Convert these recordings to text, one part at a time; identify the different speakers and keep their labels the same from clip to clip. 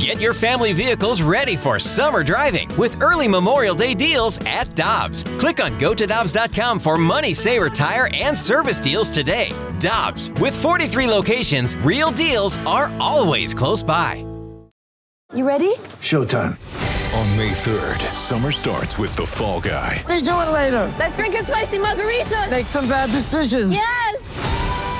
Speaker 1: Get your family vehicles ready for summer driving with early Memorial Day deals at Dobbs. Click on gotodobbs.com for money saver tire and service deals today. Dobbs, with 43 locations, real deals are always close by.
Speaker 2: You ready?
Speaker 3: Showtime.
Speaker 4: On May 3rd, summer starts with The Fall Guy.
Speaker 3: Let's do it later.
Speaker 2: Let's drink a spicy margarita.
Speaker 3: Make some bad decisions.
Speaker 2: Yes.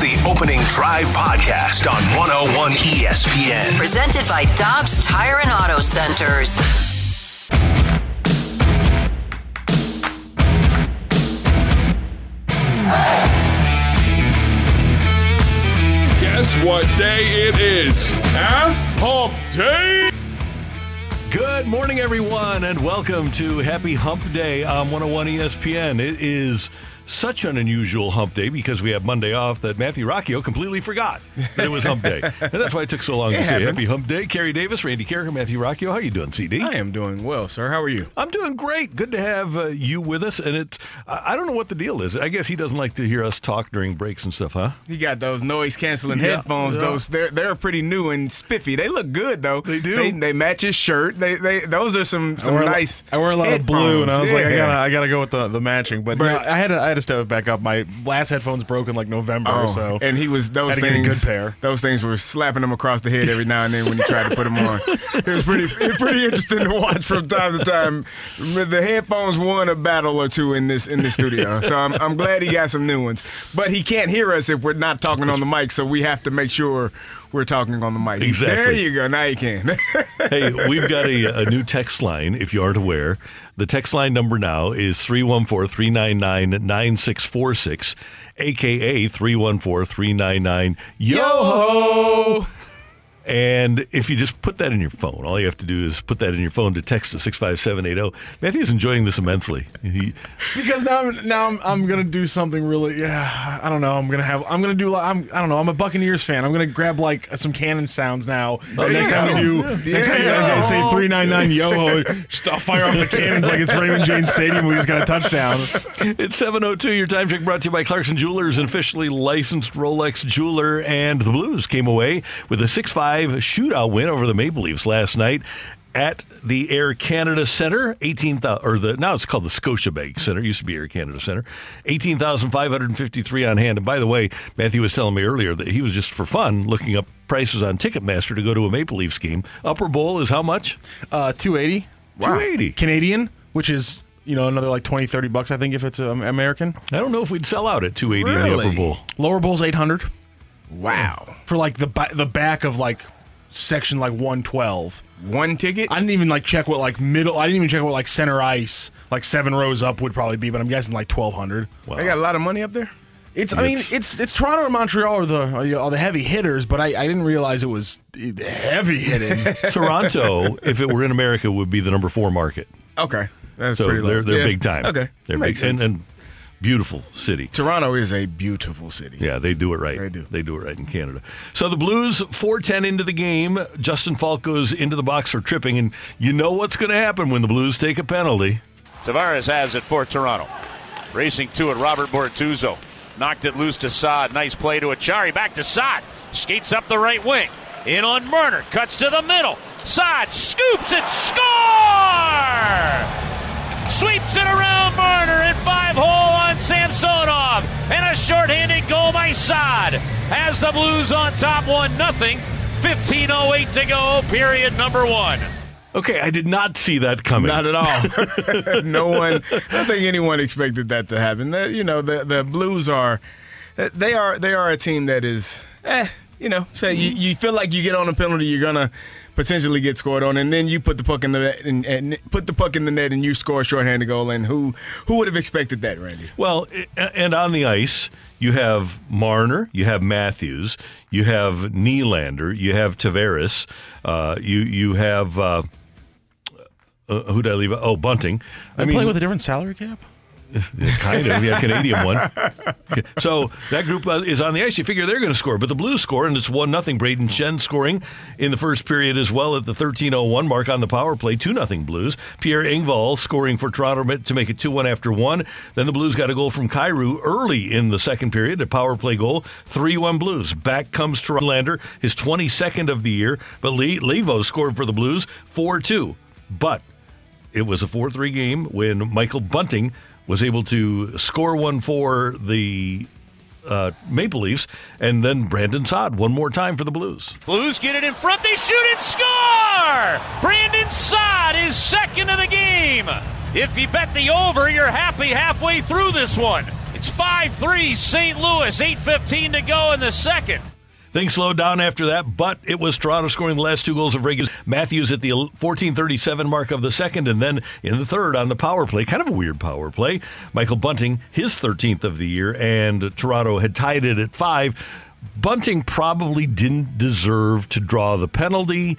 Speaker 5: The Opening Drive Podcast on 101 ESPN.
Speaker 6: Presented by Dobbs Tire and Auto Centers.
Speaker 7: Guess what day it is? Huh? Hump Day!
Speaker 8: Good morning, everyone, and welcome to Happy Hump Day on 101 ESPN. It is such an unusual hump day because we have Monday off that Matthew Rocchio completely forgot that it was hump day. and that's why it took so long to say. Happy Hump Day. Carey Davis, Randy Karraker, Matthew Rocchio. How are you doing, CD?
Speaker 9: I am doing well, sir. How are you?
Speaker 8: I'm doing great. Good to have uh, you with us. And it, I I don't know what the deal is. I guess he doesn't like to hear us talk during breaks and stuff, huh?
Speaker 9: You got those noise canceling
Speaker 8: Yeah,
Speaker 9: headphones.
Speaker 8: yeah.
Speaker 9: Those they're they're pretty new and spiffy. They look good though.
Speaker 8: They do.
Speaker 9: They, they match his shirt. They they those are some some
Speaker 10: wear a-
Speaker 9: nice.
Speaker 10: I wear a lot of blue, and I was like, I
Speaker 9: headphones.
Speaker 10: gotta, I gotta go with the, the matching. But,
Speaker 9: But-
Speaker 10: yeah, I had to, I had to step it back up. My last headphones broke in like November,
Speaker 9: Oh,
Speaker 10: so
Speaker 9: and he was those
Speaker 10: Had to a
Speaker 9: things.
Speaker 10: good pair.
Speaker 9: Those things were slapping him across the head every now and then when he tried to put them on. It was pretty pretty interesting to watch from time to time. The headphones won a battle or two in this in the studio, so I'm I'm glad he got some new ones. But he can't hear us if we're not talking on the mic, so we have to make sure we're talking on the mic.
Speaker 8: Exactly.
Speaker 9: There you go. Now you can.
Speaker 8: hey, we've got a, a new text line, if you aren't aware. The text line number now is 314 399 9646, aka 314 399 Yo ho! And if you just put that in your phone, all you have to do is put that in your phone to text to 65780. Matthew's enjoying this immensely. He,
Speaker 10: because now, I'm, now I'm, I'm gonna do something really. Yeah, I don't know. I'm gonna have. I'm gonna do. li- I'm. I don't know. I'm a Buccaneers fan. I'm gonna grab like some cannon sounds now.
Speaker 9: There
Speaker 10: next
Speaker 9: you
Speaker 10: time we do. Next time you guys say three nine nine yo ho, just I'll fire off the cannons like it's Raymond James Stadium. We just got a touchdown.
Speaker 8: It's 702. Your time check brought to you by Clarkson Jewelers, an officially licensed Rolex jeweler. And the Blues came away with a 6 5 shootout win over the Maple Leafs last night at the Air Canada Center. 18,000, or the, now it's called the Scotiabank Center. It used to be Air Canada Center. 18,553 on hand. And by the way, Matthew was telling me earlier that he was just for fun looking up prices on Ticketmaster to go to a Maple Leafs game. Upper Bowl is how much?
Speaker 10: Uh, 280
Speaker 8: 280.
Speaker 10: Canadian, which is you know another like 20, 30 bucks. I think if it's um, American.
Speaker 8: I don't know if we'd sell out at 280 in the Upper Bowl.
Speaker 10: Lower bowl's 800
Speaker 9: wow.
Speaker 10: for like the ba- the back of like section like 112.
Speaker 9: One ticket.
Speaker 10: I didn't even like check what like middle. I didn't even check what like center ice, like seven rows up would probably be, but I'm guessing like 1200.
Speaker 9: They got a lot of money up there.
Speaker 10: It's. I mean,
Speaker 8: It's-
Speaker 10: it's it's Toronto and Montreal are the are the, are the heavy hitters, but I, I didn't realize it was heavy hitting.
Speaker 8: Toronto, if it were in America, would be the number four market.
Speaker 9: Okay, that's
Speaker 8: So
Speaker 9: pretty low.
Speaker 8: they're they're
Speaker 9: Yeah.
Speaker 8: big time.
Speaker 9: Okay,
Speaker 8: they're
Speaker 9: makes
Speaker 8: big and,
Speaker 9: sense.
Speaker 8: and beautiful city.
Speaker 9: Toronto is a beautiful city.
Speaker 8: Yeah, they do it right.
Speaker 9: They do.
Speaker 8: They do it right in Canada. So the Blues, 410 into the game. Justin Faulk goes into the box for tripping, and you know what's going to happen when the Blues take a penalty.
Speaker 11: Tavares has it for Toronto. Racing to it, Robert Bortuzzo. Knocked it loose to Saad. Nice play to Acciari. Back to Saad. Skates up the right wing. In on Murner. Cuts to the middle. Saad scoops it. Score! And a shorthanded goal by Saad. Has the Blues on top 1 nothing. 15.08 to go, period number one.
Speaker 8: Okay, I did not see that coming.
Speaker 9: Not at all. no one. I don't think anyone expected that to happen. The- you know, the the Blues are, they are they are a team that is, eh, you know, say you, you feel like you get on a penalty, you're gonna potentially get scored on, and then you put the puck in the net and, and put the puck in the net and you score a shorthanded goal. And who who would have expected that, Randy?
Speaker 8: Well, and on the ice, you have Marner, you have Matthews, you have Nylander, you have Tavares, uh, you you have uh, uh, who did I leave? Oh, Bunting.
Speaker 10: I'm playing with a different salary cap.
Speaker 8: kind of, yeah, Canadian one. So that group uh, is on the ice. You figure they're going to score, but the Blues score, and it's one nothing. Brayden Schenn scoring in the first period as well at the 13:01 mark on the power play, two nothing Blues. Pierre Engvall scoring for Toronto to make it two one after one. Then the Blues got a goal from Kyrou early in the second period, a power play goal, three one Blues. Back comes Toronto Lander, his 22nd of the year, but Le- Levo scored for the Blues four two, but. It was a 4 3 game when Michael Bunting was able to score one for the uh, Maple Leafs, and then Brandon Saad one more time for the Blues.
Speaker 11: Blues get it in front. They shoot and score! Brandon Saad is second of the game. If you bet the over, you're happy halfway through this one. It's 5 3 St. Louis, 8.15 to go in the second.
Speaker 8: Things slowed down after that, but it was Toronto scoring the last two goals of regular. Matthews at the 14:37 mark of the second, and then in the third on the power play, kind of a weird power play. Michael Bunting, his 13th of the year, and Toronto had tied it at five. Bunting probably didn't deserve to draw the penalty.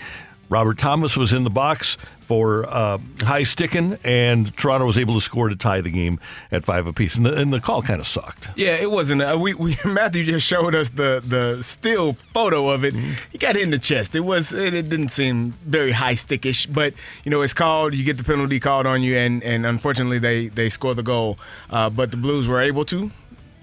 Speaker 8: Robert Thomas was in the box for uh, high sticking, and Toronto was able to score to tie the game at five apiece. And the, and the call kind of sucked.
Speaker 9: Yeah, it wasn't. Uh, we, we Matthew just showed us the the still photo of it. He got hit in the chest. It was. It, it didn't seem very high stickish, but you know it's called. You get the penalty called on you, and and unfortunately they they score the goal. Uh, but the Blues were able to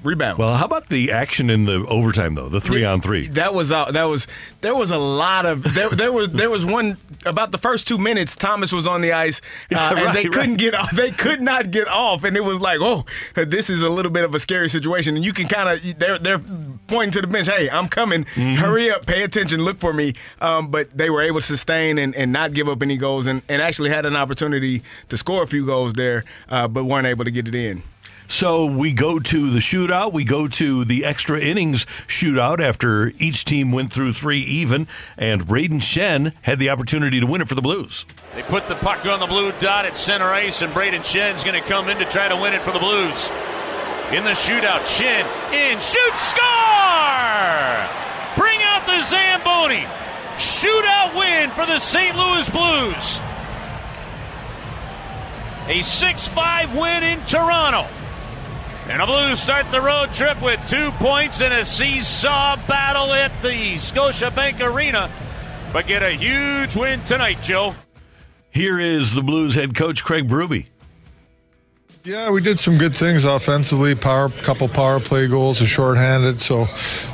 Speaker 9: rebound.
Speaker 8: Well, how about the action in the overtime though? The three on three.
Speaker 9: That was uh, that was there was a lot of there there was there was one about the first two minutes. Thomas was on the ice uh,
Speaker 8: Yeah,
Speaker 9: and they
Speaker 8: right,
Speaker 9: couldn't get off. They could not get off, and it was like, oh, this is a little bit of a scary situation. And you can kind of they're they're pointing to the bench, hey, I'm coming,
Speaker 8: Mm-hmm.
Speaker 9: hurry up, pay attention, look for me. Um, but they were able to sustain and, and not give up any goals, and, and actually had an opportunity to score a few goals there, uh, but weren't able to get it in.
Speaker 8: So we go to the shootout. We go to the extra innings shootout after each team went through three even, and Brayden Schenn had the opportunity to win it for the Blues.
Speaker 11: They put the puck on the blue dot at center ice, and Brayden Schenn's going to come in to try to win it for the Blues. In the shootout, Schenn in, shoot, score! Bring out the Zamboni. Shootout win for the St. Louis Blues. A 6 5 win in Toronto. And the Blues start the road trip with two points in a seesaw battle at the Scotiabank Arena, but get a huge win tonight, Joe.
Speaker 8: Here is the Blues head coach Craig Berube.
Speaker 12: Yeah, we did some good things offensively. Power, couple power play goals, a shorthanded. So,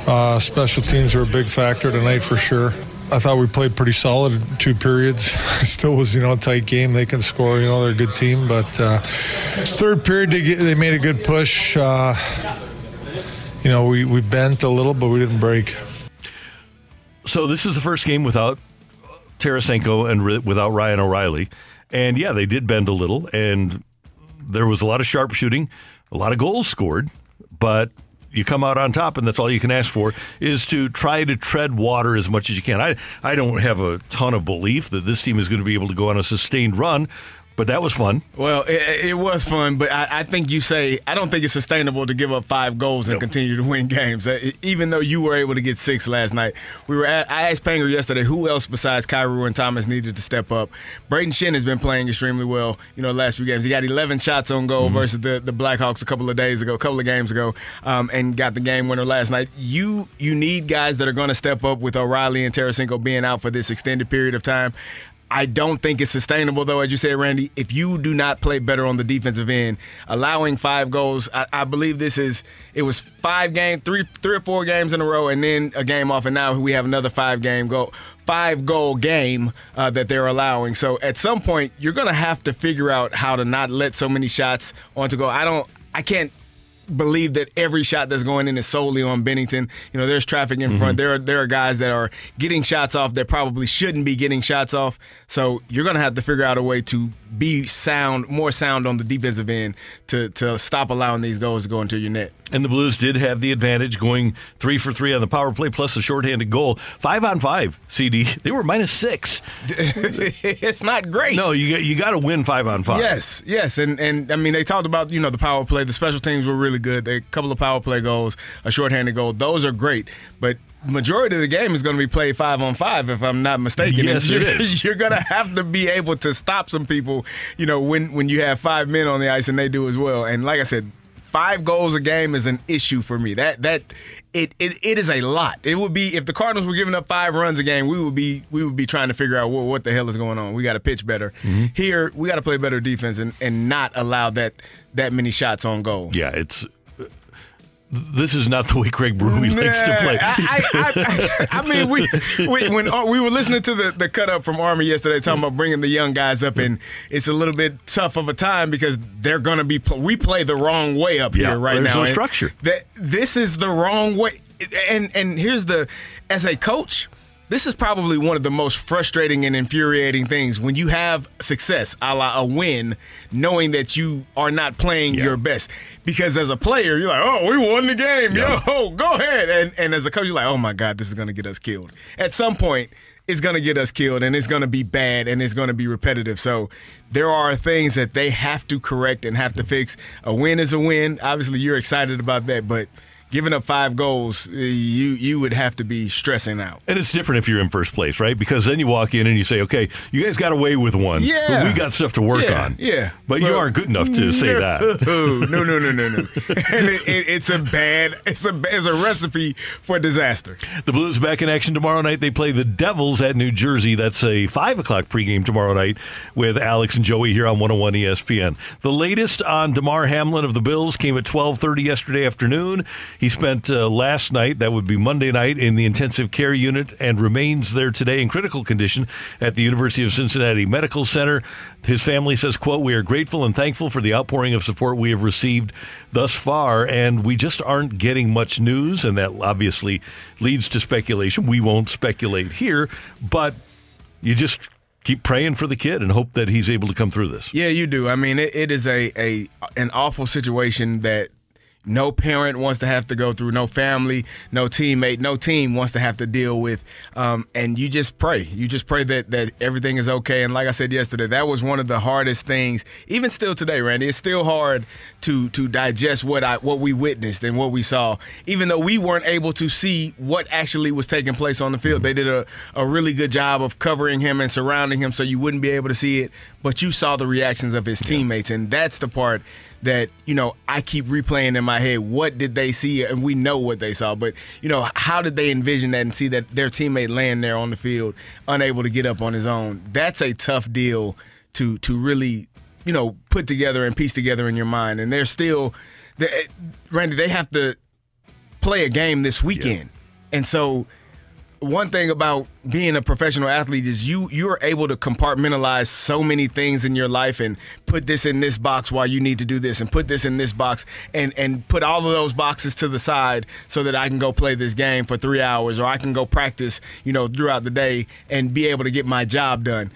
Speaker 12: uh, special teams were a big factor tonight for sure. I thought we played pretty solid in two periods. Still was, you know, a tight game. They can score. You know, they're a good team. But uh, third period, they, get, they made a good push. Uh, you know, we, we bent a little, but we didn't break.
Speaker 8: So this is the first game without Tarasenko and without Ryan O'Reilly, and yeah, they did bend a little, and there was a lot of sharp shooting, a lot of goals scored, but you come out on top, and that's all you can ask for is to try to tread water as much as you can. I I don't have a ton of belief that this team is going to be able to go on a sustained run, but that was fun.
Speaker 9: Well, it, it was fun, but I, I think you say I don't think it's sustainable to give up five goals and continue to win games. Uh, Even though you were able to get six last night, we were. At, I asked Panger yesterday who else besides Kyrou and Thomas needed to step up. Brayden Schenn has been playing extremely well. You know, the last few games he got 11 shots on goal versus the the Blackhawks a couple of days ago, a couple of games ago, um, and got the game winner last night. You you need guys that are going to step up with O'Reilly and Tarasenko being out for this extended period of time. I don't think it's sustainable, though, as you said, Randy. If you do not play better on the defensive end, allowing five goals, I, I believe this is it was five game, three, three or four games in a row, and then a game off, and now we have another five game goal, five goal game uh, that they're allowing. So at some point, you're going to have to figure out how to not let so many shots onto goal. I don't, I can't believe that every shot that's going in is solely on Binnington. You know, there's traffic in front. Mm-hmm. There are there are guys that are getting shots off that probably shouldn't be getting shots off. So you're going to have to figure out a way to be sound, more sound on the defensive end to to stop allowing these goals to go into your net.
Speaker 8: And the Blues did have the advantage going three for three on the power play plus a shorthanded goal. Five on five, CD. They were minus six.
Speaker 9: it's not great.
Speaker 8: No, you got, you got to win five on five.
Speaker 9: Yes, yes, and and I mean they talked about you know the power play, the special teams were really really good. A couple of power play goals, a shorthanded goal. Those are great, but majority of the game is going to be played five on five, if I'm not mistaken.
Speaker 8: Yes,
Speaker 9: And
Speaker 8: it
Speaker 9: you're,
Speaker 8: is.
Speaker 9: You're going to have to be able to stop some people. You know, when when you have five men on the ice and they do as well. And like I said. Five goals a game is an issue for me. That that it, it it is a lot. It would be if the Cardinals were giving up five runs a game, we would be we would be trying to figure out what, what the hell is going on. We got to pitch better. Mm-hmm. Here, we got to play better defense and, and not allow that that many shots on goal.
Speaker 8: Yeah, it's. This is not the way Craig Berube likes to play.
Speaker 9: I, I, I, I mean, we, we when uh, we were listening to the, the cut up from Army yesterday, talking about bringing the young guys up, and it's a little bit tough of a time because they're going to be we play the wrong way up
Speaker 8: Yeah,
Speaker 9: here right
Speaker 8: there's
Speaker 9: now.
Speaker 8: no structure.
Speaker 9: That this is the wrong way, and and here's the as a coach. This is probably one of the most frustrating and infuriating things when you have success, a la a win, knowing that you are not playing your best. Because as a player, you're like, oh, we won the game.
Speaker 8: Yeah.
Speaker 9: Yo, go ahead. And and as a coach, you're like, oh my God, this is gonna get us killed. At some point, it's gonna get us killed and it's gonna be bad and it's gonna be repetitive. So there are things that they have to correct and have to fix. A win is a win. Obviously, you're excited about that, but giving up five goals, eh, you you would have to be stressing out.
Speaker 8: And it's different if you're in first place, right? Because then you walk in and you say, okay, you guys got away with one.
Speaker 9: Yeah.
Speaker 8: But we got stuff to work
Speaker 9: Yeah,
Speaker 8: on.
Speaker 9: yeah.
Speaker 8: But you aren't good enough to say that.
Speaker 9: No, no, no, no, no, no. and it, it, it's a bad. It's a it's a recipe for disaster.
Speaker 8: The Blues back in action tomorrow night. They play the Devils at New Jersey. That's a 5 o'clock pregame tomorrow night with Alex and Joey here on 101 ESPN. The latest on Damar Hamlin of the Bills came at 12.30 yesterday afternoon. He spent uh, last night, that would be Monday night, in the intensive care unit and remains there today in critical condition at the University of Cincinnati Medical Center. His family says, quote, we are grateful and thankful for the outpouring of support we have received thus far, and we just aren't getting much news, and that obviously leads to speculation. We won't speculate here, but you just keep praying for the kid and hope that he's able to come through this.
Speaker 9: Yeah, you do. I mean, it, it is a, a an awful situation that no parent wants to have to go through, no family, no teammate, no team wants to have to deal with. Um, and you just pray. You just pray that that everything is okay. And like I said yesterday, that was one of the hardest things. Even still today, Randy, it's still hard to to digest what I what we witnessed and what we saw. Even though we weren't able to see what actually was taking place on the field, they did a, a really good job of covering him and surrounding him so you wouldn't be able to see it. But you saw the reactions of his teammates, and that's the part that you know I keep replaying in my head. What did they see? And we know what they saw, but you know how did they envision that and see that their teammate laying there on the field, unable to get up on his own? That's a tough deal to to really you know put together and piece together in your mind. And they're still, they, Randy, they have to play a game this weekend, and so one thing about being a professional athlete is you you're able to compartmentalize so many things in your life and put this in this box while you need to do this and put this in this box and and put all of those boxes to the side so that I can go play this game for 3 hours or I can go practice, you know, throughout the day and be able to get my job done.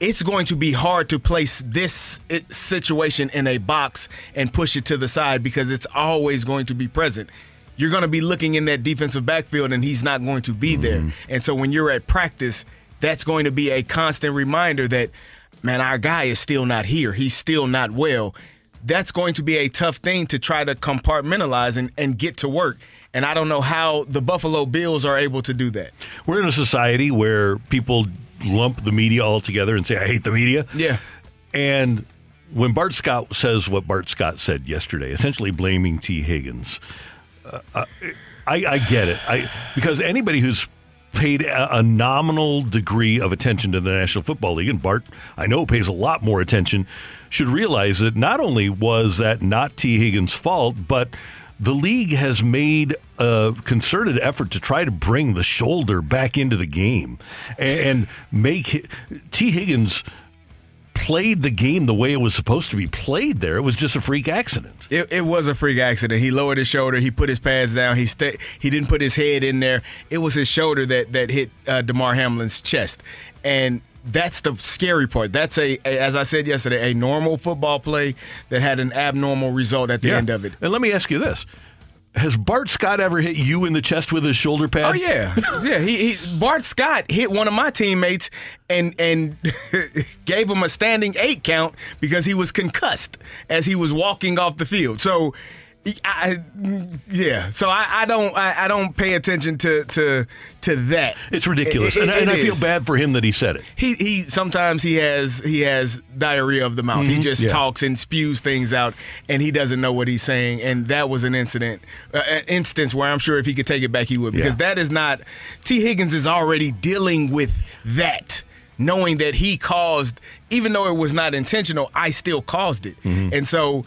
Speaker 9: It's going to be hard to place this eh, situation in a box and push it to the side because it's always going to be present you're going to be looking in that defensive backfield and he's not going to be mm-hmm. there. And so when you're at practice, that's going to be a constant reminder that, man, our guy is still not here. He's still not well. That's going to be a tough thing to try to compartmentalize and, and get to work. And I don't know how the Buffalo Bills are able to do that.
Speaker 8: We're in a society where people lump the media all together and say, I hate the media.
Speaker 9: Yeah.
Speaker 8: And when Bart Scott says what Bart Scott said yesterday, essentially blaming Tee Higgins, I, I get it. I because anybody who's paid a, a nominal degree of attention to the National Football League, and Bart, I know, pays a lot more attention, should realize that not only was that not Tee Higgins' fault, but the league has made a concerted effort to try to bring the shoulder back into the game and, and make Tee Higgins played the game the way it was supposed to be played there. It was just a freak accident.
Speaker 9: It, it was a freak accident. He lowered his shoulder. He put his pads down. He sta He didn't put his head in there. It was his shoulder that that hit uh, Damar Hamlin's chest, and that's the scary part. That's a, a, as I said yesterday, a normal football play that had an abnormal result at the
Speaker 8: Yeah.
Speaker 9: end of it.
Speaker 8: And let me ask you this. Has Bart Scott ever hit you in the chest with his shoulder pad?
Speaker 9: Oh yeah, yeah. He, he Bart Scott hit one of my teammates and and gave him a standing eight count because he was concussed as he was walking off the field. So I, yeah, so I, I don't I, I, don't pay attention to to to that.
Speaker 8: It's ridiculous, it, it, and, and I feel bad for him that he said it.
Speaker 9: He he sometimes he has he has diarrhea of the mouth. Mm-hmm. He just yeah. talks and spews things out, and he doesn't know what he's saying. And that was an incident, uh, an instance where I'm sure if he could take it back, he would because yeah. that is not. Tee Higgins is already dealing with that knowing that he caused, even though it was not intentional, I still caused it. Mm-hmm. And so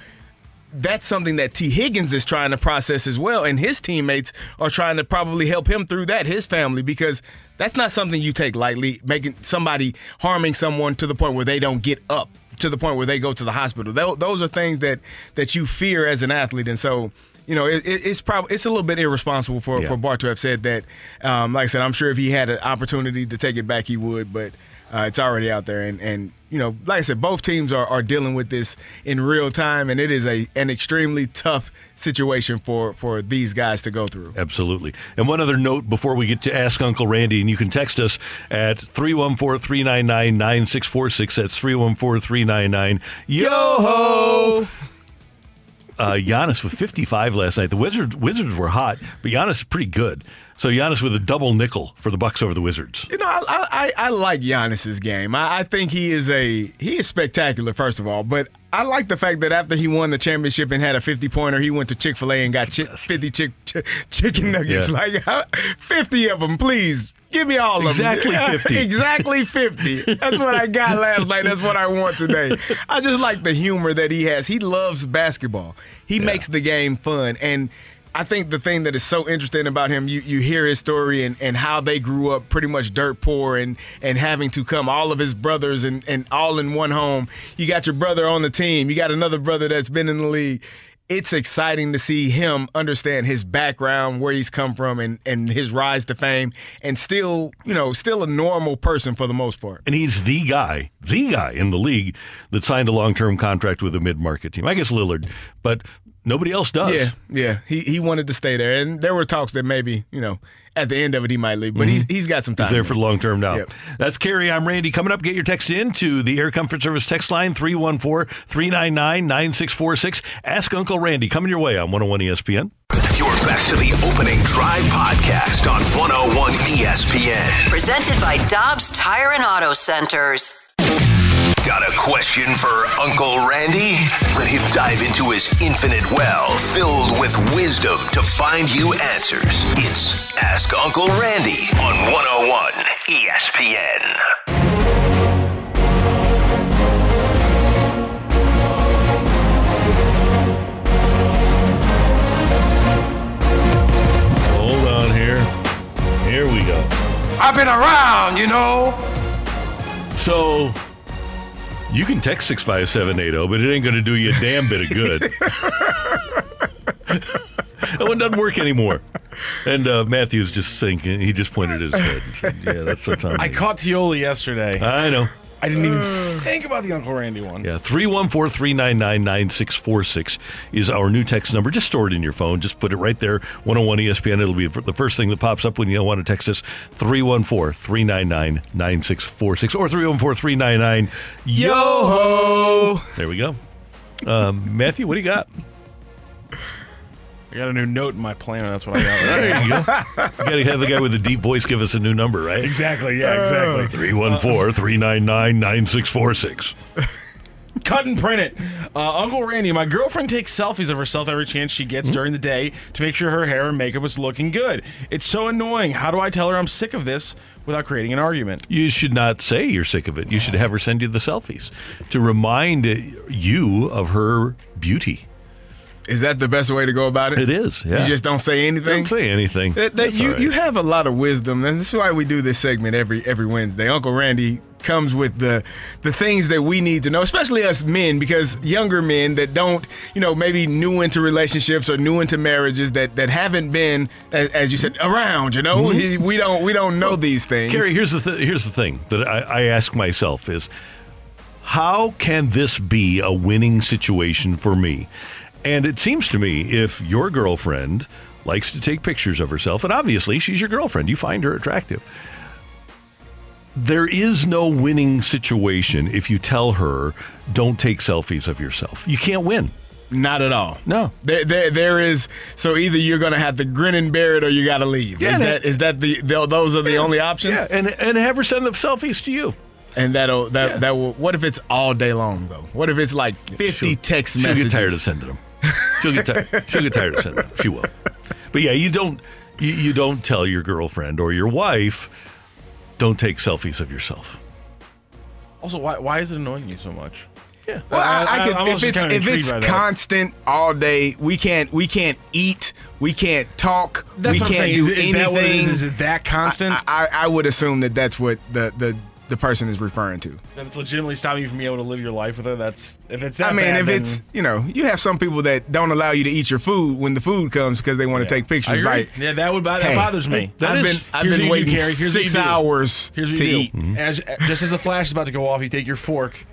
Speaker 9: that's something that Tee Higgins is trying to process as well, and his teammates are trying to probably help him through that, his family, because that's not something you take lightly. Making somebody harming someone to the point where they don't get up, to the point where they go to the hospital. Those are things that that you fear as an athlete, and so you know, it, it's probably it's a little bit irresponsible for yeah. for Bart to have said that. Um, like I said, I'm sure if he had an opportunity to take it back, he would. But uh, it's already out there, and and you know, like I said, both teams are, are dealing with this in real time, and it is a an extremely tough situation for for these guys to go through.
Speaker 8: Absolutely. And one other note before we get to ask Uncle Randy, and you can text us at 314-399-9646. That's 314-399 yo ho. Uh, Giannis with 55 last night. The Wizards Wizards were hot, but Giannis is pretty good. So Giannis with a double nickel for the Bucks over the Wizards.
Speaker 9: You know, I I, I like Giannis's game. I, I, think he is a he is spectacular. First of all, but I like the fact that after he won the championship and had a fifty pointer, he went to Chick Fil A and got chi- fifty chick, ch- chicken nuggets. Yeah. Like fifty of them, please. Give me all
Speaker 8: exactly
Speaker 9: of
Speaker 8: them. Exactly
Speaker 9: 50. exactly 50. That's what I got last night. That's what I want today. I just like the humor that he has. He loves basketball. He yeah. makes the game fun. And I think the thing that is so interesting about him, you, you hear his story and, and how they grew up pretty much dirt poor and, and having to come, all of his brothers and, and all in one home. You got your brother on the team, you got another brother that's been in the league. It's exciting to see him understand his background, where he's come from, and, and his rise to fame, and still, you know, still a normal person for the most part.
Speaker 8: And he's the guy, the guy in the league that signed a long term contract with a mid market team. I guess Lillard, but Nobody else does.
Speaker 9: Yeah, yeah. He he wanted to stay there, and there were talks that maybe you know at the end of it he might leave, but mm-hmm. he's he's got some time.
Speaker 8: He's there for the long term now. Yep. That's Carey. I'm Randy. Coming up, get your text in to the Air Comfort Service text line 314-399-9646. Ask Uncle Randy. Coming your way on 101 ESPN.
Speaker 5: You're back to the opening drive podcast on 101 ESPN.
Speaker 6: Presented by Dobbs Tire and Auto Centers.
Speaker 5: Got a question for Uncle Randy? Let him dive into his infinite well filled with wisdom to find you answers. It's Ask Uncle Randy on 101 ESPN.
Speaker 8: Hold on here. Here we go.
Speaker 13: I've been around, you know.
Speaker 8: So you can text 65780, but it ain't going to do you a damn bit of good. that one doesn't work anymore. And uh, Matthew's just sinking. He just pointed his head. Said, yeah, that's the time.
Speaker 10: I caught Tioli yesterday.
Speaker 8: I know.
Speaker 10: I didn't even think about the Uncle Randy one.
Speaker 8: Yeah, 314 399 9646 is our new text number. Just store it in your phone. Just put it right there, 101 ESPN. It'll be the first thing that pops up when you want to text us 314 399 9646 or 314 399 Yo ho! There we go. Um, Matthew, what do you got?
Speaker 10: I got a new note in my planner. That's what I got.
Speaker 8: there you go. You got to have the guy with the deep voice give us a new number, right?
Speaker 10: Exactly. Yeah, exactly.
Speaker 8: 314 399 9646.
Speaker 10: Cut and print it. Uh, Uncle Randy, my girlfriend takes selfies of herself every chance she gets mm-hmm. during the day to make sure her hair and makeup is looking good. It's so annoying. How do I tell her I'm sick of this without creating an argument?
Speaker 8: You should not say you're sick of it. You should have her send you the selfies to remind you of her beauty.
Speaker 9: Is that the best way to go about it?
Speaker 8: It is. Yeah.
Speaker 9: You just don't say anything.
Speaker 8: Don't say anything.
Speaker 9: That, that you right. you have a lot of wisdom, and this is why we do this segment every every Wednesday. Uncle Randy comes with the the things that we need to know, especially us men, because younger men that don't, you know, maybe new into relationships or new into marriages that that haven't been, as, as you said, around. You know, mm-hmm. we don't we don't know these things.
Speaker 8: Carey, here's the th- here's the thing that I, I ask myself is, how can this be a winning situation for me? And it seems to me if your girlfriend likes to take pictures of herself, and obviously she's your girlfriend, you find her attractive. There is no winning situation if you tell her, don't take selfies of yourself. You can't win.
Speaker 9: Not at all.
Speaker 8: No.
Speaker 9: There, there, there is. So either you're going to have to grin and bear it, or you got to leave.
Speaker 8: Yeah,
Speaker 9: is that is that the, the those are the only options?
Speaker 8: Yeah, and and have her send the selfies to you.
Speaker 9: And that'll that that will. What if it's all day long though? What if it's like 50
Speaker 8: She'll-
Speaker 9: text
Speaker 8: she'll
Speaker 9: messages?
Speaker 8: get tired of sending them. She'll get tired. she'll get tired of sending them. She will. But yeah, you don't you, you don't tell your girlfriend or your wife don't take selfies of yourself.
Speaker 10: Also, why why is it annoying you so much?
Speaker 8: Yeah.
Speaker 9: Well, I, I,
Speaker 10: I'm
Speaker 9: could, if it's
Speaker 10: kinda
Speaker 9: if it's
Speaker 10: by that.
Speaker 9: constant all day, we can't we can't eat, we can't talk,
Speaker 10: That's
Speaker 9: we can't do
Speaker 10: Is it- is
Speaker 9: anything.
Speaker 10: that what it is? Is it that constant?
Speaker 9: I, I, I would assume that that's what the the the person is referring to.
Speaker 10: That it's legitimately stopping you from being able to live your life with her. That's if it's that
Speaker 9: I mean,
Speaker 10: bad,
Speaker 9: if
Speaker 10: then-
Speaker 9: it's you know, you have some people that don't allow you to eat your food when the food comes because they want to take pictures.
Speaker 10: agree.
Speaker 9: Like,
Speaker 10: yeah, that would that
Speaker 9: hey,
Speaker 10: bothers me.
Speaker 9: I've been I've
Speaker 10: Here's
Speaker 9: been
Speaker 10: what you do,
Speaker 9: waiting
Speaker 10: Carey. Here's what
Speaker 9: six hours
Speaker 10: Here's what
Speaker 9: to
Speaker 10: you
Speaker 9: eat.
Speaker 10: do. As just as the flash is about to go off, you take your fork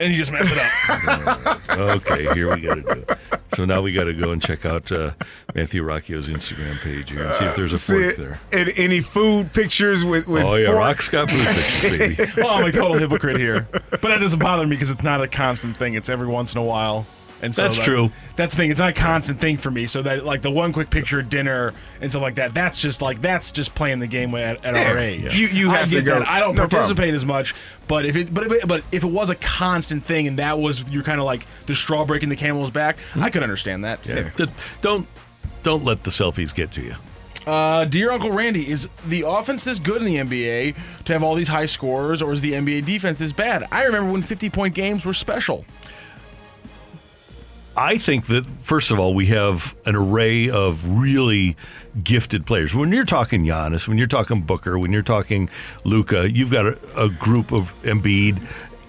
Speaker 10: and you just mess it up.
Speaker 8: okay, here we got to do it. So now we got to go and check out uh, Matthew Rocchio's Instagram page here and see if there's a
Speaker 9: See
Speaker 8: fork
Speaker 9: it-
Speaker 8: there.
Speaker 9: and any food pictures with with
Speaker 8: Oh yeah,
Speaker 9: forks?
Speaker 8: Rock's got food pictures, baby.
Speaker 10: well, I'm a total hypocrite here, but that doesn't bother me because it's not a constant thing. It's every once in a while. And so
Speaker 8: That's
Speaker 10: that-
Speaker 8: true.
Speaker 10: That's the thing. It's not a constant thing for me. So that like the one quick picture at dinner and stuff like that. That's just like that's just playing the game at, at
Speaker 9: Yeah.
Speaker 10: our age.
Speaker 9: You- you
Speaker 10: I
Speaker 9: have to
Speaker 10: get
Speaker 9: go.
Speaker 10: that. I don't
Speaker 9: No problem.
Speaker 10: participate as much, but if it but if it, but if it was a constant thing and that was you're kind of like the straw breaking the camel's back, I could understand that.
Speaker 8: Yeah. D- Don't don't let the selfies get to you.
Speaker 10: Uh, dear Uncle Randy, is the offense this good in the NBA to have all these high scorers, or is the NBA defense this bad? I remember when 50 point games were special.
Speaker 8: I think that first of all, we have an array of really gifted players. When you're talking Giannis, when you're talking Booker, when you're talking Luka, you've got a, a group of Embiid,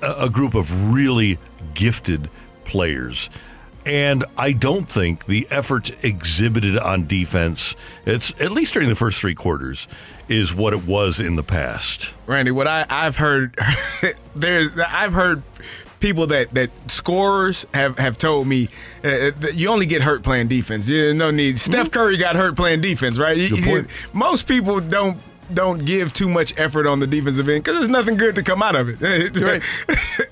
Speaker 8: a, a group of really gifted players. And I don't think the effort exhibited on defense, it's at least during the first three quarters, is what it was in the past.
Speaker 9: Randy, what I, I've heard there's I've heard people that that scorers have have told me uh, that you only get hurt playing defense. Yeah, no need. Steph Curry got hurt playing defense, right?
Speaker 8: Good point.
Speaker 9: Most people don't don't give too much effort on the defensive end because there's nothing good to come out of it,
Speaker 8: Right.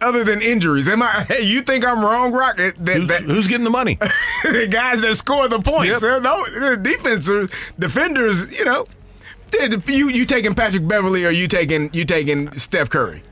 Speaker 9: other than injuries. Am I? Hey, you think I'm wrong, Rock? That, that,
Speaker 8: Who's,
Speaker 9: that-
Speaker 8: who's getting the money?
Speaker 9: the guys that score the points.
Speaker 8: Yep.
Speaker 9: Uh, No, the defenders, defenders, you know. You you taking Patrick Beverley or you taking you taking Steph Curry?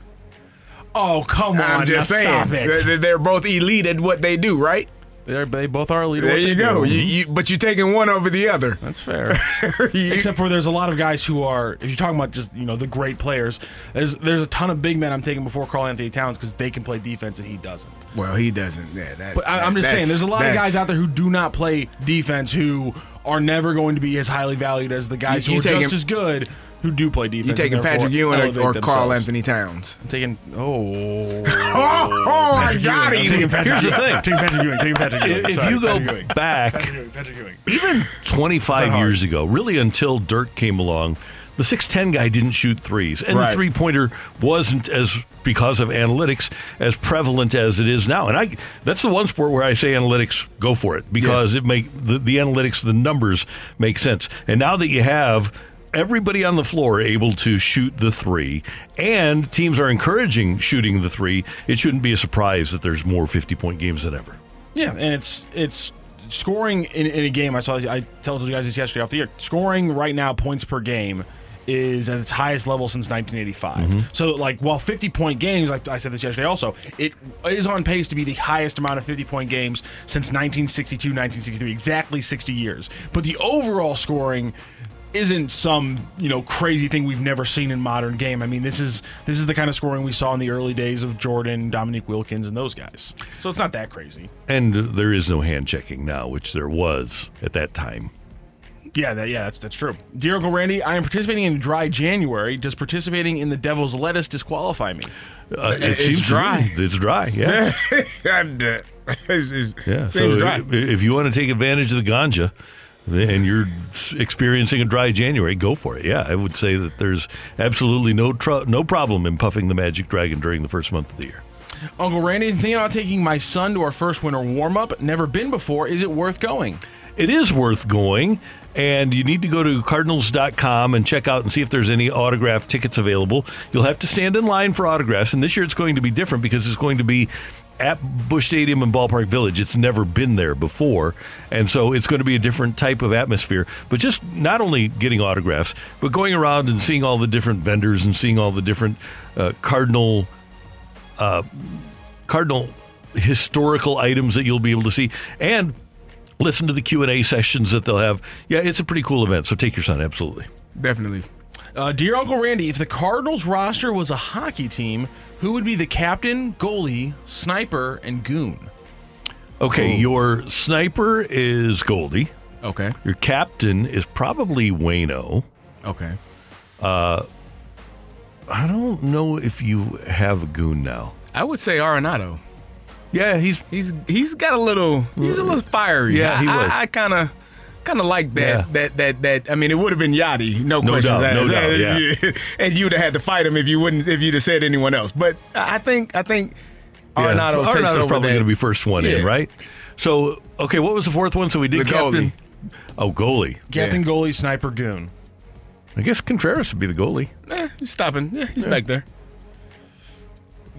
Speaker 10: Oh, come on.
Speaker 9: I'm just
Speaker 10: now
Speaker 9: saying
Speaker 10: Stop it.
Speaker 9: They're, they're both elite at what they do, right?
Speaker 10: They're, they both are elite.
Speaker 9: There you go. You, you, but you're taking one over the other.
Speaker 10: That's fair.
Speaker 9: You-
Speaker 10: Except for there's a lot of guys who are, if you're talking about just you know the great players, there's there's a ton of big men I'm taking before Karl-Anthony Towns because they can play defense and he doesn't.
Speaker 9: well, he doesn't. Yeah, that,
Speaker 10: But I, I'm just saying, there's a lot of guys out there who do not play defense who are never going to be as highly valued as the guys
Speaker 9: You-
Speaker 10: who
Speaker 9: you
Speaker 10: are
Speaker 9: taking-
Speaker 10: just as good who do play defense.
Speaker 9: You
Speaker 10: and
Speaker 9: taking
Speaker 10: therefore
Speaker 9: Patrick Ewing or, or
Speaker 10: Karl.
Speaker 9: Anthony Towns?
Speaker 10: I'm taking oh.
Speaker 9: Oh, oh, I
Speaker 10: Patrick
Speaker 9: got
Speaker 10: Ewing. I'm
Speaker 9: him.
Speaker 10: taking Patrick
Speaker 8: Here's the
Speaker 10: Ewing.
Speaker 8: thing.
Speaker 10: Taking Patrick Ewing. Taking Patrick Ewing.
Speaker 8: If
Speaker 10: Sorry,
Speaker 8: you go
Speaker 10: Patrick Ewing.
Speaker 8: back
Speaker 10: Patrick Ewing. Patrick Ewing.
Speaker 8: even 25 years ago, really until Dirk came along, the 6'10 guy didn't shoot threes. And
Speaker 9: Right.
Speaker 8: the three pointer wasn't as, because of analytics, as prevalent as it is now. And I that's the one sport where I say analytics, go for it, because it make the, the analytics, the numbers make sense. And now that you have everybody on the floor able to shoot the three, and teams are encouraging shooting the three, it shouldn't be a surprise that there's more 50 point games than ever.
Speaker 10: Yeah, and it's it's scoring in, in a game. I saw. I told you guys this yesterday off the air. Scoring right now, points per game, is at its highest level since 1985. Mm-hmm. So, like, while 50 point games, like I said this yesterday, also it is on pace to be the highest amount of 50 point games since 1962, 1963, exactly 60 years. But the overall scoring isn't some you know crazy thing we've never seen in modern game. I mean, this is this is the kind of scoring we saw in the early days of Jordan, Dominique Wilkins, and those guys. So it's not that crazy.
Speaker 8: And there is no hand checking now, which there was at that time.
Speaker 10: Yeah, that, yeah, that's that's true. Dear Uncle Randy, I am participating in dry January. Does participating in the Devil's Lettuce disqualify me?
Speaker 8: Uh, it
Speaker 9: It's
Speaker 8: seems to
Speaker 9: dry.
Speaker 8: me It's dry, yeah.
Speaker 9: I'm dead. It's- it's-
Speaker 8: yeah.
Speaker 9: Seems
Speaker 8: So
Speaker 9: dry.
Speaker 8: i- if you want to take advantage of the ganja and you're experiencing a dry January, go for it. Yeah, I would say that there's absolutely no tr- no problem in puffing the Magic Dragon during the first month of the year.
Speaker 10: Uncle Randy, thinking about taking my son to our first winter warm up. Never been before. Is it worth going?
Speaker 8: It is worth going. And you need to go to cardinals.com and check out and see if there's any autograph tickets available. You'll have to stand in line for autographs. And this year it's going to be different because it's going to be at Busch Stadium and Ballpark Village. It's never been there before, and so it's going to be a different type of atmosphere. But just not only getting autographs, but going around and seeing all the different vendors and seeing all the different uh, Cardinal, uh, Cardinal historical items that you'll be able to see, and listen to the Q and A sessions that they'll have. Yeah, it's a pretty cool event. So take your son, absolutely.
Speaker 9: Definitely.
Speaker 10: Uh, dear Uncle Randy, if the Cardinals roster was a hockey team, who would be the captain, goalie, sniper, and goon?
Speaker 8: Okay, your sniper is Goldie.
Speaker 9: Okay.
Speaker 8: Your captain is probably Waino.
Speaker 9: Okay.
Speaker 8: Uh, I don't know if you have a goon now.
Speaker 9: I would say Arenado.
Speaker 8: Yeah, he's
Speaker 9: he's he's got a little he's a little fiery.
Speaker 8: Yeah, he was.
Speaker 9: I, I kind of kind of like that
Speaker 8: Yeah.
Speaker 9: that that that. I mean, it would have been Yadi, no,
Speaker 8: No
Speaker 9: questions
Speaker 8: doubt, no
Speaker 9: asked.
Speaker 8: doubt, yeah.
Speaker 9: and you'd have had to fight him if you wouldn't if you'd have said anyone else. But I I think I think Arenado
Speaker 8: yeah,
Speaker 9: takes
Speaker 8: Arenado's
Speaker 9: over
Speaker 8: probably going to be first one in, right? So, okay, what was the fourth one? So we did
Speaker 9: The
Speaker 8: captain.
Speaker 9: goalie.
Speaker 8: Oh, goalie.
Speaker 10: Captain, goalie, sniper, goon.
Speaker 8: I guess Contreras would be the goalie.
Speaker 9: Eh, he's stopping. Yeah, he's
Speaker 8: Yeah.
Speaker 9: back there.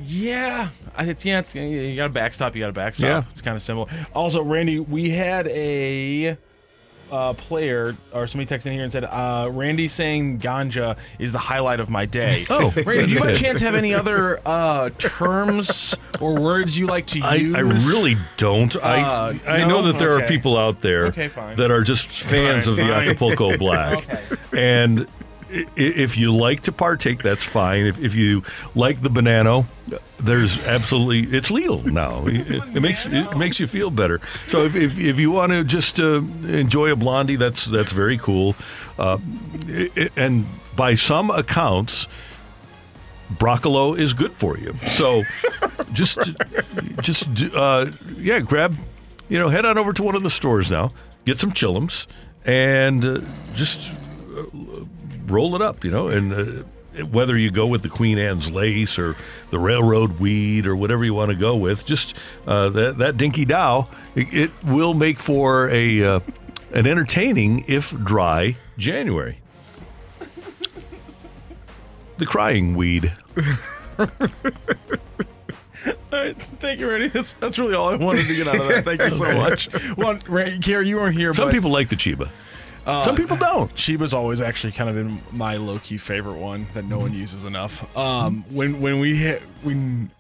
Speaker 10: Yeah, I- it's yeah. It's, you got a backstop. You got a backstop.
Speaker 8: Yeah.
Speaker 10: It's kind of simple. Also, Randy, we had a uh, player or somebody texted in here and said, uh, "Randy saying ganja is the highlight of my day."
Speaker 8: Oh,
Speaker 10: Randy, do you by chance have any other uh, terms or words you like to
Speaker 8: I,
Speaker 10: use?
Speaker 8: I really don't.
Speaker 10: Uh,
Speaker 8: I I
Speaker 10: no?
Speaker 8: know that there are
Speaker 10: Okay.
Speaker 8: people out there
Speaker 10: Okay, fine.
Speaker 8: that are just fans of the
Speaker 10: fine.
Speaker 8: Acapulco Black,
Speaker 10: Okay.
Speaker 8: and i- i- if you like to partake, that's fine. If, if you like the banana, there's absolutely it's legal now. It, it makes it makes you feel better. So if if, if you want to just uh, enjoy a blondie, that's that's very cool. Uh, and by some accounts. Broccolo is good for you. So just just uh, yeah, grab you know, head on over to one of the stores now, get some chillums, and uh, just uh, roll it up. You know, and uh, whether you go with the Queen Anne's lace or the railroad weed or whatever you want to go with, just uh, that that dinky dow, it, it will make for a uh, an entertaining if dry January. The crying weed.
Speaker 10: All right, thank you, Randy. That's, that's really all I wanted to get out of that. Thank you so much. Well, Randy, Gary, you weren't here.
Speaker 8: Some
Speaker 10: but,
Speaker 8: people like the Chiba.
Speaker 10: Uh,
Speaker 8: Some people don't.
Speaker 10: Chiba's always actually kind of been my low key favorite one that no one uses enough. Um, when when we hit when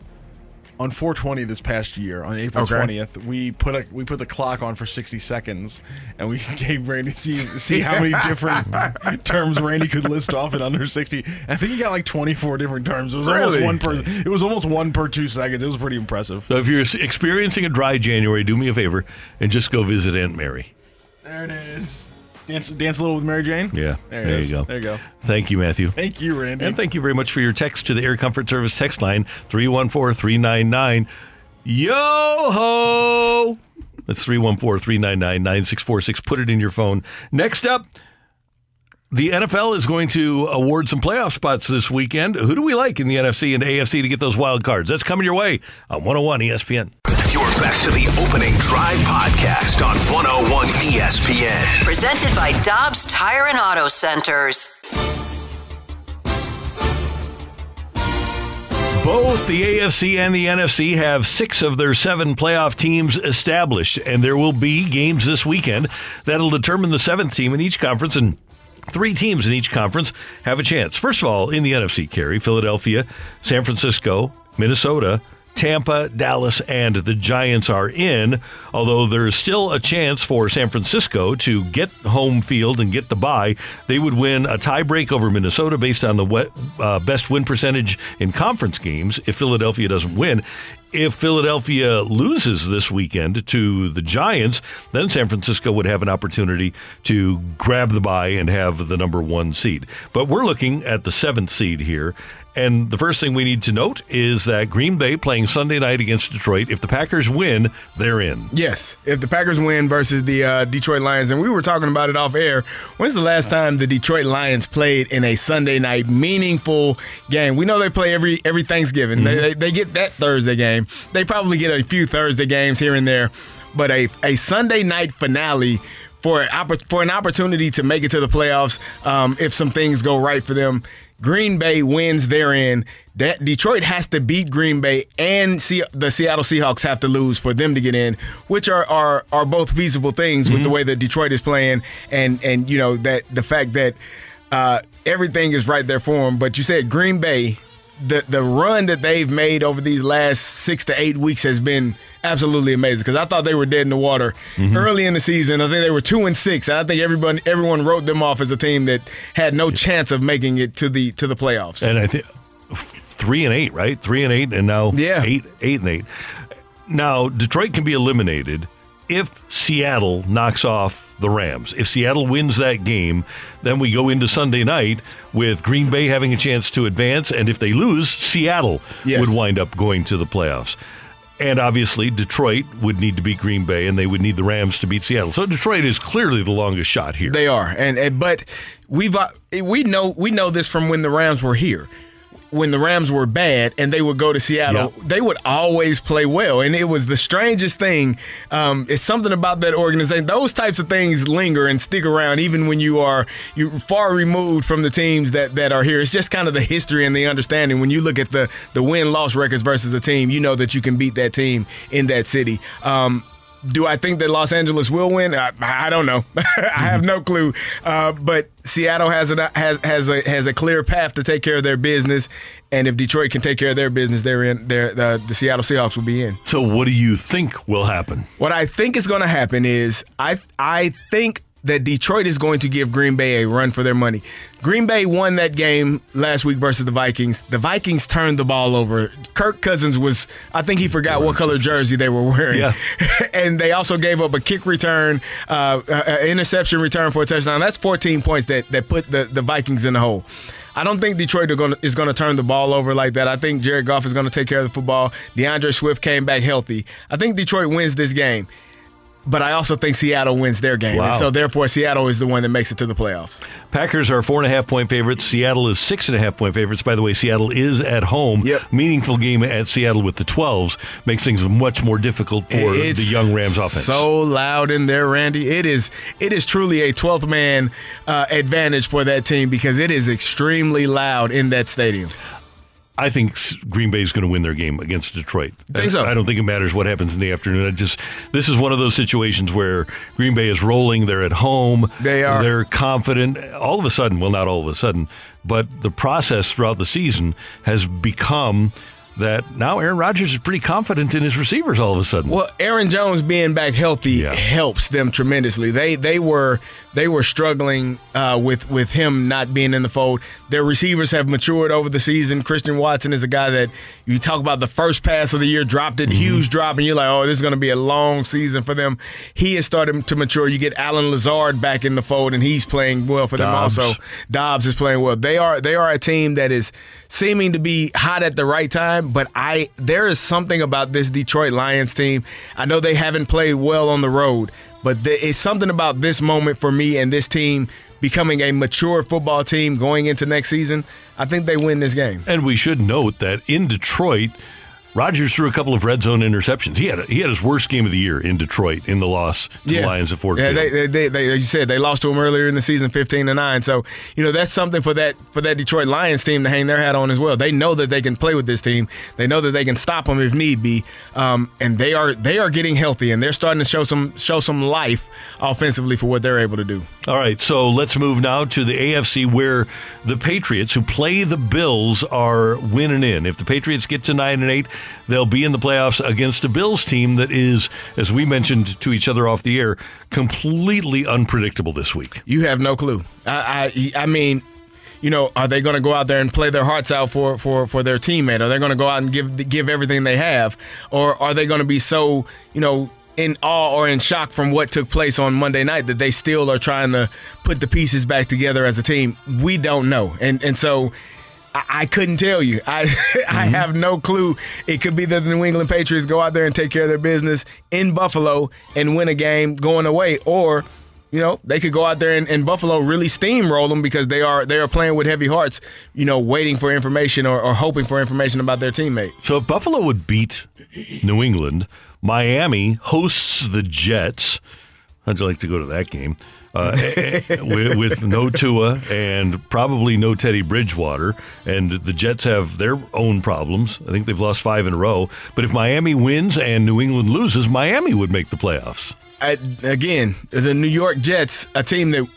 Speaker 10: on 420 this past year on April
Speaker 9: Okay.
Speaker 10: 20th, we put a we put the clock on for 60 seconds, and we gave Randy see see how many different terms Randy could list off in under 60. I think he got like 24 different terms. It was almost one per. It was almost one per two seconds. It was pretty impressive.
Speaker 8: So if you're experiencing a dry January, do me a favor and just go visit Aunt Mary.
Speaker 10: There it is. Dance dance a little with Mary Jane.
Speaker 8: Yeah,
Speaker 10: There
Speaker 8: there you go.
Speaker 10: There you go.
Speaker 8: Thank you, Matthew.
Speaker 10: Thank you, Randy.
Speaker 8: And thank you very much for your text to the Air Comfort Service text line 314 399 Yo ho! That's 314 399 9646. Put it in your phone. Next up, the NFL is going to award some playoff spots this weekend. Who do we like in the NFC and AFC to get those wild cards? That's coming your way on 101 ESPN.
Speaker 5: You're back to the opening drive podcast on 101 ESPN.
Speaker 6: Presented by Dobbs Tire and Auto Centers.
Speaker 8: Both the AFC and the NFC have six of their seven playoff teams established, and there will be games this weekend that'll determine the seventh team in each conference and. Three teams in each conference have a chance. First of all, in the NFC, Carey, Philadelphia, San Francisco, Minnesota, Tampa, Dallas, and the Giants are in, although there's still a chance for San Francisco to get home field and get the bye. They would win a tiebreak over Minnesota based on the we- uh, best win percentage in conference games if Philadelphia doesn't win. If Philadelphia loses this weekend to the Giants, then San Francisco would have an opportunity to grab the bye and have the number one seed. But we're looking at the seventh seed here. And the first thing we need to note is that Green Bay playing Sunday night against Detroit. If the Packers win, they're in.
Speaker 9: Yes, if the Packers win versus the uh, Detroit Lions, and we were talking about it off air. When's the last time the Detroit Lions played in a Sunday night meaningful game? We know they play every every Thanksgiving. They, they, they get that Thursday game. They probably get a few Thursday games here and there, but a a Sunday night finale. For an, for an opportunity to make it to the playoffs, um, if some things go right for them, Green Bay wins therein, that Detroit has to beat Green Bay and see the Seattle Seahawks have to lose for them to get in, which are are, are both feasible things with the way that Detroit is playing and and you know that the fact that uh, everything is right there for them. But you said Green Bay, the the run that they've made over these last six to eight weeks has been absolutely amazing. Because I thought they were dead in the water mm-hmm. early in the season. I think they were two and six, and I think everyone everyone wrote them off as a team that had no chance of making it to the to the playoffs.
Speaker 8: And I think three and eight, right? Three and eight, and now
Speaker 9: Yeah.
Speaker 8: eight, eight and eight. Now Detroit can be eliminated if Seattle knocks off the Rams. If Seattle wins that game, then we go into Sunday night with Green Bay having a chance to advance, and if they lose, Seattle
Speaker 9: Yes.
Speaker 8: would wind up going to the playoffs. And obviously, Detroit would need to beat Green Bay, and they would need the Rams to beat Seattle. So Detroit is clearly the longest shot here.
Speaker 9: They are, and, and but we've uh, we know we know this from when the Rams were here. When the Rams were bad and they would go to Seattle, they would always play well, and it was the strangest thing. Um, it's something about that organization; those types of things linger and stick around, even when you are you far removed from the teams that that are here. It's just kind of the history and the understanding. When you look at the the win loss records versus a team, you know that you can beat that team in that city. Um, do I think that Los Angeles will win? I, I don't know. I have no clue. Uh, but Seattle has a has has a has a clear path to take care of their business, and if Detroit can take care of their business, they're in. They're, the the Seattle Seahawks will be in.
Speaker 8: So, what do you think will happen?
Speaker 9: What I think is going to happen is I I think that Detroit is going to give Green Bay a run for their money. Green Bay won that game last week versus the Vikings. The Vikings turned the ball over. Kirk Cousins was I think he forgot what color jersey they were wearing.
Speaker 8: Yeah.
Speaker 9: and they also gave up a kick return, uh, uh, interception return for a touchdown. That's 14 points that that put the, the Vikings in the hole. I don't think Detroit are gonna, is going to turn the ball over like that. I think Jared Goff is going to take care of the football. DeAndre Swift came back healthy. I think Detroit wins this game, but I also think Seattle wins their game.
Speaker 8: Wow.
Speaker 9: And so therefore, Seattle is the one that makes it to the playoffs.
Speaker 8: Packers are four and a half point favorites. Seattle is six and a half point favorites. By the way, Seattle is at home.
Speaker 9: Yep.
Speaker 8: Meaningful game at Seattle with the 12s makes things much more difficult for
Speaker 9: It's
Speaker 8: the young Rams offense.
Speaker 9: So loud in there, Randy. It is it is truly a 12th man uh, advantage for that team because it is extremely loud in that stadium.
Speaker 8: I think Green Bay is going to win their game against Detroit.
Speaker 9: Think so?
Speaker 8: I don't think it matters what happens in the afternoon. I just this is one of those situations where Green Bay is rolling. They're at home.
Speaker 9: They are.
Speaker 8: They're confident. All of a sudden, well, not all of a sudden, but the process throughout the season has become that now Aaron Rodgers is pretty confident in his receivers. All of a sudden,
Speaker 9: Well, Aaron Jones being back healthy
Speaker 8: Yeah.
Speaker 9: helps them tremendously. They they were they were struggling uh, with with him not being in the fold. Their receivers have matured over the season. Christian Watson is a guy that you talk about the first pass of the year, dropped it, huge drop, and you're like, oh, this is going to be a long season for them. He is starting to mature. You get Allen Lazard back in the fold, and he's playing well for them
Speaker 8: Dobbs.
Speaker 9: also. Dobbs is playing well. They are they are a team that is seeming to be hot at the right time, but I there is something about this Detroit Lions team. I know they haven't played well on the road, but there is something about this moment for me and this team becoming a mature football team going into next season. I think they win this game.
Speaker 8: And we should note that in Detroit, Rodgers threw a couple of red zone interceptions. He had he had his worst game of the year in Detroit in the loss to the Lions at Ford
Speaker 9: Yeah, they, they, they, they, you said they lost to him earlier in the season, fifteen to nine. So you know that's something for that for that Detroit Lions team to hang their hat on as well. They know that they can play with this team. They know that they can stop them if need be, um, and they are they are getting healthy and they're starting to show some show some life offensively for what they're able to do.
Speaker 8: All right, so let's move now to the AFC where the Patriots, who play the Bills, are winning in. If the Patriots get to nine and eight, they'll be in the playoffs against a Bills team that is, as we mentioned to each other off the air, completely unpredictable this week.
Speaker 9: You have no clue. I I, I mean. You know, are they going to go out there and play their hearts out for, for, for their teammate? Are they going to go out and give give everything they have, or are they going to be so you know in awe or in shock from what took place on Monday night that they still are trying to put the pieces back together as a team? We don't know, and and so. I I couldn't tell you. I I mm-hmm. have no clue. It could be that the New England Patriots go out there and take care of their business in Buffalo and win a game going away, or you know they could go out there and, and Buffalo really steamroll them because they are they are playing with heavy hearts. You know, waiting for information or, or hoping for information about their teammate.
Speaker 8: So if Buffalo would beat New England, Miami hosts the Jets, How'd you like to go to that game? Uh, with, with no Tua and probably no Teddy Bridgewater, and the Jets have their own problems. I think they've lost five in a row. But if Miami wins and New England loses, Miami would make the playoffs.
Speaker 9: I, again, the New York Jets, a team that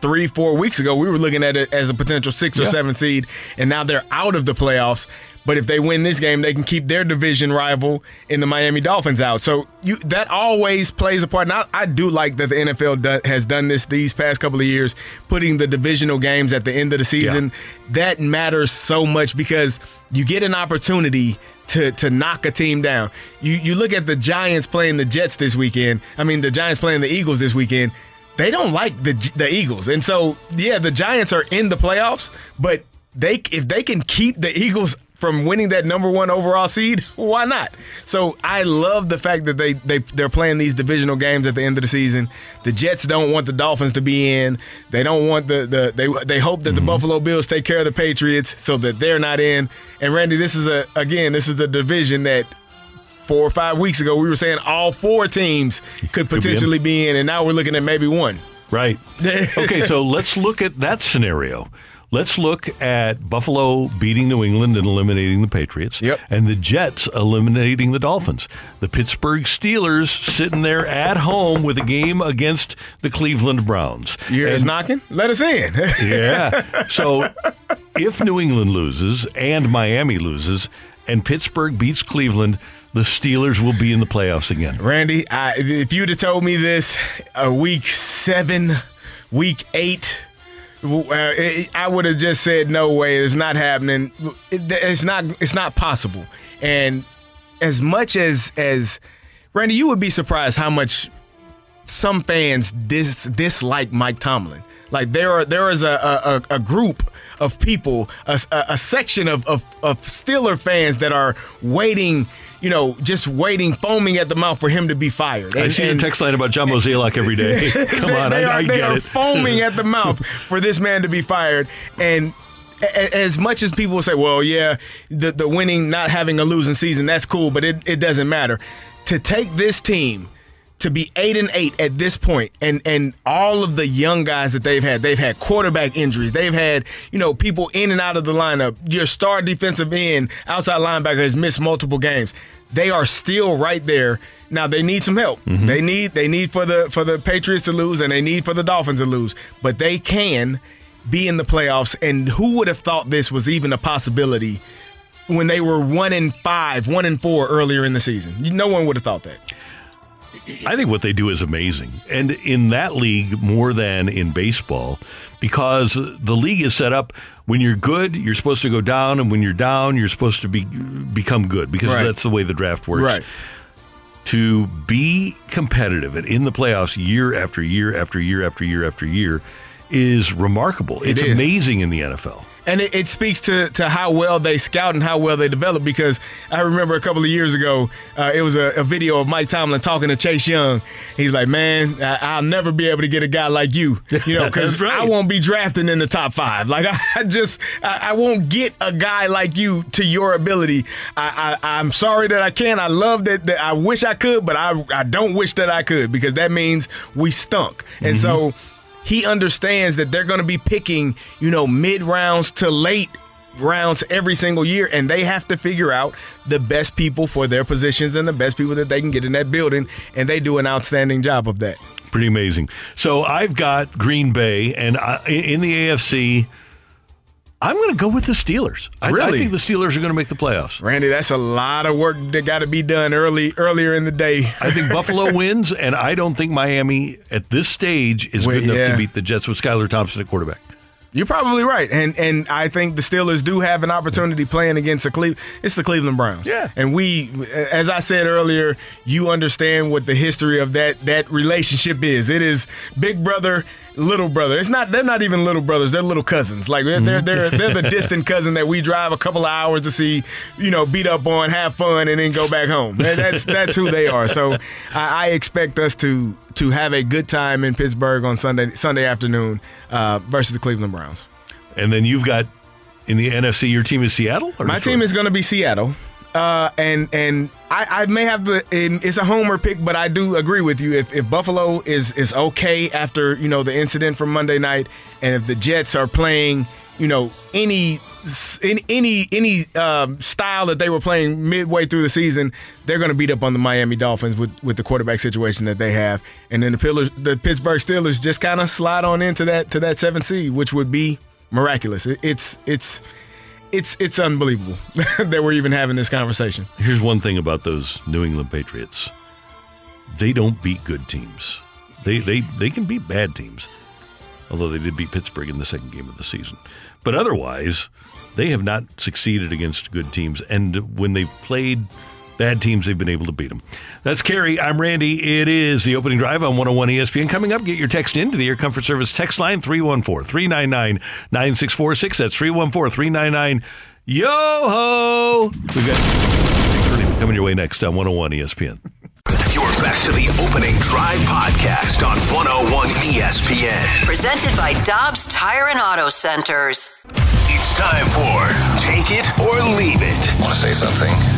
Speaker 9: three, four weeks ago we were looking at it as a potential six or seven seed, and now they're out of the playoffs. But if they win this game, they can keep their division rival in the Miami Dolphins out. So you that always plays a part. And I, I do like that the NFL do, has done this these past couple of years, putting the divisional games at the end of the season. That matters so much because you get an opportunity to to knock a team down. You you look at the Giants playing the Jets this weekend. I mean, the Giants playing the Eagles this weekend. They don't like the the Eagles, and so yeah, the Giants are in the playoffs. But they if they can keep the Eagles from winning that number one overall seed, why not? So I love the fact that they they they're playing these divisional games at the end of the season. The Jets don't want the Dolphins to be in. They don't want the the they they hope that the mm-hmm. Buffalo Bills take care of the Patriots so that they're not in. And Randy, this is a again this is the division that four or five weeks ago we were saying all four teams could
Speaker 8: be in.
Speaker 9: potentially be in, and now we're looking at maybe one.
Speaker 8: Right. okay, so let's look at that scenario. Let's look at Buffalo beating New England and eliminating the Patriots. Yep. And the Jets eliminating the Dolphins. The Pittsburgh Steelers sitting there at home with a game against the Cleveland Browns.
Speaker 9: You hear us
Speaker 8: And-
Speaker 9: knocking? Let us in.
Speaker 8: yeah. So if New England loses and Miami loses and Pittsburgh beats Cleveland, the Steelers will be in the playoffs again.
Speaker 9: Randy, I, if you'd have told me this a week seven, week eight, Uh, I would have just said no way. It's not happening. It's not. It's not possible. And as much as as Randy, you would be surprised how much some fans dis, dislike Mike Tomlin. Like there are there is a a, a group of people, a, a, a section of, of of Steeler fans that are waiting, you know, just waiting, foaming at the mouth for him to be fired.
Speaker 8: I see the text line about John Mozeliak every day. Come
Speaker 9: they,
Speaker 8: on,
Speaker 9: they
Speaker 8: I,
Speaker 9: are,
Speaker 8: I
Speaker 9: they
Speaker 8: get
Speaker 9: are
Speaker 8: it.
Speaker 9: foaming at the mouth for this man to be fired. And as much as people say, well, yeah, the, the winning, not having a losing season, that's cool, but it, it doesn't matter. To take this team to be eight and eight at this point, and and all of the young guys that they've had, they've had quarterback injuries, they've had you know people in and out of the lineup. Your star defensive end, outside linebacker, has missed multiple games. They are still right there. Now they need some help. Mm-hmm. They need they need for the for the Patriots to lose, and they need for the Dolphins to lose, but they can be in the playoffs. And who would have thought this was even a possibility? When they were one in five, one in four earlier in the season, no one would have thought that.
Speaker 8: I think what they do is amazing. And in that league, more than in baseball, because the league is set up when you're good, you're supposed to go down, and when you're down, you're supposed to be become good because
Speaker 9: Right.
Speaker 8: that's the way the draft works.
Speaker 9: Right.
Speaker 8: To be competitive and in the playoffs year after year after year after year after year is remarkable.
Speaker 9: It
Speaker 8: it's
Speaker 9: is.
Speaker 8: amazing in the NFL.
Speaker 9: And it, it speaks to, to how well they scout and how well they develop because I remember a couple of years ago, uh, it was a, a video of Mike Tomlin talking to Chase Young. He's like, man, I, I'll never be able to get a guy like you, you know, because
Speaker 8: right.
Speaker 9: I won't be drafting in the top five. Like, I, I just, I, I won't get a guy like you to your ability. I, I, I'm sorry that I can't. I love that, that I wish I could, but I, I don't wish that I could because that means we stunk. And so, he understands that they're going to be picking, you know, mid rounds to late rounds every single year, and they have to figure out the best people for their positions and the best people that they can get in that building, and they do an outstanding job of that.
Speaker 8: Pretty amazing. So I've got Green Bay, and I, in the AFC, I'm going to go with the Steelers. I, I think the Steelers are going to make the playoffs.
Speaker 9: Randy, that's a lot of work that got to be done early earlier in the day.
Speaker 8: I think Buffalo wins, and I don't think Miami at this stage is
Speaker 9: Well,
Speaker 8: good enough
Speaker 9: yeah.
Speaker 8: to beat the Jets with Skylar Thompson at quarterback.
Speaker 9: You're probably right, and and I think the Steelers do have an opportunity playing against the Cleve. It's the Cleveland Browns.
Speaker 8: Yeah.
Speaker 9: and we, as I said earlier, you understand what the history of that that relationship is. It is big brother, little brother. It's not. They're not even little brothers. They're little cousins. Like they're they're they're, mm-hmm. they're the distant cousin that we drive a couple of hours to see, you know, beat up on, have fun, and then go back home. That- That's that's who they are. So I, I expect us to to have a good time in Pittsburgh on Sunday Sunday afternoon uh, versus the Cleveland Browns.
Speaker 8: And then you've got in the NFC, your team is Seattle? Or
Speaker 9: My
Speaker 8: Detroit?
Speaker 9: team is going to be Seattle. Uh, and and I, I may have the it's a homer pick, but I do agree with you. If, if Buffalo is is okay after you know the incident from Monday night, and if the Jets are playing you know any any any, any um, style that they were playing midway through the season, they're going to beat up on the Miami Dolphins with, with the quarterback situation that they have, and then the Pillars, the Pittsburgh Steelers just kind of slide on into that to that seventh seed, which would be miraculous. It, it's it's it's it's unbelievable that we're even having this conversation.
Speaker 8: Here's one thing about those New England Patriots. They don't beat good teams. They they they can beat bad teams. Although they did beat Pittsburgh in the second game of the season. But otherwise, they have not succeeded against good teams and when they've played bad teams they've been able to beat them. That's Carey. I'm Randy. It is the opening drive on 101 ESPN. Coming up, get your text into the Air Comfort Service text line 314-399-9646. That's 314-399 Yo ho! We've got coming your way next on 101 ESPN.
Speaker 5: Back to the opening drive podcast on 101 ESPN.
Speaker 6: Presented by Dobbs Tire and Auto Centers.
Speaker 5: It's time for Take It or Leave It.
Speaker 14: Want to say something?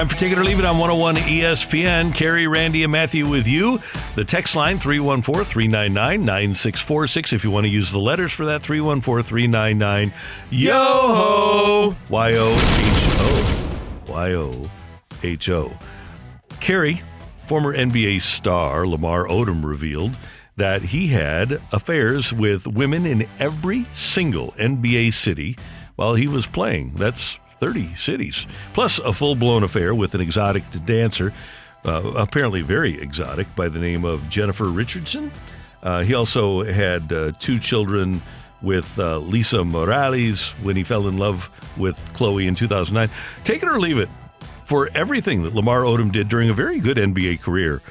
Speaker 8: Time for Take It or Leave It on 101 ESPN. Carey, Randy, and Matthew with you. The text line 314 399 9646. If you want to use the letters for that, 314 399 Yo! Y O H O. Y O H O. Carey, former NBA star Lamar Odom revealed that he had affairs with women in every single NBA city while he was playing. That's 30 cities, plus a full blown affair with an exotic dancer, uh, apparently very exotic, by the name of Jennifer Richardson. Uh, he also had uh, two children with uh, Lisa Morales when he fell in love with Khloé in 2009. Take it or leave it. For everything that Lamar Odom did during a very good NBA career,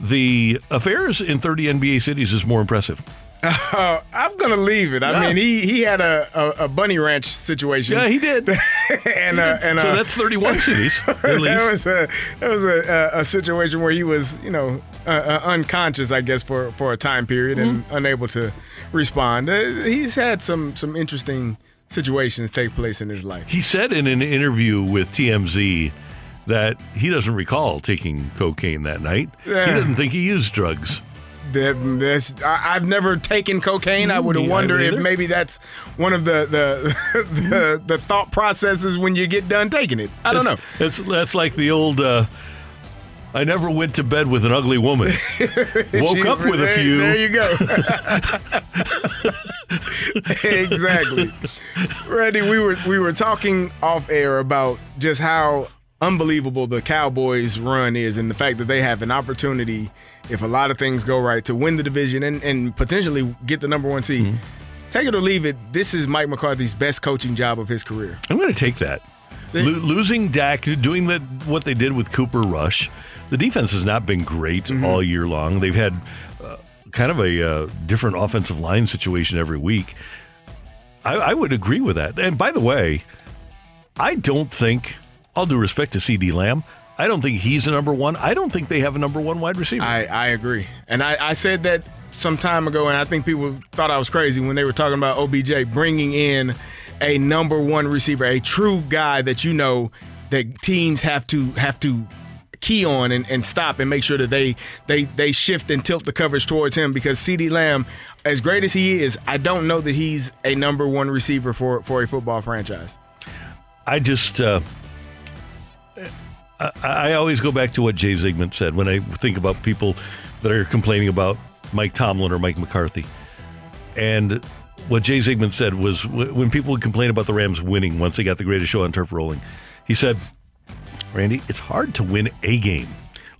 Speaker 8: the affairs in 30 NBA cities is more impressive.
Speaker 9: Uh, I'm gonna leave it. I
Speaker 8: Yeah.
Speaker 9: mean, he he had a, a, a bunny ranch situation.
Speaker 8: Yeah, he did.
Speaker 9: and uh, and
Speaker 8: So
Speaker 9: uh,
Speaker 8: that's 31 cities, at least.
Speaker 9: that was a that was a, a, a situation where he was you know uh, uh, unconscious, I guess, for for a time period and
Speaker 8: Mm-hmm.
Speaker 9: unable to respond. Uh, he's had some some interesting situations take place in his life.
Speaker 8: He said in an interview with TMZ that he doesn't recall taking cocaine that night.
Speaker 9: Yeah.
Speaker 8: He doesn't think he used drugs.
Speaker 9: That, I, I've never taken cocaine. I would
Speaker 8: Me
Speaker 9: wonder if maybe that's one of the the, the the thought processes when you get done taking it. I don't know.
Speaker 8: That's that's like the old. Uh, I never went to bed with an ugly woman. Woke up with a few.
Speaker 9: There you go. exactly. Randy, we were we were talking off air about just how unbelievable the Cowboys run is and the fact that they have an opportunity if a lot of things go right to win the division and, and potentially get the number one seed.
Speaker 8: Mm-hmm.
Speaker 9: Take it or leave it, this is Mike McCarthy's best coaching job of his career.
Speaker 8: I'm going to take that. Lo- losing Dak, doing the, what they did with Cooper Rush, the defense has not been great
Speaker 9: Mm-hmm.
Speaker 8: all year long. They've had uh, kind of a uh, different offensive line situation every week. I, I would agree with that. And by the way, I don't think, all due respect to CeeDee Lamb, I don't think he's a number one. I don't think they have a number one wide receiver.
Speaker 9: I, I agree. And I, I said that some time ago, and I think people thought I was crazy when they were talking about OBJ bringing in a number one receiver, a true guy that you know that teams have to have to key on and, and stop and make sure that they they they shift and tilt the coverage towards him because CeeDee Lamb, as great as he is, I don't know that he's a number one receiver for for a football franchise.
Speaker 8: I just, uh, I, I always go back to what Jay Zygmunt said when I think about people that are complaining about Mike Tomlin or Mike McCarthy. And what Jay Zygmunt said was when people would complain about the Rams winning once they got the greatest show on turf rolling, he said, Randy, it's hard to win a game,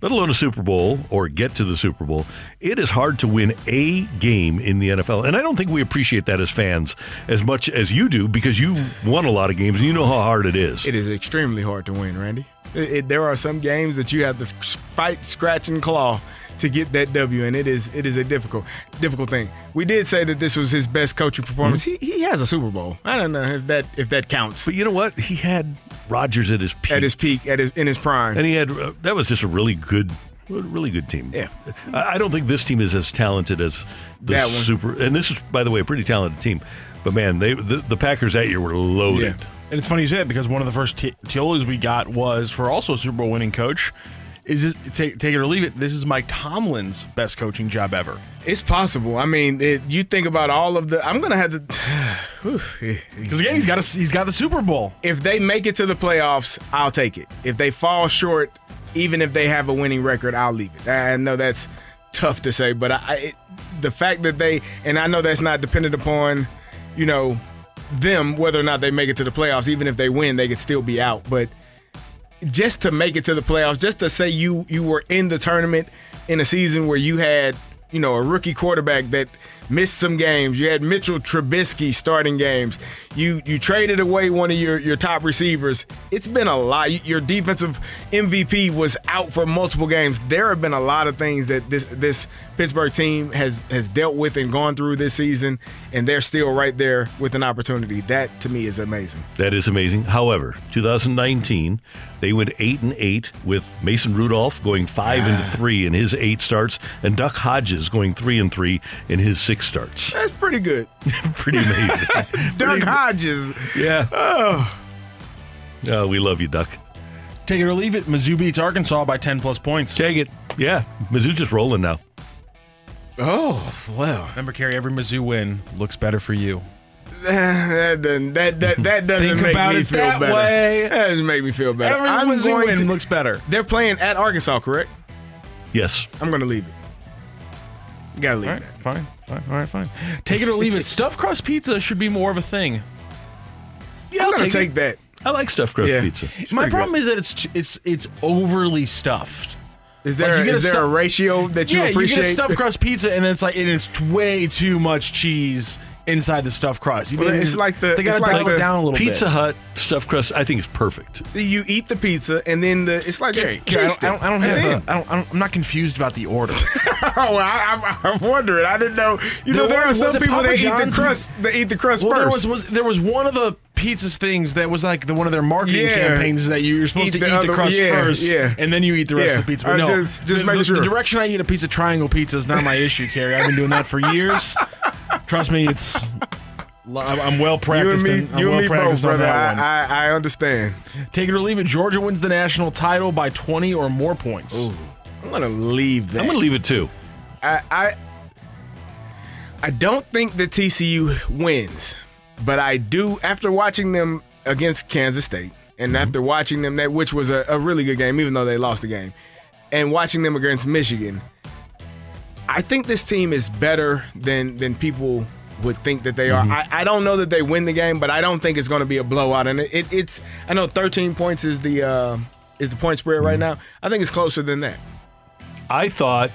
Speaker 8: let alone a Super Bowl or get to the Super Bowl. It is hard to win a game in the NFL. And I don't think we appreciate that as fans as much as you do because you won a lot of games and you know how hard it is.
Speaker 9: It is extremely hard to win, Randy. It, it- there are some games that you have to fight, scratch, and claw to get that W, and it is it is a difficult difficult thing. We did say that this was his best coaching performance. He, he has a Super Bowl. I don't know if that if that counts.
Speaker 8: But you know what? He had Rodgers at his peak.
Speaker 9: At his peak, at his in his prime.
Speaker 8: and he had uh, that was just a really good, really good team.
Speaker 9: Yeah,
Speaker 8: I I don't think this team is as talented as the
Speaker 9: That one.
Speaker 8: super. And this is, by the way, a pretty talented team. But man, they the, the Packers that year were loaded.
Speaker 10: And it's funny you say that because one of the first t- Tiolas we got was for also a Super Bowl winning coach. Is this, take, take it or leave it? This is Mike Tomlin's best coaching job ever.
Speaker 9: It's possible. I mean, it, you think about all of the. I'm gonna have to.
Speaker 10: Because again, he's got a, he's got the Super Bowl.
Speaker 9: If they make it to the playoffs, I'll take it. If they fall short, even if they have a winning record, I'll leave it. I know that's tough to say, but I, I it, the fact that they and I know that's not dependent upon, you know, them whether or not they make it to the playoffs. Even if they win, they could still be out. But just to make it to the playoffs, just to say you you were in the tournament in a season where you had you know a rookie quarterback that missed some games. You had Mitchell Trubisky starting games. You you traded away one of your your top receivers. It's been a lot. Your defensive MVP was out for multiple games. There have been a lot of things that this this Pittsburgh team has has dealt with and gone through this season, and they're still right there with an opportunity. That to me is amazing.
Speaker 8: That is amazing. However, 2019, they went eight and eight with Mason Rudolph going five and ah. three in his eight starts, and Duck Hodges going three and three in his six starts.
Speaker 9: That's pretty good.
Speaker 8: Pretty amazing.
Speaker 9: Duck Hodges.
Speaker 8: Yeah.
Speaker 9: Oh.
Speaker 8: Oh, we love you, Duck.
Speaker 10: Take it or leave it. Mizzou beats Arkansas by 10 plus points.
Speaker 8: Take it. Yeah. Mizzou's just rolling now.
Speaker 9: Oh, well.
Speaker 10: Remember, Carey, every Mizzou win looks better for you.
Speaker 9: that doesn't that that, that doesn't
Speaker 10: Think
Speaker 9: make
Speaker 10: about
Speaker 9: me
Speaker 10: it
Speaker 9: feel
Speaker 10: that
Speaker 9: better.
Speaker 10: way.
Speaker 9: That doesn't make me feel better.
Speaker 10: Every
Speaker 9: I'm
Speaker 10: Mizzou
Speaker 9: going
Speaker 10: win
Speaker 9: to-
Speaker 10: looks better.
Speaker 9: They're playing at Arkansas, correct?
Speaker 8: Yes.
Speaker 9: I'm going to leave it. Gotta leave
Speaker 10: All right,
Speaker 9: it.
Speaker 10: fine, fine, all right, fine. Take it or leave it. Stuffed crust pizza should be more of a thing.
Speaker 8: Yeah,
Speaker 9: I'm
Speaker 8: I'll
Speaker 9: gonna
Speaker 8: take it.
Speaker 9: that.
Speaker 8: I like stuffed crust
Speaker 9: Yeah.
Speaker 8: pizza.
Speaker 10: My
Speaker 9: pretty
Speaker 10: problem is that it's it's it's overly stuffed.
Speaker 9: Is there
Speaker 10: Like, you get
Speaker 9: is
Speaker 10: a
Speaker 9: there a ratio that you
Speaker 10: yeah,
Speaker 9: appreciate?
Speaker 10: you get a stuffed crust pizza, and it's like and it's t- way too much cheese inside the stuffed crust. You
Speaker 9: Well, it's like the-
Speaker 10: they got
Speaker 9: it's like
Speaker 10: dial it
Speaker 9: the
Speaker 10: down a little
Speaker 8: Pizza
Speaker 10: bit.
Speaker 8: Hut stuffed crust, I think is perfect.
Speaker 9: you eat the pizza and then the it's like
Speaker 10: Gary,
Speaker 9: a
Speaker 10: Gary, I don't, I don't, I don't have.
Speaker 9: And
Speaker 10: A, I don't, I don't, I'm not confused about the order.
Speaker 9: then- oh, I, I'm, I'm wondering. I didn't know. You know,
Speaker 10: There
Speaker 9: there are
Speaker 10: was-
Speaker 9: some
Speaker 10: was it
Speaker 9: people
Speaker 10: Papa
Speaker 9: that eat the
Speaker 10: John's?
Speaker 9: crust. That eat the crust
Speaker 10: well,
Speaker 9: first.
Speaker 10: there was, was there was one of the pizzas things that was like the one of their marketing
Speaker 9: Yeah.
Speaker 10: campaigns that you, you're supposed
Speaker 9: Eat
Speaker 10: to
Speaker 9: the
Speaker 10: eat the
Speaker 9: other-
Speaker 10: crust
Speaker 9: yeah,
Speaker 10: first,
Speaker 9: yeah.
Speaker 10: and then you eat the rest
Speaker 9: Yeah.
Speaker 10: of the pizza. But no,
Speaker 9: just- just
Speaker 10: the,
Speaker 9: making
Speaker 10: the,
Speaker 9: sure.
Speaker 10: the direction I eat a pizza, triangle pizza, is not my issue, Carey. I've been doing that for years. Trust me, it's. I'm I'm well
Speaker 9: you and
Speaker 10: practiced.
Speaker 9: me,
Speaker 10: in- I'm
Speaker 9: you
Speaker 10: well
Speaker 9: and me both,
Speaker 10: practiced on
Speaker 9: brother.
Speaker 10: that.
Speaker 9: I, I, I understand.
Speaker 10: Take it or leave it. Georgia wins the national title by 20 or more points.
Speaker 9: I'm gonna leave that.
Speaker 8: I'm going to leave it too.
Speaker 9: I, I I don't think that TCU wins, but I do after watching them against Kansas State and mm-hmm. after watching them that which was a, a really good game, even though they lost the game, and watching them against Michigan. I think this team is better than than people would think that they are. I, I don't know that they win the game, but I don't think it's going to be a blowout. And it, it, it's I know 13 points is the uh, is the point spread right now. I think it's closer than that.
Speaker 8: I thought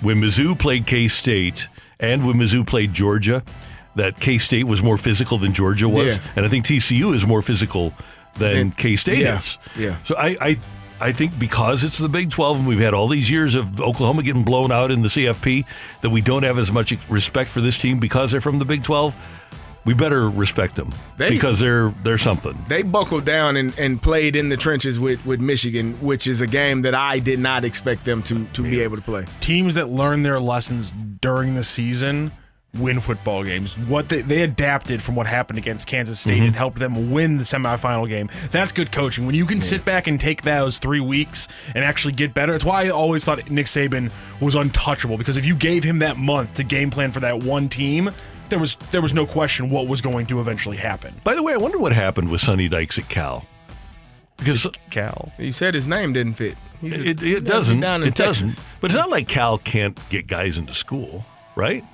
Speaker 8: when Mizzou played K State and when Mizzou played Georgia, that K State was more physical than Georgia was,
Speaker 9: Yeah.
Speaker 8: and I think TCU is more physical than K State
Speaker 9: yeah,
Speaker 8: is.
Speaker 9: yeah.
Speaker 8: So I, I, I think because it's the Big Twelve and we've had all these years of Oklahoma getting blown out in the CFP, that we don't have as much respect for this team because they're from the Big Twelve. We better respect them
Speaker 9: They-
Speaker 8: because they're they're something.
Speaker 9: they buckled down and, and played in the trenches with, with Michigan, which is a game that I did not expect them to to be able to play.
Speaker 10: Teams that learn their lessons during the season win football games. What they, they adapted from what happened against Kansas State and mhm. helped them win the semifinal game. That's good coaching. When you can sit back and take those three weeks and actually get better. It's why I always thought Nick Saban was untouchable because if you gave him that month to game plan for that one team, there was there was no question what was going to eventually happen.
Speaker 8: By the way, I wonder what happened with Sonny Dykes at Cal. Because
Speaker 10: Cal,
Speaker 9: He said his name didn't fit. A-
Speaker 8: it, it doesn't.
Speaker 9: down in
Speaker 8: It
Speaker 9: Texas.
Speaker 8: doesn't. But it's not like Cal can't get guys into school, right?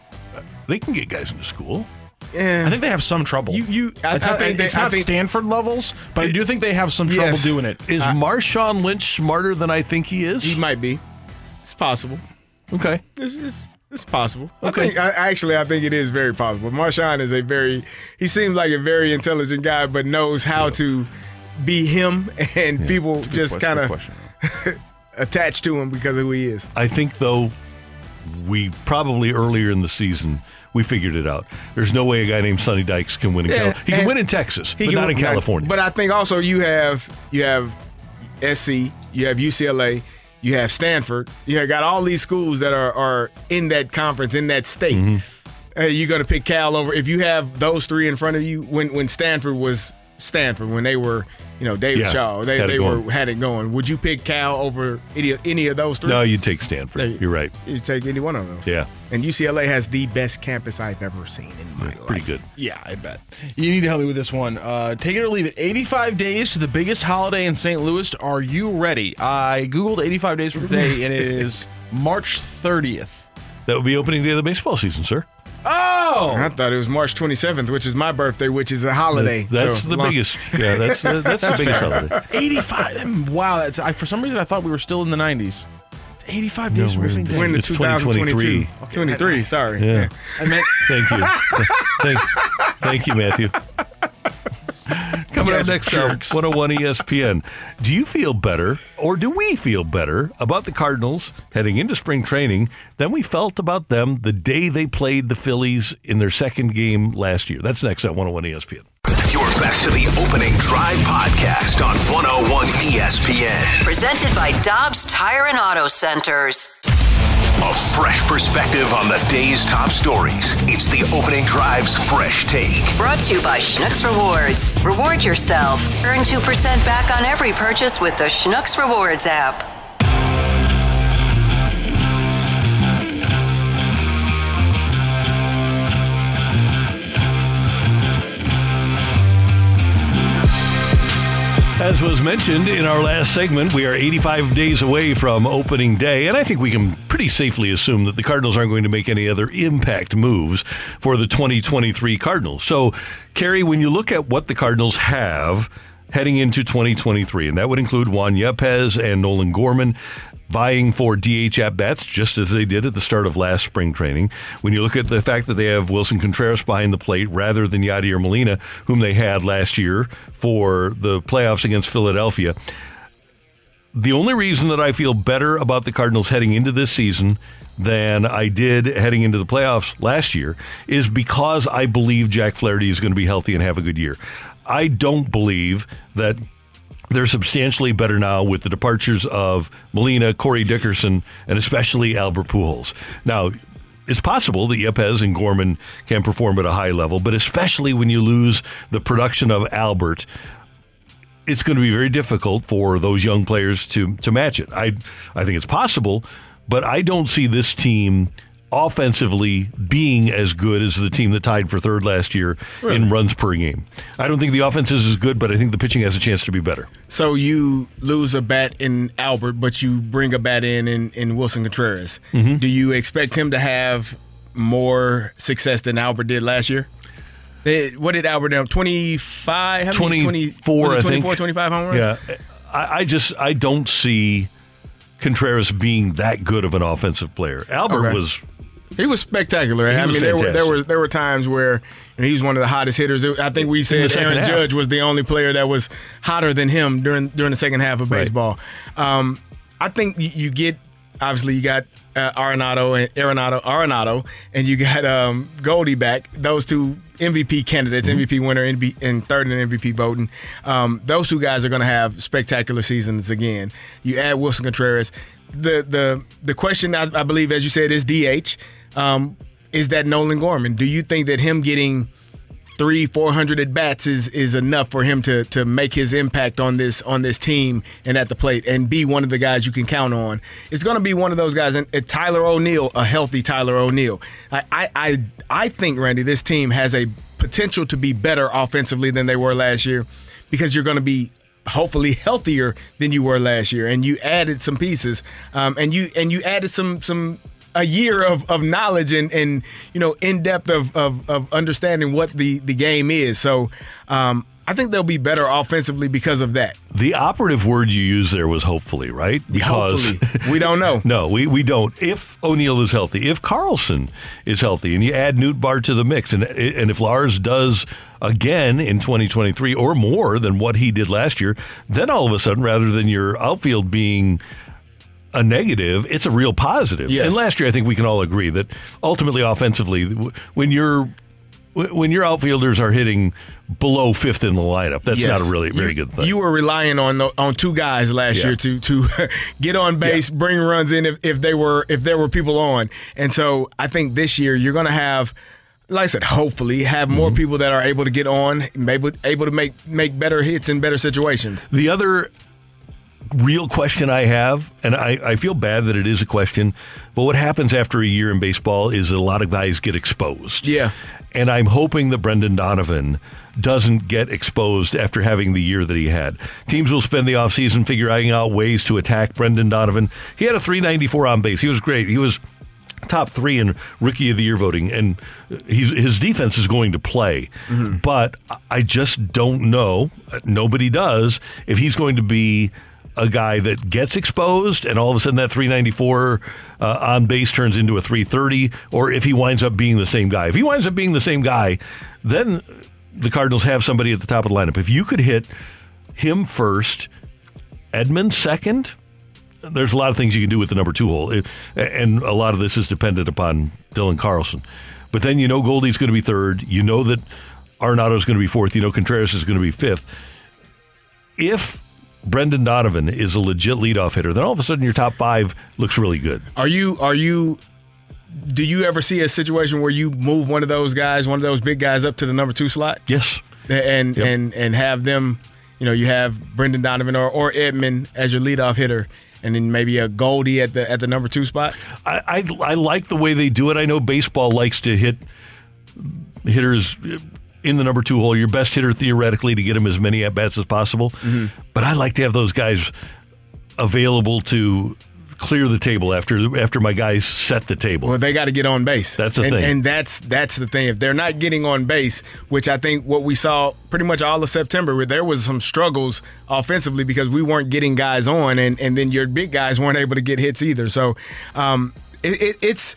Speaker 8: They can get guys into school.
Speaker 9: Yeah.
Speaker 10: I think they have some trouble.
Speaker 9: You you I,
Speaker 10: it's
Speaker 9: I
Speaker 10: not,
Speaker 9: think
Speaker 10: it's
Speaker 9: they, I
Speaker 10: not
Speaker 9: think-
Speaker 10: Stanford levels, but I do think they have some trouble
Speaker 9: Yes.
Speaker 10: doing it.
Speaker 8: Is Marshawn Lynch smarter than I think he is?
Speaker 9: he might be. It's possible.
Speaker 8: Okay.
Speaker 9: It's, it's, it's possible.
Speaker 8: Okay.
Speaker 9: I think, I, actually, I think it is very possible. Marshawn is a very, he seems like a very intelligent guy, but knows how to be him and people
Speaker 10: It's a good
Speaker 9: just kind of
Speaker 10: question.
Speaker 9: attached to him because of who he is.
Speaker 8: I think though we probably earlier in the season we figured it out. There's no way a guy named Sonny Dykes can win in
Speaker 9: Yeah,
Speaker 8: California. He can win in Texas,
Speaker 9: He
Speaker 8: but
Speaker 9: can
Speaker 8: not in California.
Speaker 9: But I think also you have you have SC, you have UCLA, you have Stanford. You have got all these schools that are are in that conference in that state.
Speaker 8: Mm-hmm.
Speaker 9: Uh, you're to pick Cal over if you have those three in front of you. When when Stanford was Stanford, when they were you know David
Speaker 8: Yeah,
Speaker 9: Shaw, they
Speaker 8: had
Speaker 9: they
Speaker 8: going.
Speaker 9: were had it going. Would you pick Cal over any any of those three?
Speaker 8: no, you'd take Stanford.
Speaker 9: There-
Speaker 8: You're right.
Speaker 9: You take any one of those.
Speaker 8: Yeah,
Speaker 9: And UCLA has the best campus I've ever seen in my life.
Speaker 8: pretty good.
Speaker 10: Yeah, I bet. You need to help me with this one. Uh, take it or leave it. 85 days to the biggest holiday in St. Louis. Are you ready? I Googled 85 days from today, and it is March 30th.
Speaker 8: That would be opening day of the baseball season, sir.
Speaker 10: Oh!
Speaker 9: I thought it was March 27th, which is my birthday, which is a holiday.
Speaker 8: That's
Speaker 9: So
Speaker 8: the
Speaker 9: long-
Speaker 8: biggest. Yeah, that's the, that's, the biggest
Speaker 10: fair.
Speaker 8: holiday.
Speaker 10: 85. Wow. That's, I, for some reason, I thought we were still in the 90s. It's 85 days from
Speaker 8: we're-
Speaker 10: opening day.
Speaker 9: We're in the
Speaker 8: It's
Speaker 9: 2022.
Speaker 8: 2023.
Speaker 9: 23, sorry.
Speaker 8: Yeah.
Speaker 10: I meant
Speaker 8: Thank you. thank, thank you, Matthew. Coming up
Speaker 9: guys
Speaker 8: next
Speaker 9: are
Speaker 8: on 101 ESPN. Do you feel better, or do we feel better about the Cardinals heading into spring training than we felt about them the day they played the Phillies in their second game last year? That's next on 101 ESPN.
Speaker 5: You're back to the opening drive podcast on 101 ESPN.
Speaker 6: Presented by Dobbs Tire and Auto Centers.
Speaker 5: A fresh perspective on the day's top stories. It's the opening drive's fresh take.
Speaker 6: Brought to you by Schnucks Rewards. Reward yourself. Earn 2% back on every purchase with the Schnucks Rewards app.
Speaker 8: As was mentioned in our last segment, we are 85 days away from opening day, and I think we can pretty safely assume that the Cardinals aren't going to make any other impact moves for the 2023 Cardinals. So, Carey, when you look at what the Cardinals have heading into 2023, and that would include Juan Yepez and Nolan Gorman vying for DH at bats, just as they did at the start of last spring training. When you look at the fact that they have Willson Contreras behind the plate rather than Yadier Molina, whom they had last year for the playoffs against Philadelphia. The only reason that I feel better about the Cardinals heading into this season than I did heading into the playoffs last year is because I believe Jack Flaherty is going to be healthy and have a good year. I don't believe that they're substantially better now with the departures of Molina, Corey Dickerson, and especially Albert Pujols. Now, it's possible that Yepez and Gorman can perform at a high level, but especially when you lose the production of Albert, it's going to be very difficult for those young players to to match it. I I think it's possible, but I don't see this team offensively being as good as the team that tied for third last year in runs per game. I don't think the offense is as good, but I think the pitching has a chance to be better.
Speaker 9: So you lose a bat in Albert, but you bring a bat in in, in Willson Contreras.
Speaker 8: Mm-hmm.
Speaker 9: Do you expect him to have more success than Albert did last year? Eh, What did Albert have? 25? How many?
Speaker 8: 24,
Speaker 9: was it
Speaker 8: I
Speaker 9: 24,
Speaker 8: think.
Speaker 9: 25 home runs?
Speaker 8: Yeah, I, I just I don't see Contreras being that good of an offensive player. Albert
Speaker 9: Okay.
Speaker 8: was
Speaker 9: He was spectacular.
Speaker 8: He
Speaker 9: I
Speaker 8: was
Speaker 9: mean, there were there were there were times where he was one of the hottest hitters. I think we said Aaron
Speaker 8: half.
Speaker 9: Judge was the only player that was hotter than him during during the second half of
Speaker 8: Right.
Speaker 9: baseball. Um, I think you get obviously you got uh, Arenado and Arenado Arenado, and you got um, Goldie back. Those two MVP candidates,
Speaker 8: Mm-hmm.
Speaker 9: MVP winner, NB and third in MVP voting. Um, those two guys are going to have spectacular seasons again. You add Willson Contreras. The the the question I, I believe, as you said, is DH. Um, is that Nolan Gorman? Do you think that him getting three, four hundred at bats is is enough for him to to make his impact on this on this team and at the plate and be one of the guys you can count on? It's going to be one of those guys. And uh, Tyler O'Neill, a healthy Tyler O'Neill. I, I I I think Randy, this team has a potential to be better offensively than they were last year because you're going to be hopefully healthier than you were last year and you added some pieces um, and you and you added some some a year of, of knowledge and, and you know in depth of, of, of understanding what the, the game is. So um, I think they'll be better offensively because of that.
Speaker 8: The operative word you used there was hopefully, right? Because
Speaker 9: Hopefully. we don't know.
Speaker 8: no, we, we don't. If O'Neill is healthy, if Carlson is healthy, and you add Nootbaar to the mix, and and if Lars does again in 2023 or more than what he did last year, then all of a sudden, rather than your outfield being a negative, it's a real positive.
Speaker 9: Yes.
Speaker 8: And last year, I think we can all agree that ultimately, offensively, when you're when your outfielders are hitting below fifth in the lineup, that's
Speaker 9: Yes.
Speaker 8: not a really very
Speaker 9: you,
Speaker 8: good thing.
Speaker 9: You were relying on the, on two guys last
Speaker 8: Yeah.
Speaker 9: year to to get on base, bring runs in if, if they were if there were people on, and so I think this year you're going to have. Like I said, hopefully have more
Speaker 8: Mm-hmm.
Speaker 9: people that are able to get on, able able to make make better hits in better situations.
Speaker 8: The other real question I have, and I, I feel bad that it is a question, but what happens after a year in baseball is that a lot of guys get exposed.
Speaker 9: Yeah.
Speaker 8: And I'm hoping that Brendan Donovan doesn't get exposed after having the year that he had. Teams will spend the offseason figuring out ways to attack Brendan Donovan. He had a 394 on base. He was great. He was top three in rookie of the year voting, and he's, his defense is going to play. Mm-hmm. But I just don't know. Nobody does if he's going to be a guy that gets exposed and all of a sudden that 394 uh, on base turns into a 330 or if he winds up being the same guy. If he winds up being the same guy then the cardinals have somebody at the top of the lineup. If you could hit him first Edman second there's a lot of things you can do with the number two hole. It- and a lot of this is dependent upon dylan carlson. But then you know goldie's going to be third you know that Arenado's going to be fourth you know contreras is going to be fifth. If Brendan Donovan is a legit leadoff hitter, then all of a sudden your top five looks really good.
Speaker 9: Are you are you do you ever see a situation where you move one of those guys, one of those big guys up to the number 2 slot?
Speaker 8: Yes.
Speaker 9: And
Speaker 8: Yep.
Speaker 9: and and have them, you know, you have Brendan Donovan or, or Edman as your leadoff hitter and then maybe a Goldie at the at the number 2 spot?
Speaker 8: I, I I like the way they do it. I know baseball likes to hit hitters in the number two hole. Your best hitter theoretically to get him as many at bats as possible. But I like to have those guys available to clear the table after after my guys set the table.
Speaker 9: Well, they got to get on base.
Speaker 8: That's the
Speaker 9: and,
Speaker 8: thing.
Speaker 9: and that's that's the thing. If they're not getting on base, which I think what we saw pretty much all of September, where there was some struggles offensively because we weren't getting guys on, and and then your big guys weren't able to get hits either. So, um, it, it, it's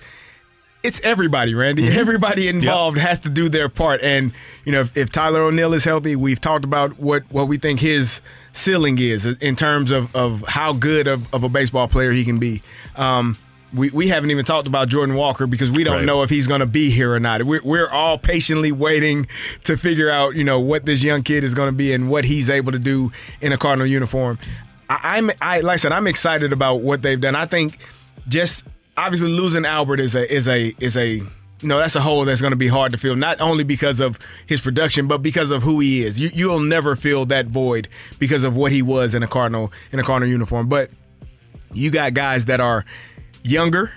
Speaker 9: it's everybody, Randy.
Speaker 8: Mm-hmm.
Speaker 9: Everybody involved has to do their part. And you know, if, if Tyler O'Neill is healthy, we've talked about what what we think his ceiling is in terms of of how good of, of a baseball player he can be. Um, we, we haven't even talked about Jordan Walker because we don't
Speaker 8: Right.
Speaker 9: know if he's going to be here or not. We're, we're all patiently waiting to figure out, you know, what this young kid is going to be and what he's able to do in a Cardinal uniform. I, I'm, I like I said, I'm excited about what they've done. I think just obviously losing Albert is a is a is a you know that's a hole that's going to be hard to fill. Not only because of his production, but because of who he is. You you'll never fill that void because of what he was in a Cardinal in a Cardinal uniform. But you got guys that are younger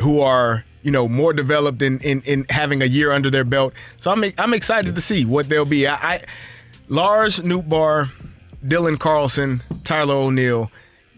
Speaker 9: who are you know more developed in in, in having a year under their belt. So I'm I'm excited to see what they'll be. I, I Lars Nootbaar, Dylan Carlson, Tyler O'Neill.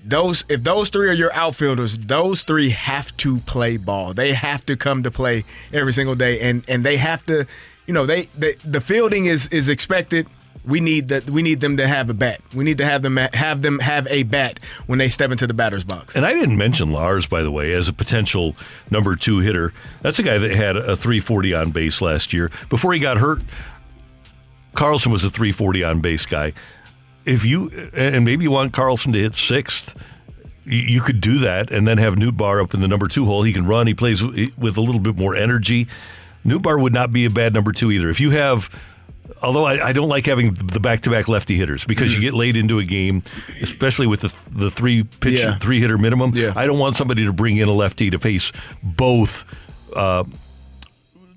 Speaker 9: Those if those three are your outfielders, those three have to play ball. They have to come to play every single day, and and they have to, you know, they, they the fielding is is expected. We need that. We need them to have a bat. We need to have them have them have a bat when they step into the batter's box.
Speaker 8: And I didn't mention Lars, by the way, as a potential number two hitter. That's a guy that had a 340 on base last year. Before he got hurt, Carlson was a 340 on base guy. If you, and maybe you want Carlson to hit sixth, you could do that and then have Nootbaar up in the number two hole. He can run, he plays with a little bit more energy. Nootbaar would not be a bad number two either. If you have, although I, I don't like having the back to back lefty hitters because you get laid into a game, especially with the, the three pitch,
Speaker 9: Yeah.
Speaker 8: three hitter minimum.
Speaker 9: Yeah.
Speaker 8: I don't want somebody to bring in a lefty to face both uh,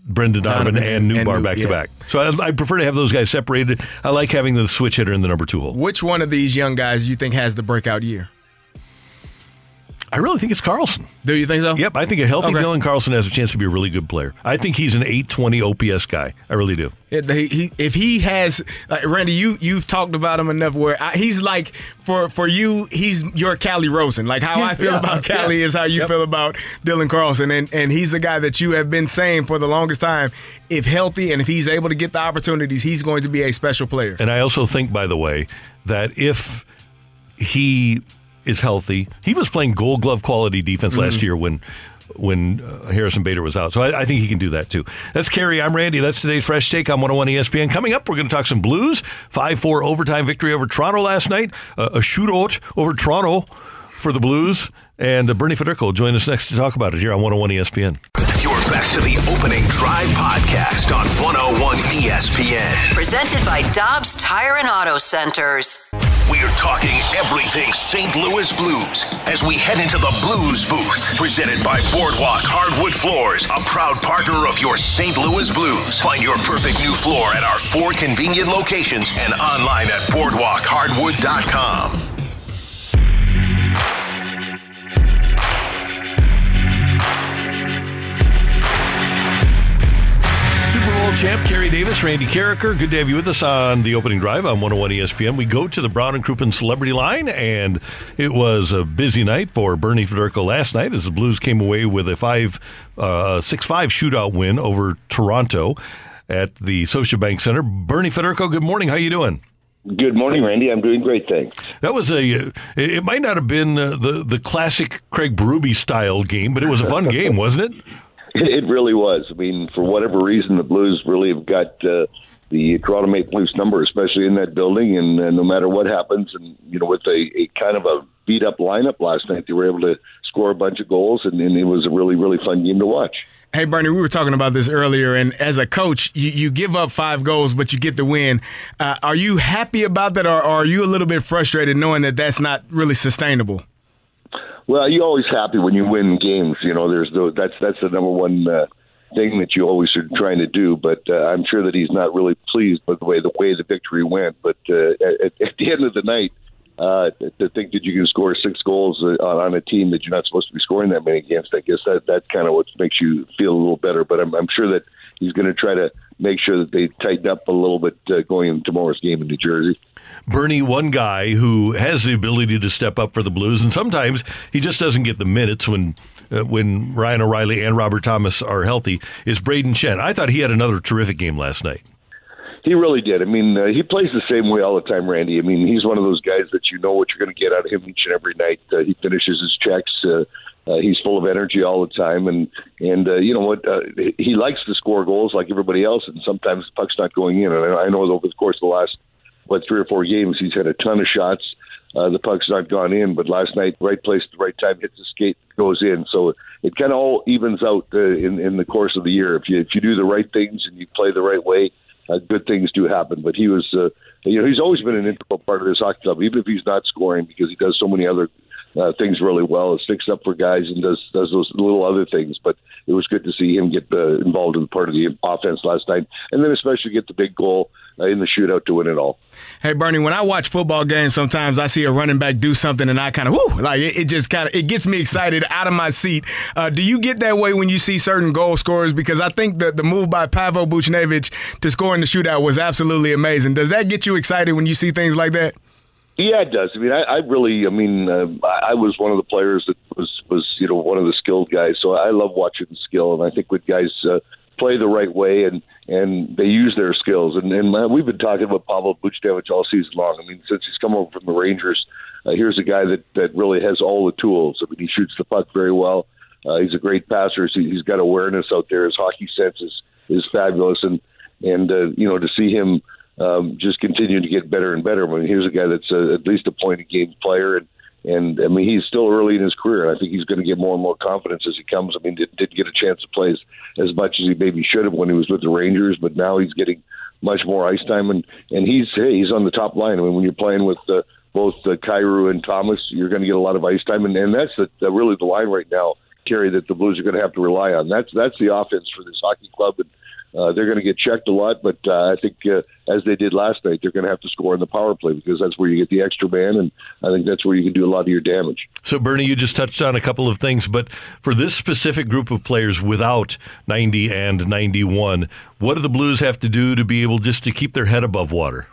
Speaker 8: Brendan Donovan,
Speaker 9: Donovan
Speaker 8: and
Speaker 9: and Nootbaar
Speaker 8: back to back. So I, I prefer to have those guys separated. I like having the switch hitter in the number two hole.
Speaker 9: Which one of these young guys do you think has the breakout year?
Speaker 8: I really think it's Carlson.
Speaker 9: Do you think so?
Speaker 8: Yep, I think a healthy
Speaker 9: Okay.
Speaker 8: Dylan Carlson has a chance to be a really good player. I think he's an 820 OPS guy. I really do.
Speaker 9: Yeah, he, he, if he has, like, Randy, you you've talked about him enough. Where I, he's like for for you, he's your Cali Rosen. Like how I feel
Speaker 8: Yeah,
Speaker 9: about
Speaker 8: Cali
Speaker 9: is how you
Speaker 8: Yep.
Speaker 9: feel about Dylan Carlson, and and he's the guy that you have been saying for the longest time. If healthy and if he's able to get the opportunities, he's going to be a special player.
Speaker 8: And I also think, by the way, that if he is healthy, he was playing Gold Glove quality defense last
Speaker 9: Mhm.
Speaker 8: year when when uh, Harrison Bader was out. So I, I think he can do that too. That's Carey. I'm Randy. That's today's Fresh Take on 101 ESPN. Coming up, we're going to talk some Blues. 5 4 overtime victory over Toronto last night. Uh, a shootout over Toronto for the Blues. And uh, Bernie Federko will join us next to talk about it here on 101 ESPN.
Speaker 5: You're back to the opening drive podcast on 101 ESPN.
Speaker 6: Presented by Dobbs Tire and Auto Centers.
Speaker 5: We are talking everything St. Louis Blues as we head into the Blues booth. Presented by Boardwalk Hardwood Floors, a proud partner of your St. Louis Blues. Find your perfect new floor at our four convenient locations and online at boardwalkhardwood.com.
Speaker 8: Bowl champ Carey Davis, Randy Karraker. Good to have you with us on the opening drive on 101 ESPN. We go to the Brown and Crouppen Celebrity Line, and it was a busy night for Bernie Federko last night as the Blues came away with a five, uh, six five shootout win over Toronto at the Scotiabank Center. Bernie Federko, good morning. How you doing?
Speaker 15: Good morning, Randy. I'm doing great, thanks.
Speaker 8: That was a. It might not have been the the classic Craig Berube style game, but it was a fun game, wasn't it?
Speaker 15: It really was. I mean, for whatever reason, the Blues really have got uh, the Toronto Maple Leafs number, especially in that building. And no matter what happens, and you know, with a, a kind of a beat up lineup last night, they were able to score a bunch of goals, and, and it was a really, really fun game to watch.
Speaker 9: Hey, Bernie, we were talking about this earlier, and as a coach, you, you give up five goals, but you get the win. Uh, are you happy about that, or, or are you a little bit frustrated knowing that that's not really sustainable?
Speaker 15: Well, you're always happy when you win games. You know, there's the, that's that's the number one uh, thing that you always are trying to do. But uh, I'm sure that he's not really pleased with the way the way the victory went. But uh, at, at the end of the night, uh, to think that you can score six goals uh, on, on a team that you're not supposed to be scoring that many against, I guess that that's kind of what makes you feel a little better. But I'm, I'm sure that he's going to try to make sure that they tighten up a little bit uh, going into tomorrow's game in New Jersey.
Speaker 8: Bernie, one guy who has the ability to step up for the Blues, and sometimes he just doesn't get the minutes when uh, when Ryan O'Reilly and Robert Thomas are healthy, is Brayden Schenn. I thought he had another terrific game last night.
Speaker 15: He really did. I mean, uh, he plays the same way all the time, Randy. I mean, he's one of those guys that you know what you're going to get out of him each and every night. Uh, he finishes his checks. Uh, uh, he's full of energy all the time, and and uh, you know what? Uh, he likes to score goals like everybody else, and sometimes the puck's not going in. And I, know over the course of the last what three or four games, he's had a ton of shots. Uh, the puck's not gone in, but last night, right place at the right time, hits the skate, goes in. So it kind of all evens out uh, in in the course of the year. If you if you do the right things and you play the right way, uh, good things do happen. But he was, uh, you know, he's always been an integral part of this hockey club, even if he's not scoring, because he does so many other uh, things really well. It sticks up for guys and does does those little other things. But it was good to see him get uh, involved in part of the offense last night, and then especially get the big goal uh, in the shootout to win it all.
Speaker 9: Hey Bernie, when I watch football games, sometimes I see a running back do something, and I kind of whoo, like it, it just kind of it gets me excited out of my seat. Uh, do you get that way when you see certain goal scorers? Because I think that the move by Pavel Buchnevich to score in the shootout was absolutely amazing. Does that get you excited when you see things like that?
Speaker 15: Yeah, it does. I mean, I, I really, I mean, uh, I was one of the players that was was you know one of the skilled guys, so I love watching skill, and I think when guys uh, play the right way and and they use their skills, and and uh, we've been talking about Pavel Buchnevich all season long. I mean, since he's come over from the Rangers, uh, here's a guy that that really has all the tools. I mean, he shoots the puck very well. Uh, he's a great passer. So he's got awareness out there. His hockey sense is is fabulous, and and uh, you know to see him um, just continue to get better and better. I mean, here's a guy that's uh at least a point a game player, and and I mean he's still early in his career, and I think he's going to get more and more confidence as he comes. I mean, did, did get a chance to play as, as much as he maybe should have when he was with the Rangers, but now he's getting much more ice time, and and he's hey, he's on the top line. I mean, when you're playing with uh, both uh, Kyrou and Thomas, you're going to get a lot of ice time, and, and that's the, the, really the line right now, Carey, that the Blues are going to have to rely on. That's that's the offense for this hockey club, and Uh, they're going to get checked a lot, but uh, I think uh, as they did last night, they're going to have to score in the power play because that's where you get the extra man, and I think that's where you can do a lot of your damage.
Speaker 8: So, Bernie, you just touched on a couple of things, but for this specific group of players without 90 and 91, what do the Blues have to do to be able just to keep their head above water?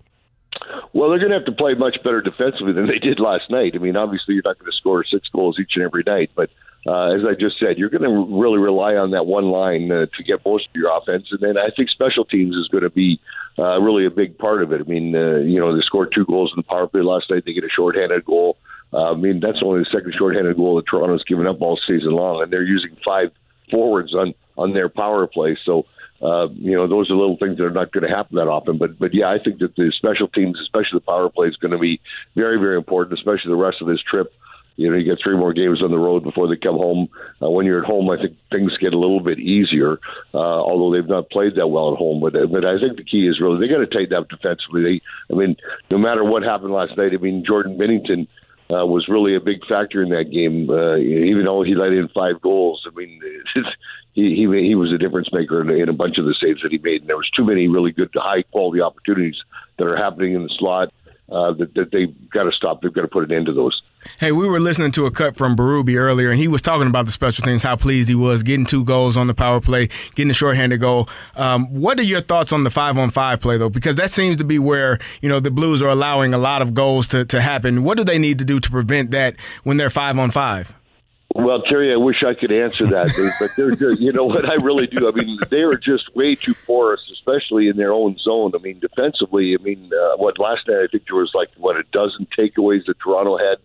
Speaker 15: Well, they're going to have to play much better defensively than they did last night. I mean, obviously, you're not going to score six goals each and every night, but uh, as I just said, you're going to really rely on that one line uh, to get most of your offense, and then I think special teams is going to be uh, really a big part of it. I mean, uh, you know, they scored two goals in the power play last night. They get a shorthanded goal. Uh, I mean, that's only the second shorthanded goal that Toronto's given up all season long, and they're using five forwards on on their power play. So, uh, you know, those are little things that are not going to happen that often. But, but yeah, I think that the special teams, especially the power play, is going to be very, very important, especially the rest of this trip. You know, you get three more games on the road before they come home. Uh, when you're at home, I think things get a little bit easier, uh, although they've not played that well at home. But but I think the key is really they got to tighten up defensively. They, I mean, no matter what happened last night, I mean, Jordan Binnington uh, was really a big factor in that game. Uh, even though he let in five goals, I mean, he he he was a difference maker in, in a bunch of the saves that he made. And there was too many really good, high quality opportunities that are happening in the slot uh, that, that they've got to stop. They've got to put an end to those.
Speaker 9: Hey, we were listening to a cut from Berube earlier, and he was talking about the special things, how pleased he was getting two goals on the power play, getting a shorthanded goal. Um, what are your thoughts on the five on five play, though? Because that seems to be where you know the Blues are allowing a lot of goals to, to happen. What do they need to do to prevent that when they're five on five?
Speaker 15: Well, Carey, I wish I could answer that, but they're just, you know what I really do. I mean, they are just way too porous, especially in their own zone. I mean, defensively, I mean, uh, what last night I think there was like what a dozen takeaways that Toronto had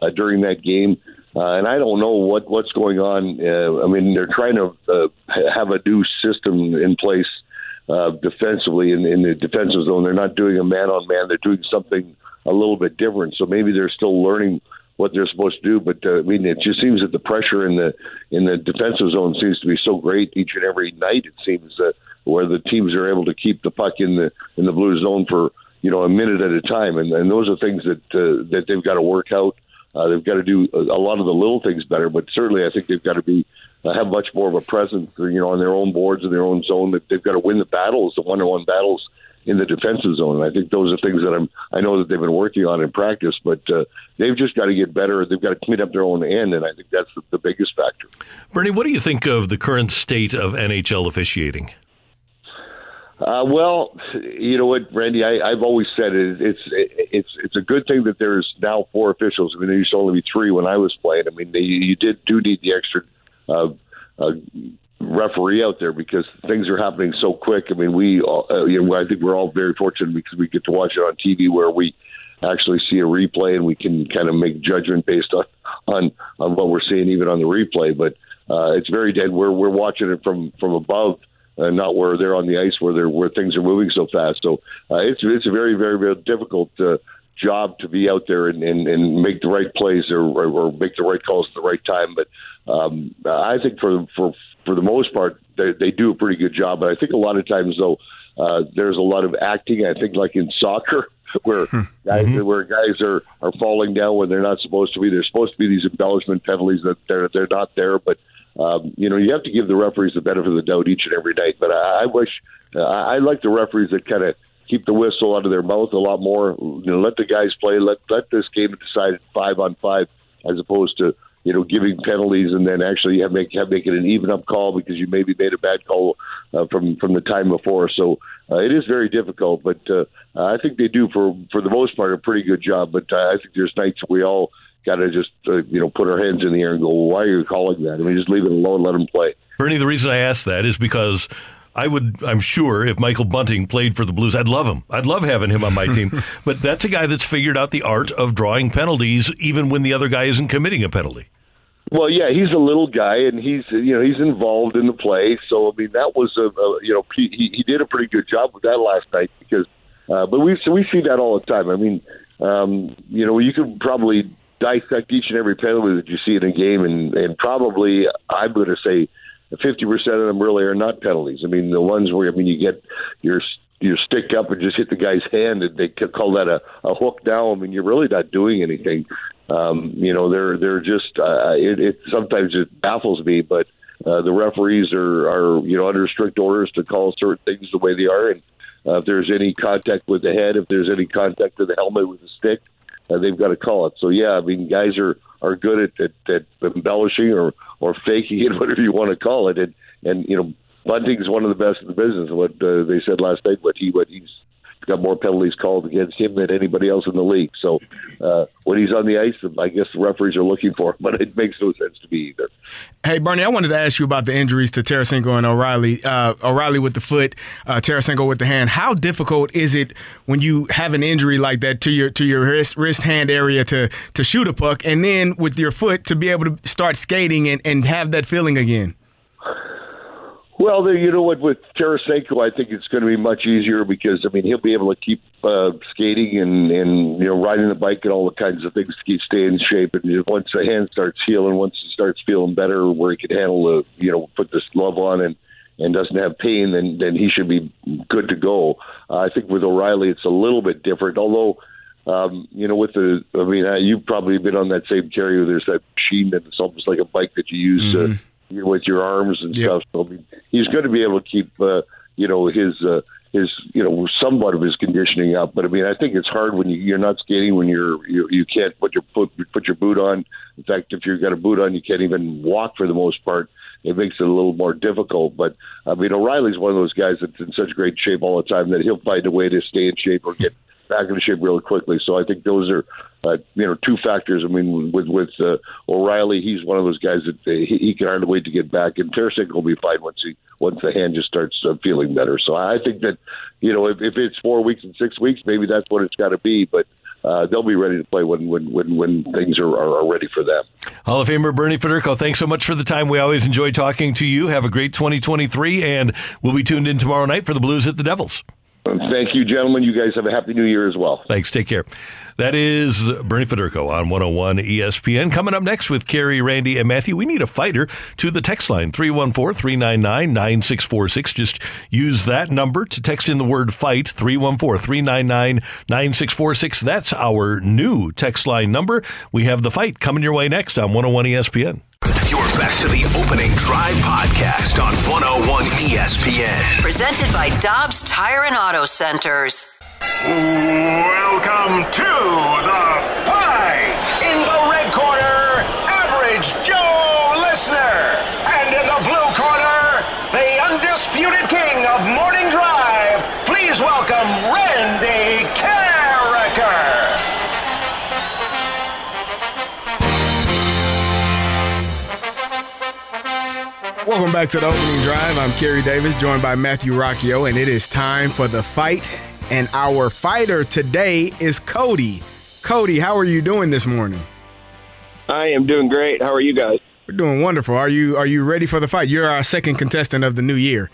Speaker 15: uh, during that game, uh, and I don't know what what's going on. Uh, I mean, they're trying to uh, have a new system in place uh, defensively in, in the defensive zone. They're not doing a man on man. They're doing something a little bit different. So maybe they're still learning what they're supposed to do. But uh, I mean, it just seems that the pressure in the in the defensive zone seems to be so great each and every night. It seems that where the teams are able to keep the puck in the in the blue zone for you know a minute at a time, and, and those are things that uh, that they've got to work out. Uh, they've got to do a, lot of the little things better, but certainly I think they've got to be uh, have much more of a presence, you know, on their own boards in their own zone. That they've got to win the battles, the one-on-one battles in the defensive zone. And I think those are things that I'm I know that they've been working on in practice, but uh, they've just got to get better. They've got to clean up their own end, and I think that's the, the biggest factor.
Speaker 8: Bernie, what do you think of the current state of NHL officiating?
Speaker 15: Uh, well, you know what, Randy, I, I've always said it, it's it, it's it's a good thing that there's now four officials. I mean, there used to only be three when I was playing. I mean, they, you did do need the extra uh, uh, referee out there because things are happening so quick. I mean, we uh, you know, I think we're all very fortunate because we get to watch it on TV where we actually see a replay and we can kind of make judgment based on on on what we're seeing even on the replay. But uh, it's very dead. We're we're watching it from from above uh, not where they're on the ice where they're where things are moving so fast. So uh, it's it's a very very very difficult uh, job to be out there and, and, and make the right plays or, or, make the right calls at the right time. But um, I think for for for the most part they, they do a pretty good job. But I think a lot of times though uh, there's a lot of acting. I think like in soccer. Where guys, mm-hmm. where guys are, are falling down when they're not supposed to be. There's supposed to be these embellishment penalties that they're they're not there, but um, you know, you have to give the referees the benefit of the doubt each and every night. But I, I wish uh, I like the referees that kind of keep the whistle out of their mouth a lot more. You know, let the guys play. Let let this game decided five on five, as opposed to you know giving penalties and then actually have make have make it an even up call because you maybe made a bad call uh, from from the time before. So uh, it is very difficult, but uh, I think they do for for the most part a pretty good job. But uh, I think there's nights we all got to just uh, you know put our hands in the air and go, why are you calling that? I mean, just leave it alone, let them play.
Speaker 8: Bernie, the reason I ask that is because. I would, I'm sure, if Michael Bunting played for the Blues, I'd love him. I'd love having him on my team. but that's a guy that's figured out the art of drawing penalties, even when the other guy isn't committing a penalty.
Speaker 15: Well, yeah, he's a little guy, and he's you know he's involved in the play. So I mean, that was a, a you know he he did a pretty good job with that last night because, uh, but we so we see that all the time. I mean, um, you know, you could probably dissect each and every penalty that you see in a game, and, and probably I'm going to say 50% of them really are not penalties. I mean, the ones where I mean you get your your stick up and just hit the guy's hand, and they call that a, a hook down. I mean, you're really not doing anything. Um, you know, they're they're just uh, it, it sometimes it baffles me, but uh, the referees are, are you know under strict orders to call certain things the way they are, and uh, if there's any contact with the head, if there's any contact to the helmet with the stick, they've got to call it. So yeah, I mean, guys are are good at, at, at embellishing or or faking it, whatever you want to call it, and and you know, Bunting's one of the best in the business. What uh, they said last night, what he what he's got more penalties called against him than anybody else in the league. So uh, when he's on the ice, I guess the referees are looking for him, but it makes no sense to me either.
Speaker 9: Hey, Bernie, I wanted to ask you about the injuries to Tarasenko and O'Reilly. Uh, O'Reilly with the foot, uh, Tarasenko with the hand. How difficult is it when you have an injury like that to your to your wrist, wrist hand area to to shoot a puck, and then with your foot to be able to start skating and, and have that feeling again?
Speaker 15: Well, the, you know what, with Tarasenko, I think it's going to be much easier because I mean he'll be able to keep uh, skating and and you know riding the bike and all the kinds of things to keep stay in shape. And once the hand starts healing, once he starts feeling better, where he can handle the you know put this glove on and and doesn't have pain, then then he should be good to go. Uh, I think with O'Reilly, it's a little bit different, although. Um, you know, with the, I mean, uh, you've probably been on that same carrier. There's that machine that it's almost like a bike that you use
Speaker 9: Mm-hmm.
Speaker 15: to you know, with your arms and stuff. So I mean, he's going to be able to keep, uh, you know, his uh, his you know somewhat of his conditioning up. But I mean, I think it's hard when you, you're not skating when you're you, you can't put your foot put your boot on. In fact, if you've got a boot on, you can't even walk for the most part. It makes it a little more difficult. But I mean, O'Reilly's one of those guys that's in such great shape all the time that he'll find a way to stay in shape or get back into shape really quickly. So I think those are, uh, you know, two factors. I mean, with with uh, O'Reilly, he's one of those guys that uh, he, he can hardly wait to get back, and Tarasenko will be fine once he once the hand just starts uh, feeling better. So I think that, you know, if, if it's four weeks and six weeks, maybe that's what it's got to be. But uh, they'll be ready to play when when when, when things are, are ready for them.
Speaker 8: Hall of Famer Bernie Federko, thanks so much for the time. We always enjoy talking to you. Have a great 2023, and we'll be tuned in tomorrow night for the Blues at the Devils.
Speaker 15: Thank you, gentlemen. You guys have a happy new year as well.
Speaker 8: Thanks. Take care. That is Bernie Federko on 101 ESPN. Coming up next with Carey, Randy, and Matthew, we need a fighter to the text line 314 399 9646. Just use that number to text in the word fight 314 399 9646. That's our new text line number. We have the fight coming your way next on 101 ESPN.
Speaker 5: You're back to the opening drive podcast on 101 ESPN.
Speaker 6: Presented by Dobbs Tire and Auto Centers.
Speaker 5: Welcome to the fight. In the red corner, average Joe Listener.
Speaker 13: Welcome
Speaker 9: back to the opening drive. I'm Carey Davis, joined by Matthew Rocchio, and it is time for the fight. And our fighter today is Cody. Cody, how are you doing this morning?
Speaker 16: I am doing great. How are you guys?
Speaker 9: We're doing wonderful. Are you are you ready for the fight? You're our second contestant of the new year.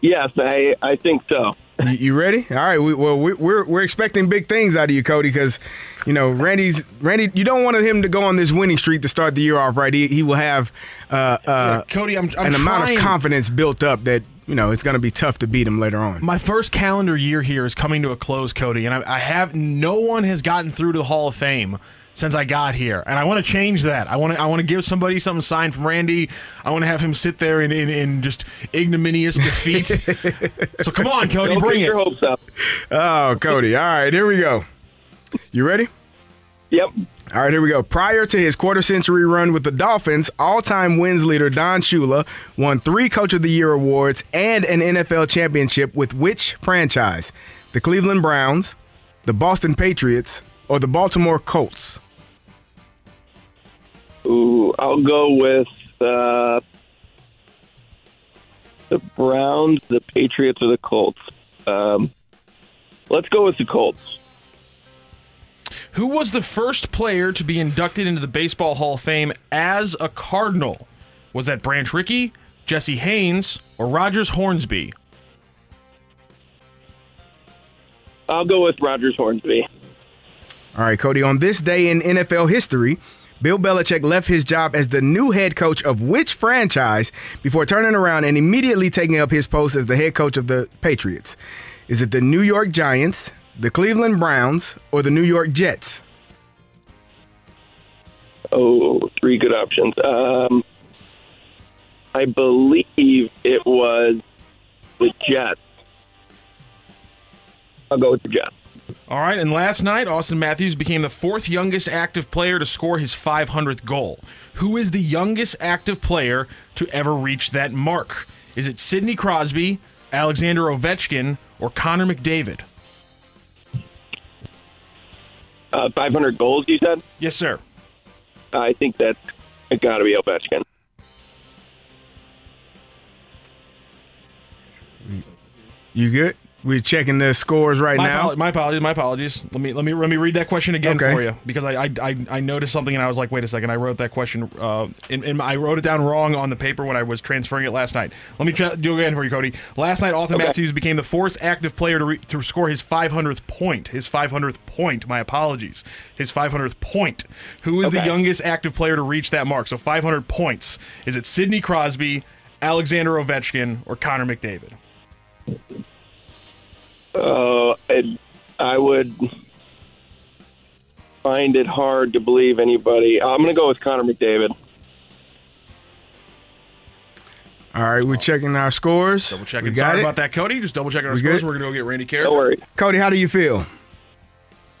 Speaker 16: Yes, I I think so.
Speaker 9: You, you ready? All right. We, well, we, we're we're expecting big things out of you, Cody, because you know Randy's Randy. You don't want him to go on this winning streak to start the year off right. He, he will have uh, uh,
Speaker 10: Yeah, Cody, I'm- I'm
Speaker 9: an amount of confidence built up that you know it's going to be tough to beat him later on.
Speaker 10: My first calendar year here is coming to a close, Cody, and I, I have no one has gotten through to the Hall of Fame since I got here, and I want to change that. I want to I want to give somebody something signed from Randy. I want to have him sit there in, in, in just ignominious defeat. so come on, Cody,
Speaker 16: Don't
Speaker 10: bring it.
Speaker 16: your hopes up.
Speaker 9: Oh, Cody. All right, here we go. You ready?
Speaker 16: Yep.
Speaker 9: All right, here we go. Prior to his quarter century run with the Dolphins, all time wins leader Don Shula won three Coach of the Year awards and an NFL championship with which franchise? The Cleveland Browns, the Boston Patriots, or the Baltimore Colts?
Speaker 16: Ooh, I'll go with uh, the Browns, the Patriots, or the Colts. Um, let's go with the Colts.
Speaker 10: Who was the first player to be inducted into the Baseball Hall of Fame as a Cardinal? Was that Branch Rickey, Jesse Haines, or Rogers Hornsby?
Speaker 16: I'll go with Rogers Hornsby.
Speaker 9: All right, Cody. On this day in NFL history, Bill Belichick left his job as the new head coach of which franchise before turning around and immediately taking up his post as the head coach of the Patriots? Is it the New York Giants, the Cleveland Browns, or the New York Jets?
Speaker 16: Oh, three good options. Um, I believe it was the Jets. I'll go with the Jets.
Speaker 10: All right, and last night, Auston Matthews became the fourth youngest active player to score his 500th goal. Who is the youngest active player to ever reach that mark? Is it Sidney Crosby, Alexander Ovechkin, or Connor McDavid?
Speaker 16: Uh, 500 goals, you said?
Speaker 10: Yes, sir.
Speaker 16: I think that's got to be Ovechkin.
Speaker 9: You good? We're checking the scores right
Speaker 10: my
Speaker 9: now.
Speaker 10: apolo- my apologies. My apologies. Let me let me let me read that question again
Speaker 9: Okay.
Speaker 10: for you because I, I I I noticed something and I was like, wait a second. I wrote that question. Uh, in, in I wrote it down wrong on the paper when I was transferring it last night. Let me try, do it again for you, Cody. Last night, Auston
Speaker 16: Okay.
Speaker 10: Matthews became the fourth active player to re, to score his 500th point. His 500th point. My apologies. His 500th point. Who is the youngest active player to reach that mark? So 500 points. Is it Sidney Crosby, Alexander Ovechkin, or Connor McDavid?
Speaker 16: Uh, I, I would find it hard to believe anybody. I'm going to go with Connor McDavid.
Speaker 9: All right, we're checking our scores.
Speaker 10: Double checking.
Speaker 9: We got
Speaker 10: Sorry
Speaker 9: it?
Speaker 10: about that, Cody. Just double checking our
Speaker 9: We
Speaker 10: scores.
Speaker 9: good?
Speaker 10: We're gonna go get Randy Carey.
Speaker 16: Don't worry.
Speaker 9: Cody, how do you feel?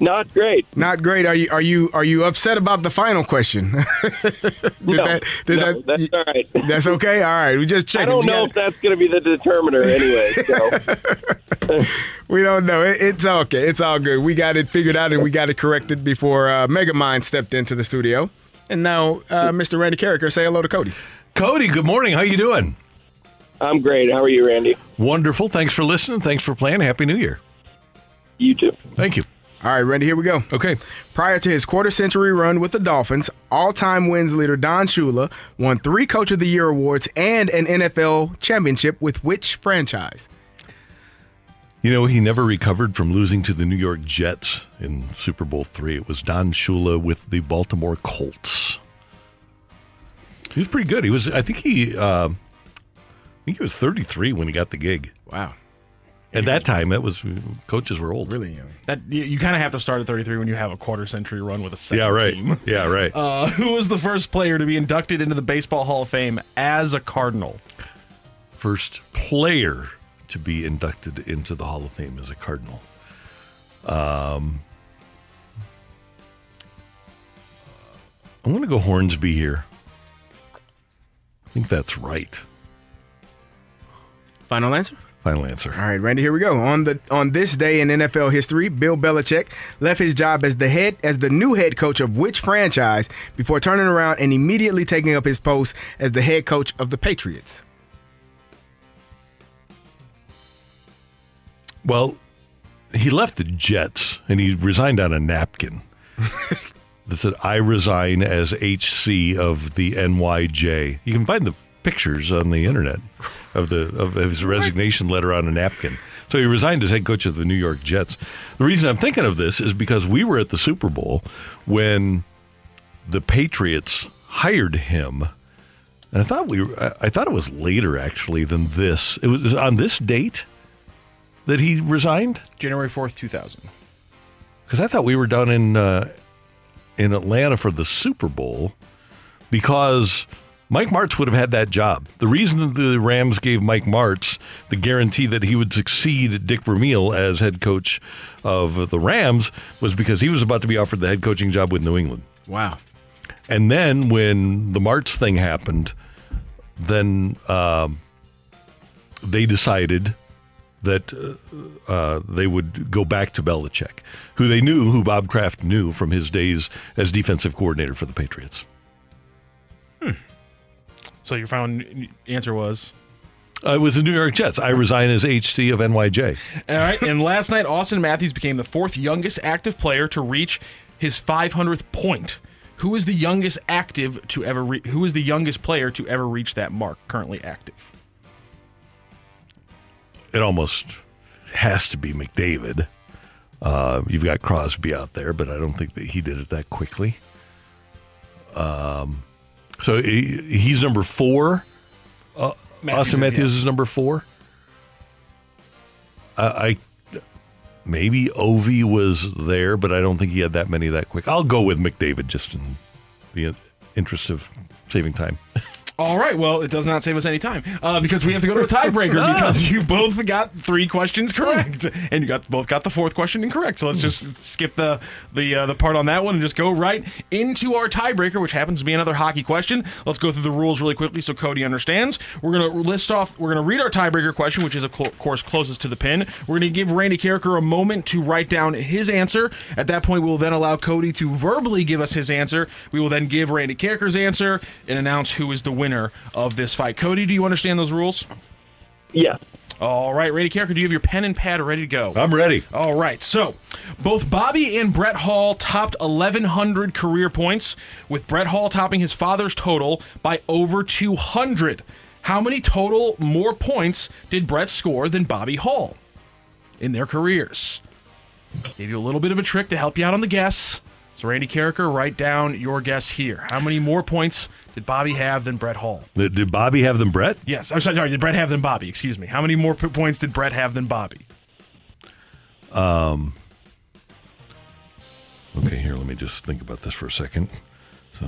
Speaker 16: Not great.
Speaker 9: Not great. Are you are you are you upset about the final question? did
Speaker 16: No,
Speaker 9: that, did
Speaker 16: no,
Speaker 9: that,
Speaker 16: that's all right.
Speaker 9: That's okay. All right, we just
Speaker 16: checked.
Speaker 9: I
Speaker 16: don't know
Speaker 9: got-
Speaker 16: if that's going to be the determiner anyway. So.
Speaker 9: We don't know. It, it's okay. It's all good. We got it figured out and we got it corrected before uh, Megamind stepped into the studio. And now, uh, Mr. Randy Karraker, say hello to Cody.
Speaker 8: Cody, good morning. How you doing?
Speaker 16: I'm great. How are you, Randy?
Speaker 8: Wonderful. Thanks for listening. Thanks for playing. Happy New Year.
Speaker 16: You too.
Speaker 8: Thank you.
Speaker 9: All right, Randy, here we go.
Speaker 8: Okay.
Speaker 9: Prior to his quarter century run with the Dolphins, all time wins leader Don Shula won three Coach of the Year awards and an NFL championship with which franchise?
Speaker 8: You know, he never recovered from losing to the New York Jets in Super Bowl three. It was Don Shula with the Baltimore Colts. He was pretty good. He was, I think he, uh, I think he was 33 when he got the gig.
Speaker 9: Wow.
Speaker 8: At that time, that was coaches were old.
Speaker 9: Really young.
Speaker 10: That you, you kind of have to start at 33 when you have a quarter century run with a second
Speaker 8: Yeah, right.
Speaker 10: team.
Speaker 8: Yeah, right.
Speaker 10: Uh, who was the first player to be inducted into the Baseball Hall of Fame as a Cardinal?
Speaker 8: First player to be inducted into the Hall of Fame as a Cardinal. Um, I'm going to go Hornsby here. I think that's right.
Speaker 9: Final answer?
Speaker 8: Final answer.
Speaker 9: All right, Randy, here we go. On the on this day in NFL history, Bill Belichick left his job as the head as the new head coach of which franchise before turning around and immediately taking up his post as the head coach of the Patriots.
Speaker 8: Well, he left the Jets and he resigned on a napkin that said, I resign as HC of the NYJ. You can find the pictures on the internet of the of his resignation letter on a napkin. So he resigned as head coach of the New York Jets. The reason I'm thinking of this is because we were at the Super Bowl when the Patriots hired him. And I thought we were, I thought it was later actually than this. It was on this date that he resigned?
Speaker 10: January 4th, 2000.
Speaker 8: Because I thought we were down in uh, in Atlanta for the Super Bowl because Mike Martz would have had that job. The reason that the Rams gave Mike Martz the guarantee that he would succeed Dick Vermeil as head coach of the Rams was because he was about to be offered the head coaching job with New England.
Speaker 9: Wow.
Speaker 8: And then when the Martz thing happened, then um, they decided that uh, uh, they would go back to Belichick, who they knew, who Bob Kraft knew from his days as defensive coordinator for the Patriots.
Speaker 10: So your final answer was?
Speaker 8: Uh, it was the New York Jets. I resign as HC of NYJ.
Speaker 10: All right. and last night, Auston Matthews became the fourth youngest active player to reach his 500th point. Who is the youngest active to ever? Re- who is the youngest player to ever reach that mark? Currently active.
Speaker 8: It almost has to be McDavid. Uh, you've got Crosby out there, but I don't think that he did it that quickly. Um, so he, he's number four. Uh,
Speaker 10: Matthews
Speaker 8: Auston
Speaker 10: is,
Speaker 8: Matthews
Speaker 10: yeah.
Speaker 8: is number four. I, I maybe Ovi was there, but I don't think he had that many that quick. I'll go with McDavid just in the interest of saving time.
Speaker 10: All right. Well, it does not save us any time uh, because we have to go to a tiebreaker because you both got three questions correct and you got both got the fourth question incorrect. So let's just skip the the uh, the part on that one and just go right into our tiebreaker, which happens to be another hockey question. Let's go through the rules really quickly so Cody understands. We're gonna list off. We're gonna read our tiebreaker question, which is of course closest to the pin. We're gonna give Randy Karraker a moment to write down his answer. At that point, we'll then allow Cody to verbally give us his answer. We will then give Randy Karraker's answer and announce who is the winner of this fight. Cody, do you understand those rules?
Speaker 16: Yeah.
Speaker 10: All right, Randy Karraker, do you have your pen and pad ready to go?
Speaker 8: I'm ready.
Speaker 10: All right, so both Bobby and Brett Hull topped 1,100 career points, with Brett Hull topping his father's total by over 200. How many total more points did Brett score than Bobby Hull in their careers? Gave you a little bit of a trick to help you out on the guess. So, Randy Karraker, write down your guess here. How many more points did Bobby have than Brett Hull?
Speaker 8: Did did Bobby have than Brett?
Speaker 10: Yes. I'm sorry, sorry, did Brett have than Bobby? Excuse me. How many more p- points did Brett have than Bobby?
Speaker 8: Um. Okay, here. Let me just think about this for a second. So,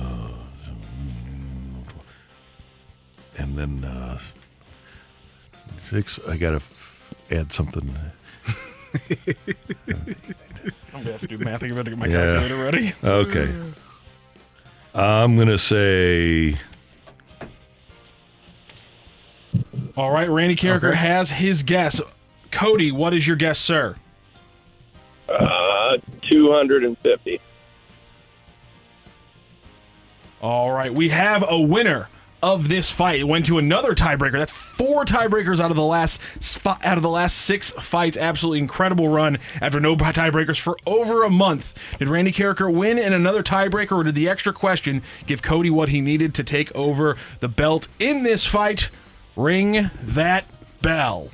Speaker 8: and then uh, six. I gotta f- add something.
Speaker 10: I'm gonna have to do math. I'm gonna get my
Speaker 8: Yeah.
Speaker 10: calculator ready.
Speaker 8: Okay. I'm gonna say
Speaker 10: All right, Randy Karraker
Speaker 16: Okay.
Speaker 10: has his guess. Cody, what is your guess, sir?
Speaker 16: Uh, 250.
Speaker 10: All right, we have a winner of this fight. It went to another tiebreaker. That's four tiebreakers out of the last out of the last six fights. Absolutely incredible run after no tiebreakers for over a month. Did Randy Karraker win in another tiebreaker, or did the extra question give Cody what he needed to take over the belt in this fight? Ring that bell.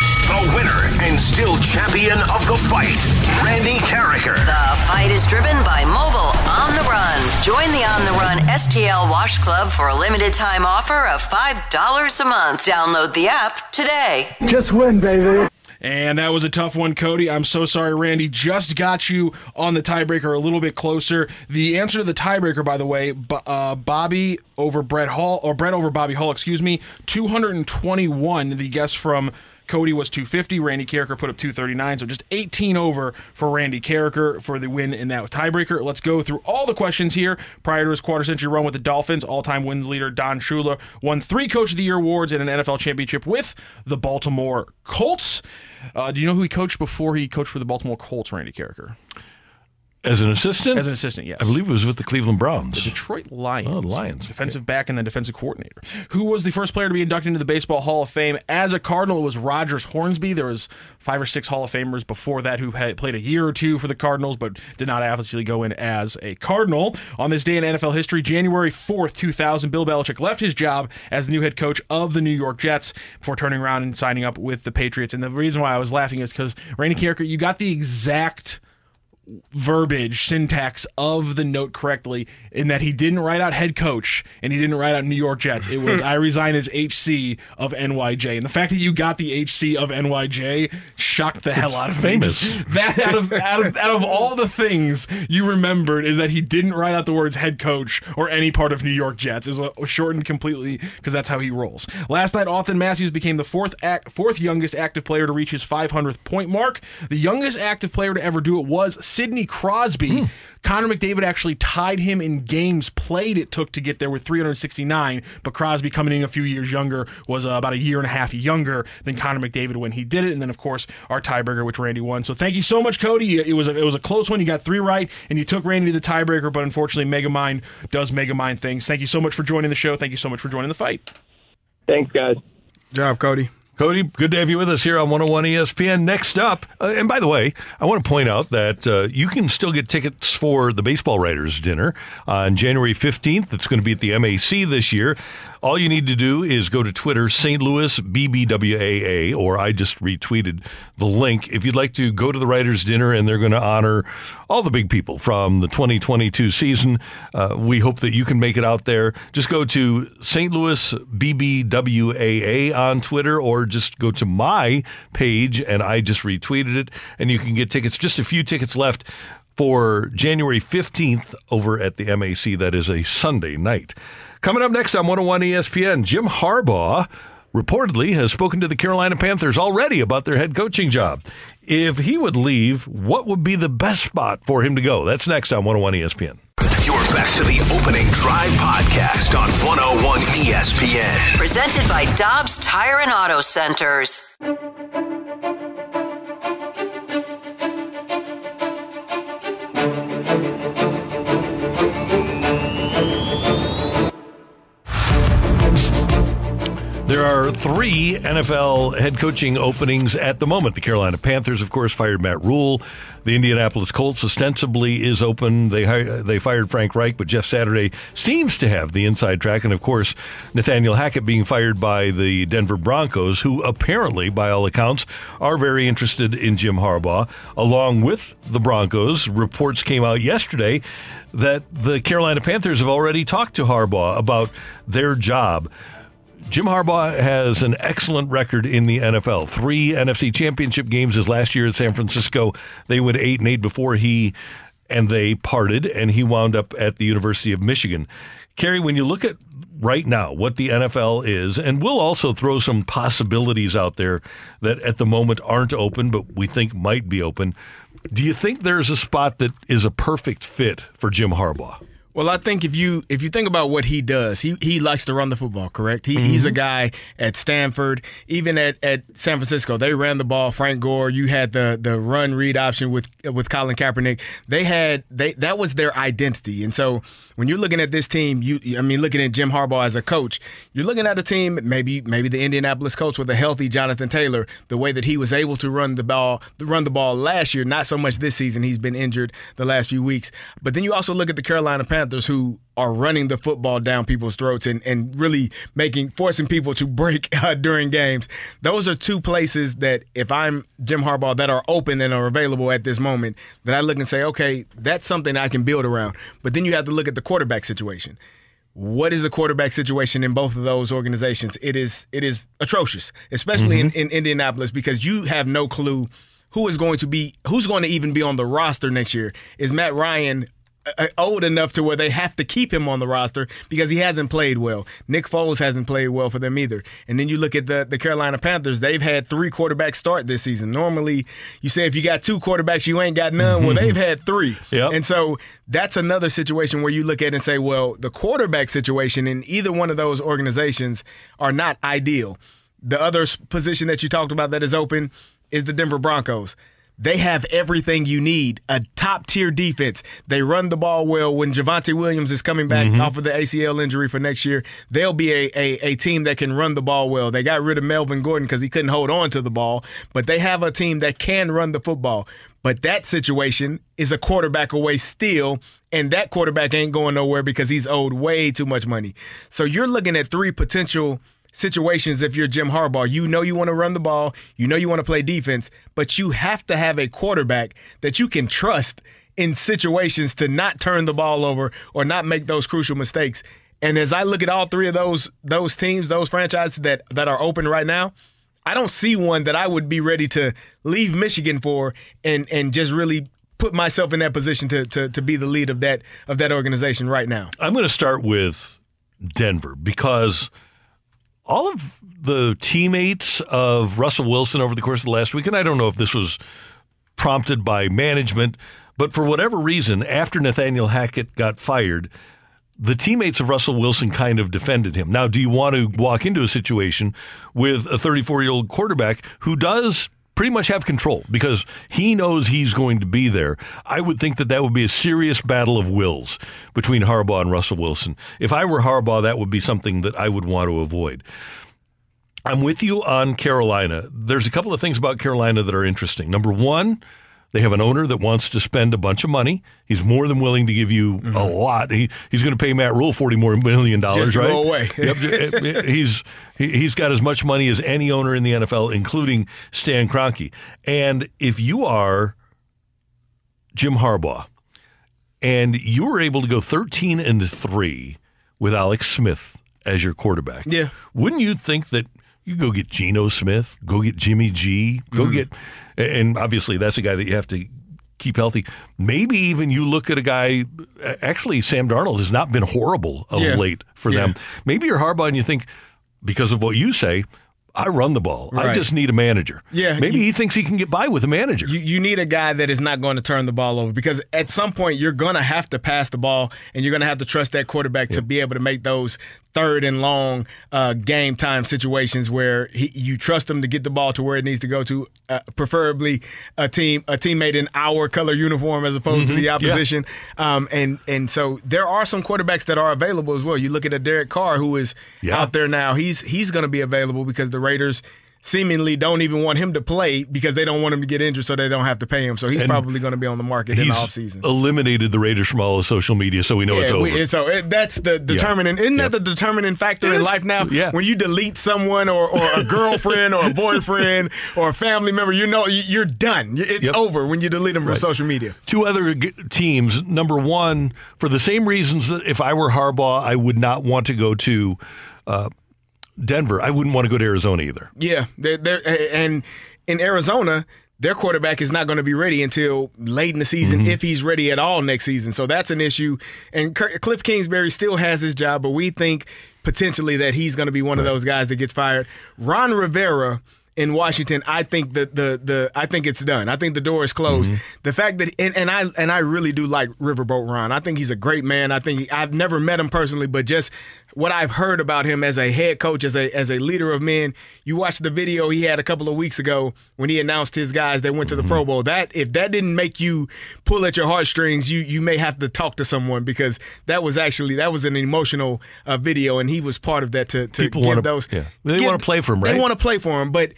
Speaker 5: The winner and still champion of the fight, Randy Karraker.
Speaker 6: The fight is driven by Mobile On the Run. Join the On the Run STL Wash Club for a limited time offer of $5 a month. Download the app today.
Speaker 10: Just win, baby. And that was a tough one, Cody. I'm so sorry, Randy. Just got you on the tiebreaker a little bit closer. The answer to the tiebreaker, by the way, uh, Bobby over Brett Hull, or Brett over Bobby Hull, excuse me, 221. The guess from Cody was 250. Randy Karraker put up 239, so just 18 over for Randy Karraker for the win in that tiebreaker. Let's go through all the questions here. Prior to his quarter century run with the Dolphins, all time wins leader Don Shula won three Coach of the Year awards and an NFL championship with the Baltimore Colts. Uh, do you know who he coached before he coached for the Baltimore Colts, Randy Carricker?
Speaker 8: As an assistant.
Speaker 10: As an assistant, yes.
Speaker 8: I believe it was with the Cleveland Browns.
Speaker 10: The Detroit Lions.
Speaker 8: Oh, the Lions.
Speaker 10: Defensive back and then defensive coordinator. Who was the first player to be inducted into the Baseball Hall of Fame as a Cardinal? It was Rogers Hornsby. There was five or six Hall of Famers before that who had played a year or two for the Cardinals, but did not obviously go in as a Cardinal. On this day in NFL history, January 4th, 2000, Bill Belichick left his job as the new head coach of the New York Jets before turning around and signing up with the Patriots. And the reason why I was laughing is because Randy Karraker, you got the exact verbiage syntax of the note correctly in that he didn't write out head coach and he didn't write out New York Jets. It was I resign as HC of NYJ. And the fact that you got the HC of NYJ shocked the hell out of me. That out of, out of out of all the things you remembered is that he didn't write out the words head coach or any part of New York Jets. It was shortened completely because that's how he rolls. Last night, Auston Matthews became the fourth act, fourth youngest active player to reach his 500th point mark. The youngest active player to ever do it was Sidney Crosby. Connor McDavid actually tied him in games played it took to get there with 369, but Crosby coming in a few years younger was uh, about a year and a half younger than Connor McDavid when he did it. And then of course our tiebreaker, which Randy won. So thank you so much, Cody. It was a, it was a close one. You got three right, and you took Randy to the tiebreaker. But unfortunately, Megamind does Megamind things. Thank you so much for joining the show. Thank you so much for joining the fight.
Speaker 16: Thanks, guys.
Speaker 9: Job, Cody.
Speaker 8: Cody, good to have you with us here on 101 ESPN. Next up, uh, and by the way, I want to point out that uh, you can still get tickets for the Baseball Writers Dinner on January 15th. It's going to be at the MAC this year. All you need to do is go to Twitter, St. Louis BBWAA, or I just retweeted the link. If you'd like to go to the Writers' Dinner, and they're going to honor all the big people from the 2022 season, uh, we hope that you can make it out there. Just go to St. Louis BBWAA on Twitter, or just go to my page, and I just retweeted it, and you can get tickets. Just a few tickets left. for January 15th over at the MAC. That is a Sunday night. Coming up next on 101 ESPN, Jim Harbaugh reportedly has spoken to the Carolina Panthers already about their head coaching job. If he would leave, what would be the best spot for him to go? That's next on 101 ESPN.
Speaker 5: You're back to the opening drive podcast on 101 ESPN.
Speaker 6: Presented by Dobbs Tire and Auto Centers.
Speaker 8: There are three NFL head coaching openings at the moment. The Carolina Panthers, of course, fired Matt Rhule. The Indianapolis Colts ostensibly is open. They hi- they fired Frank Reich, but Jeff Saturday seems to have the inside track. And of course, Nathaniel Hackett being fired by the Denver Broncos, who apparently, by all accounts, are very interested in Jim Harbaugh. Along with the Broncos, reports came out yesterday that the Carolina Panthers have already talked to Harbaugh about their job. Jim Harbaugh has an excellent record in the NFL. Three NFC championship games his last year at San Francisco. They went eight and eight before he and they parted, and he wound up at the University of Michigan. Carey, when you look at right now what the NFL is, and we'll also throw some possibilities out there that at the moment aren't open, but we think might be open. Do you think there's a spot that is a perfect fit for Jim Harbaugh?
Speaker 9: Well, I think if you if you think about what he does, he he likes to run the football, correct? He, He's a mm-hmm. guy at Stanford, even at, at San Francisco. They ran the ball. Frank Gore, you had the the run read option with with Colin Kaepernick. They had they that was their identity, and so when you're looking at this team, you I mean looking at Jim Harbaugh as a coach, you're looking at a team maybe maybe the Indianapolis Colts with a healthy Jonathan Taylor, the way that he was able to run the ball run the ball last year, not so much this season. He's been injured the last few weeks, but then you also look at the Carolina Panthers who are running the football down people's throats and, and really making forcing people to break uh, during games. Those are two places that if I'm Jim Harbaugh that are open and are available at this moment that I look and say, okay, that's something I can build around. But then you have to look at the quarterback situation. What is the quarterback situation in both of those organizations? It is it is atrocious, especially
Speaker 8: Mm-hmm.
Speaker 9: in, in Indianapolis because you have no clue who is going to be who's going to even be on the roster next year. Is Matt Ryan Uh, uh, old enough to where they have to keep him on the roster because he hasn't played well. Nick Foles hasn't played well for them either. And then you look at the the Carolina Panthers; they've had three quarterbacks start this season. Normally, you say if you got two quarterbacks, you ain't got none. Well, they've had three,
Speaker 8: Yep.
Speaker 9: and so that's another situation where you look at it and say, well, the quarterback situation in either one of those organizations are not ideal. The other position that you talked about that is open is the Denver Broncos. They have everything you need a top tier defense. They run the ball well. When Javonte Williams is coming back mm-hmm. off of the ACL injury for next year, they'll be a, a, a team that can run the ball well. They got rid of Melvin Gordon because he couldn't hold on to the ball, but they have a team that can run the football. But that situation is a quarterback away still, and that quarterback ain't going nowhere because he's owed way too much money. So you're looking at three potential situations if you're Jim Harbaugh. You know you want to run the ball, you know you want to play defense, but you have to have a quarterback that you can trust in situations to not turn the ball over or not make those crucial mistakes. And as I look at all three of those those teams, those franchises that that are open right now, I don't see one that I would be ready to leave Michigan for and and just really put myself in that position to to to be the lead of that of that organization right now.
Speaker 8: I'm going to start with Denver because all of the teammates of Russell Wilson over the course of the last week, and I don't know if this was prompted by management, but for whatever reason, after Nathaniel Hackett got fired, the teammates of Russell Wilson kind of defended him. Now, do you want to walk into a situation with a 34 year old quarterback who does pretty much have control because he knows he's going to be there? I would think that that would be a serious battle of wills between Harbaugh and Russell Wilson. If I were Harbaugh, that would be something that I would want to avoid. I'm with you on Carolina. There's a couple of things about Carolina that are interesting. Number one, they have an owner that wants to spend a bunch of money. He's more than willing to give you a lot. He, he's going to pay Matt Rhule forty more million dollars, right?
Speaker 9: go away.
Speaker 8: Yep. he's he, he's got as much money as any owner in the NFL, including Stan Kroenke. And if you are Jim Harbaugh, and you were able to go thirteen and three with Alex Smith as your quarterback,
Speaker 9: Yeah.
Speaker 8: wouldn't you think that you go get Geno Smith, go get Jimmy G, go
Speaker 9: Mm-hmm.
Speaker 8: get, and obviously that's a guy that you have to keep healthy. Maybe even you look at a guy. Actually, Sam Darnold has not been horrible of
Speaker 9: Yeah.
Speaker 8: late for them. Maybe you're Harbaugh and you think because of what you say. I run the ball. I just need a manager.
Speaker 9: Yeah,
Speaker 8: Maybe
Speaker 9: you-
Speaker 8: he thinks he can get by with a manager.
Speaker 9: You, you need a guy that is not going to turn the ball over because at some point you're going to have to pass the ball and you're going to have to trust that quarterback to be able to make those third and long uh, game time situations where he, you trust him to get the ball to where it needs to go to, uh, preferably a team a teammate in our color uniform as opposed to
Speaker 8: Mhm.
Speaker 9: the
Speaker 8: Yeah.
Speaker 9: opposition. Um, and and so there are some quarterbacks that are available as well. You look at a Derek Carr who is
Speaker 8: Yeah.
Speaker 9: out there now. He's he's going to be available because the Raiders seemingly don't even want him to play because they don't want him to get injured so they don't have to pay him. So he's
Speaker 8: And
Speaker 9: probably going to be on the market in the offseason.
Speaker 8: eliminated the Raiders from all of social media, so we know it's
Speaker 9: Yeah,
Speaker 8: over.
Speaker 9: we- so it, that's the determining. Isn't that the determining factor in life now?
Speaker 8: Yeah.
Speaker 9: When you delete someone or, or a girlfriend or a boyfriend or a family member, you know you- you're done. It's
Speaker 8: Yep.
Speaker 9: over when you delete them from
Speaker 8: Right.
Speaker 9: social media.
Speaker 8: Two other g- teams. Number one, for the same reasons that if I were Harbaugh, I would not want to go to uh, Denver. I wouldn't want to go to Arizona either.
Speaker 9: Yeah, they're, they're, and in Arizona, their quarterback is not going to be ready until late in the season,
Speaker 8: Mm-hmm.
Speaker 9: if he's ready at all next season. So that's an issue. And Cliff Kingsbury still has his job, but we think potentially that he's going to be one of those guys that gets fired. Ron Rivera in Washington, I think the the the I think it's done. I think the door is closed.
Speaker 8: Mm-hmm.
Speaker 9: The fact that and, and I and I really do like Riverboat Ron. I think he's a great man. I think he, I've never met him personally, but just what I've heard about him as a head coach, as a as a leader of men. You watched the video he had a couple of weeks ago when he announced his guys that went to the Pro Bowl. That if that didn't make you pull at your heartstrings, you you may have to talk to someone because that was actually that was an emotional uh, video, and he was part of that to to
Speaker 8: People
Speaker 9: give
Speaker 8: wanna-
Speaker 9: those.
Speaker 8: yeah. They wanna play for him,
Speaker 9: They want to play for him, but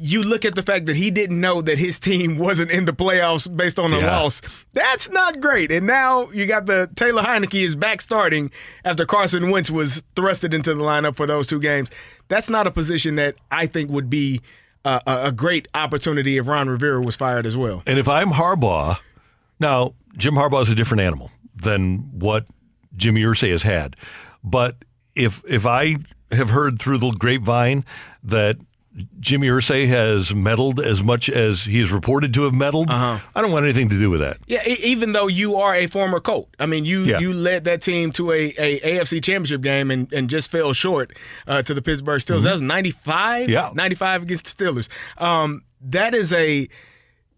Speaker 9: you look at the fact that he didn't know that his team wasn't in the playoffs based on a
Speaker 8: Yeah.
Speaker 9: loss. That's not great. And now you got the Taylor Heinicke is back starting after Carson Wentz was thrusted into the lineup for those two games. That's not a position that I think would be a, a great opportunity if Ron Rivera was fired as well.
Speaker 8: And if I'm Harbaugh, now Jim Harbaugh is a different animal than what Jimmy Irsay has had. But if if I have heard through the grapevine that Jimmy Irsay has meddled as much as he is reported to have meddled,
Speaker 9: Uh-huh.
Speaker 8: I don't want anything to do with that.
Speaker 9: Yeah, even though you are a former coach, I mean, you
Speaker 8: Yeah.
Speaker 9: you led that team to a, a AFC Championship game and, and just fell short uh, to the Pittsburgh Steelers. That was ninety five,
Speaker 8: Mm-hmm. Yeah.
Speaker 9: ninety five against the Steelers. Um, that is a.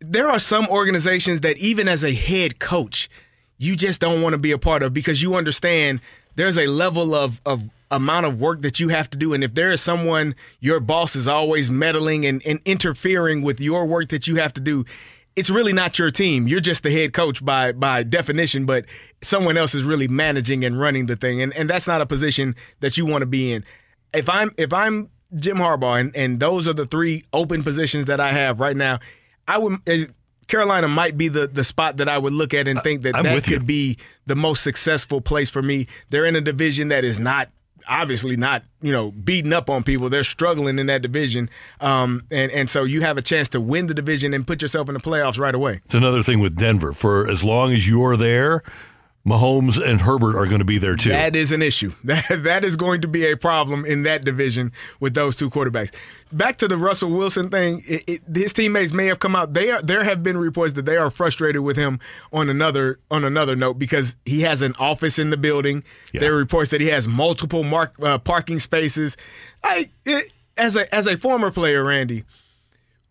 Speaker 9: There are some organizations that even as a head coach, you just don't want to be a part of because you understand there's a level of of amount of work that you have to do and if there is someone your boss is always meddling and, and interfering with your work that you have to do it's really not your team you're just the head coach by by definition but someone else is really managing and running the thing and, and that's not a position that you want to be in if i'm if i'm jim harbaugh and, and those are the three open positions that i have right now i would eh, Carolina might be the, the spot that I would look at and think that
Speaker 8: I'm
Speaker 9: that
Speaker 8: with you.
Speaker 9: could be the most successful place for me. They're in a division that is not obviously not you know beating up on people. They're struggling in that division, um, and and so you have a chance to win the division and put yourself in the playoffs right away.
Speaker 8: It's another thing with Denver. For as long as you're there, Mahomes and Herbert are going to be there too.
Speaker 9: That is an issue. That that is going to be a problem in that division with those two quarterbacks. Back to the Russell Wilson thing, it, it, his teammates may have come out. They are there have been reports that they are frustrated with him on another on another note because he has an office in the building. There are reports that he has multiple mark, uh, parking spaces. I it, as a as a former player, Randy,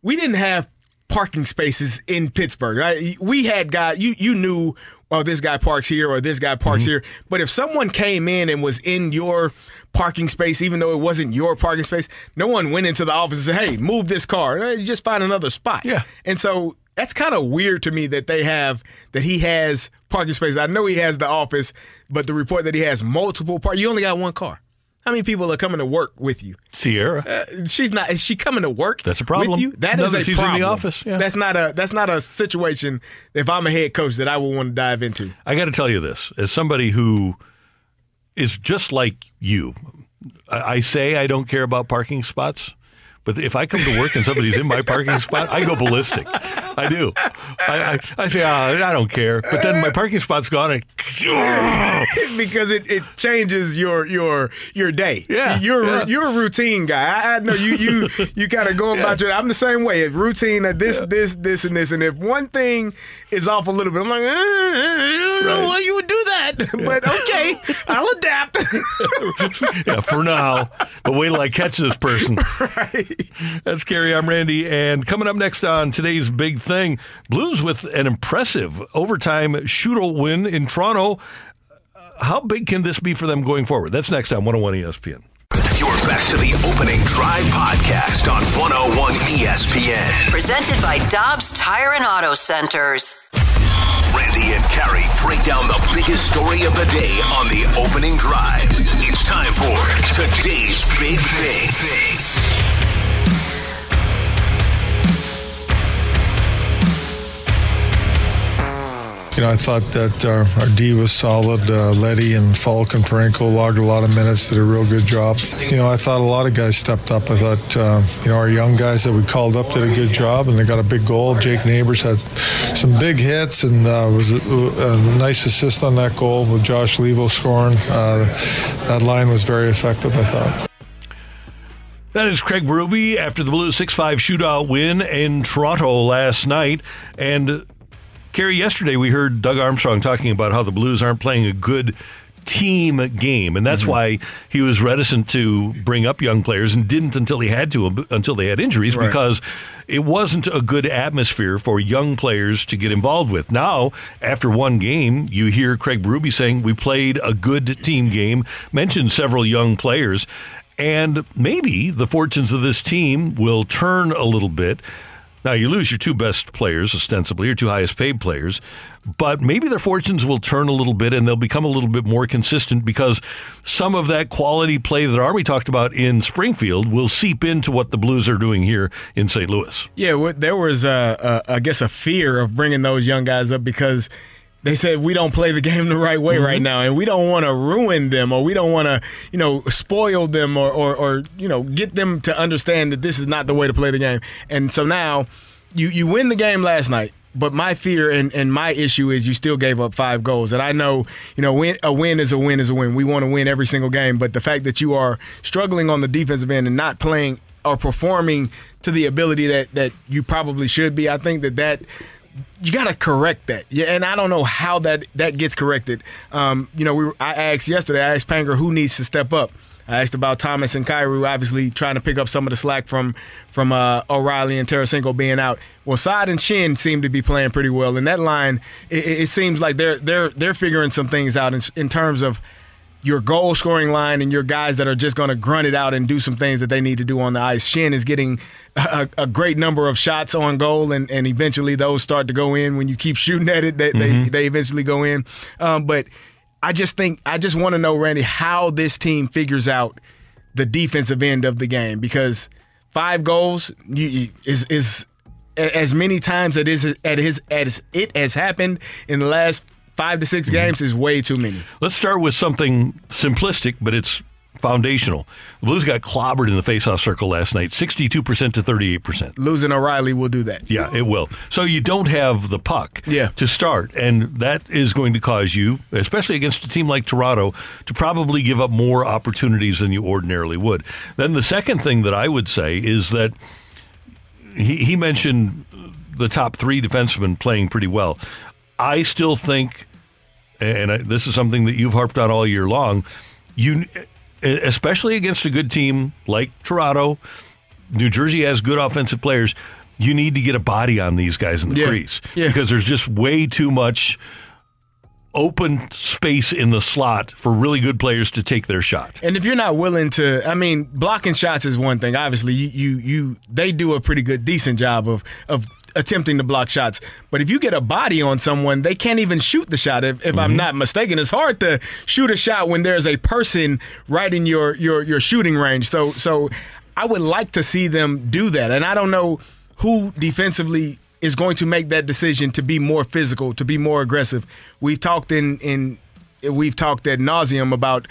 Speaker 9: we didn't have parking spaces in Pittsburgh. Right? We had guy you you knew oh this guy parks here or this guy parks
Speaker 8: Mm-hmm.
Speaker 9: here. But if someone came in and was in your parking space, even though it wasn't your parking space, no one went into the office and said, "Hey, move this car." You just find another spot. Yeah. And so that's kind of weird to me that they have that he has parking space. I know he has the office, but the report that he has multiple park. You only got one car. How many people are coming to work with you?
Speaker 8: Sierra.
Speaker 9: Uh, she's not. Is she coming to work?
Speaker 8: That's a problem.
Speaker 9: With you? That
Speaker 8: No,
Speaker 9: is a
Speaker 8: she's in the office, yeah.
Speaker 9: That's not a. That's not a situation. If I'm a head coach, that I would want to dive into.
Speaker 8: I got to tell you this as somebody who is just like you. I, say I don't care about parking spots, But if I come to work and somebody's in my parking spot, I go ballistic. I do. I, I, I say, oh, I don't care. But then my parking spot's gone. I,
Speaker 9: because it, it changes your your your day.
Speaker 8: Yeah,
Speaker 9: you're
Speaker 8: yeah.
Speaker 9: you're a routine guy. I, I know you you you kind of go about your. I'm the same way. If routine, this this this and this, and if one thing is off a little bit, I'm like, eh, I don't know why you would do that, but okay, I'll adapt.
Speaker 8: yeah, for now. But wait till I catch this person. That's Carey. I'm Randy. And coming up next on today's big thing, Blues with an impressive overtime shootout win in Toronto. Uh, How big can this be for them going forward? That's next on 101 ESPN.
Speaker 5: You're back to the opening drive podcast on 101 ESPN.
Speaker 6: Presented by Dobbs Tire and Auto Centers.
Speaker 5: Randy and Carey break down the biggest story of the day on the opening drive. It's time for today's big thing.
Speaker 12: You know, I thought that our, our D was solid. Uh, Leddy and Faulk and Parayko logged a lot of minutes, did a real good job. You know, I thought a lot of guys stepped up. I thought, uh, you know, our young guys that we called up did a good job, and they got a big goal. Jake Neighbors had some big hits and uh, was a, a nice assist on that goal with Josh Leivo scoring. Uh, that line was very effective, I thought.
Speaker 8: That is Craig Berube after the Blues 6 5 shootout win in Toronto last night. And Carey, yesterday we heard Doug Armstrong talking about how the Blues aren't playing a good team game, and that's mm-hmm. why he was reticent to bring up young players and didn't until he had to until they had injuries
Speaker 9: Right.
Speaker 8: because it wasn't a good atmosphere for young players to get involved with. Now, after one game, you hear Craig Berube saying we played a good team game, mentioned several young players, and maybe the fortunes of this team will turn a little bit. Now, you lose your two best players, ostensibly, your two highest paid players, but maybe their fortunes will turn a little bit and they'll become a little bit more consistent because some of that quality play that Army talked about in Springfield will seep into what the Blues are doing here in St. Louis.
Speaker 9: Yeah, there was, uh, uh, I guess, a fear of bringing those young guys up because they said we don't play the game the right way right mm-hmm. now, and we don't want to ruin them, or we don't want to, you know, spoil them, or, or, or you know, get them to understand that this is not the way to play the game. And so now, you you win the game last night. But my fear and, and my issue is you still gave up five goals. And I know, you know, win, a win is a win is a win. We want to win every single game. But the fact that you are struggling on the defensive end and not playing or performing to the ability that, that you probably should be, I think that that you got to correct that. Yeah, and I don't know how that that gets corrected. Um, you know, we I asked yesterday. I asked Panger who needs to step up. I asked about Thomas and Kyrou, obviously trying to pick up some of the slack from from uh, O'Reilly and Tarasenko being out. Well, Saad and Schenn seem to be playing pretty well, and that line it, it seems like they're they're they're figuring some things out in, in terms of your goal scoring line and your guys that are just going to grunt it out and do some things that they need to do on the ice. Schenn is getting a, a great number of shots on goal, and, and eventually those start to go in. When you keep shooting at it, they, they, they eventually go in. Um, but I just think, I just want to know, Randy, how this team figures out the defensive end of the game because five goals you, you- is, is as many times it is at his as it has happened in the last five to 6 games is way too many.
Speaker 8: Let's start with something simplistic, but it's foundational. The Blues got clobbered in the faceoff circle last night, 62% to 38%.
Speaker 9: Losing O'Reilly will do that.
Speaker 8: Yeah, it will. So you don't have the puck yeah. to start, and that is going to cause you, especially against a team like Toronto, to probably give up more opportunities than you ordinarily would. Then the second thing that I would say is that he, he mentioned the top three defensemen playing pretty well. I still think, and I, this is something that you've harped on all year long, you, especially against a good team like Toronto, New Jersey has good offensive players. You need to get a body on these guys in the
Speaker 9: Yeah.
Speaker 8: crease
Speaker 9: Yeah.
Speaker 8: because there's just way too much open space in the slot for really good players to take their shot.
Speaker 9: And if you're not willing to, I mean, blocking shots is one thing. Obviously, you you, you they do a pretty good, decent job of of attempting to block shots. But if you get a body on someone, they can't even shoot the shot. If, if I'm mm-hmm. not mistaken, it's hard to shoot a shot when there's a person right in your your your shooting range. So so I would like to see them do that. And I don't know who defensively is going to make that decision to be more physical, to be more aggressive. We've talked in in we've talked ad nauseum about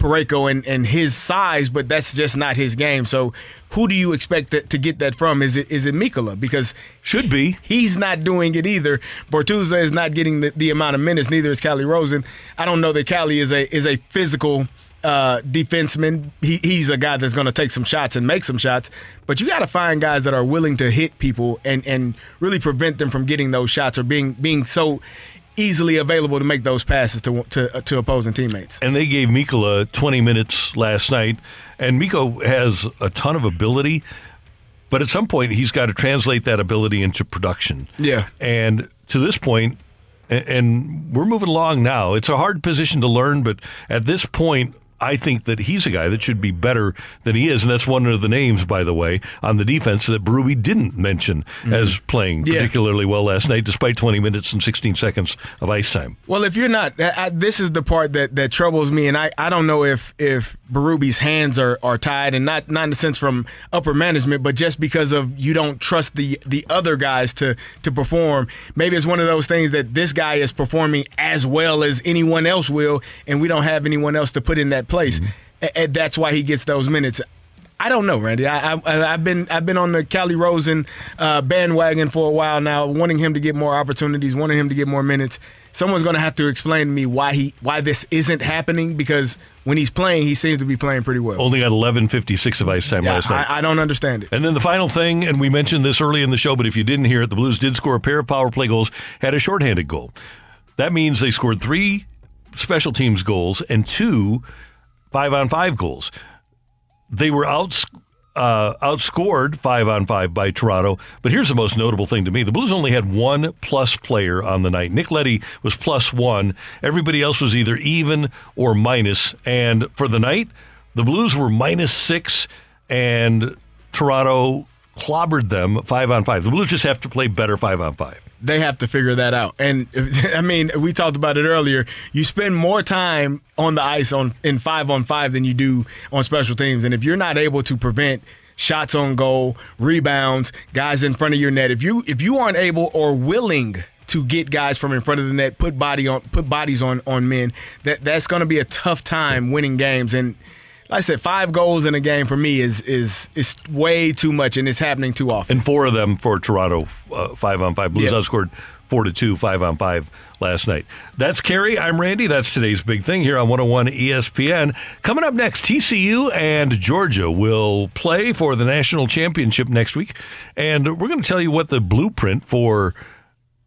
Speaker 9: Parayko and, and his size, but that's just not his game. So who do you expect to, to get that from? Is it is it Mikkola? Because
Speaker 8: should be.
Speaker 9: He's not doing it either. Bortuzzo is not getting the, the amount of minutes. Neither is Calle Rosen. I don't know that Calle is a is a physical uh, defenseman. He, he's a guy that's going to take some shots and make some shots. But you got to find guys that are willing to hit people and and really prevent them from getting those shots or being being so easily available to make those passes to to, uh, to opposing teammates.
Speaker 8: And they gave Mikkola 20 minutes last night, and Miko has a ton of ability, but at some point he's got to translate that ability into production.
Speaker 9: Yeah.
Speaker 8: And to this and we're moving along now. It's a hard position to learn, but at this point, I think that he's a guy that should be better than he is, and that's one of the names, by the way, on the defense that Berube didn't mention mm-hmm. as playing
Speaker 9: Yeah.
Speaker 8: particularly well last night, despite 20 minutes and 16 seconds of ice time.
Speaker 9: Well, if you're not, I, I- this is the part that, that troubles me, and I, I don't know if if Berube's hands are, are tied, and not not in the sense from upper management, but just because of you don't trust the the other guys to to perform. Maybe it's one of those things that this guy is performing as well as anyone else will, and we don't have anyone else to put in that place, A- and that's why he gets those minutes. I don't know, Randy. I, I I've been I've been on the Calle Rosen uh, bandwagon for a while now, wanting him to get more opportunities, wanting him to get more minutes. Someone's going to have to explain to me why he why this isn't happening because when he's playing, he seems to be playing pretty well.
Speaker 8: Only got 11.56 of ice time
Speaker 9: Yeah,
Speaker 8: last night.
Speaker 9: I, I don't understand it.
Speaker 8: And then the final thing, and we mentioned this early in the show, but if you didn't hear it, the Blues did score a pair of power play goals, had a shorthanded goal. That means they scored three special teams goals and two five on five goals. They were outs, uh, outscored five on five by Toronto. But here's the most notable thing to me the Blues only had one plus player on the night. Nick Leddy was plus one, everybody else was either even or minus. And for the night, the Blues were minus six, and Toronto clobbered them five on five. The Blues just have to play better five on five.
Speaker 9: They have to figure that out. And I mean, we talked about it earlier. You spend more time on the ice on in five on five than you do on special teams. And if you're not able to prevent shots on goal, rebounds, guys in front of your net, if you if you aren't able or willing to get guys from in front of the net, put body on put bodies on on men, that that's going to be a tough time winning games. And like I said, five goals in a game for me is is is way too much, and it's happening too often.
Speaker 8: and four of them for Toronto, uh, five on five. Blues
Speaker 9: Yeah.
Speaker 8: outscored four to two, five on five last night. That's Carey. I'm Randy. That's today's big thing here on 101 ESPN. Coming up next, TCU and Georgia will play for the national championship next week, and we're going to tell you what the blueprint for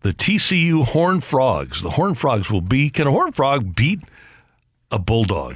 Speaker 8: the TCU Horn Frogs. The Horn Frogs will be. Can a Horn Frog beat a bulldog?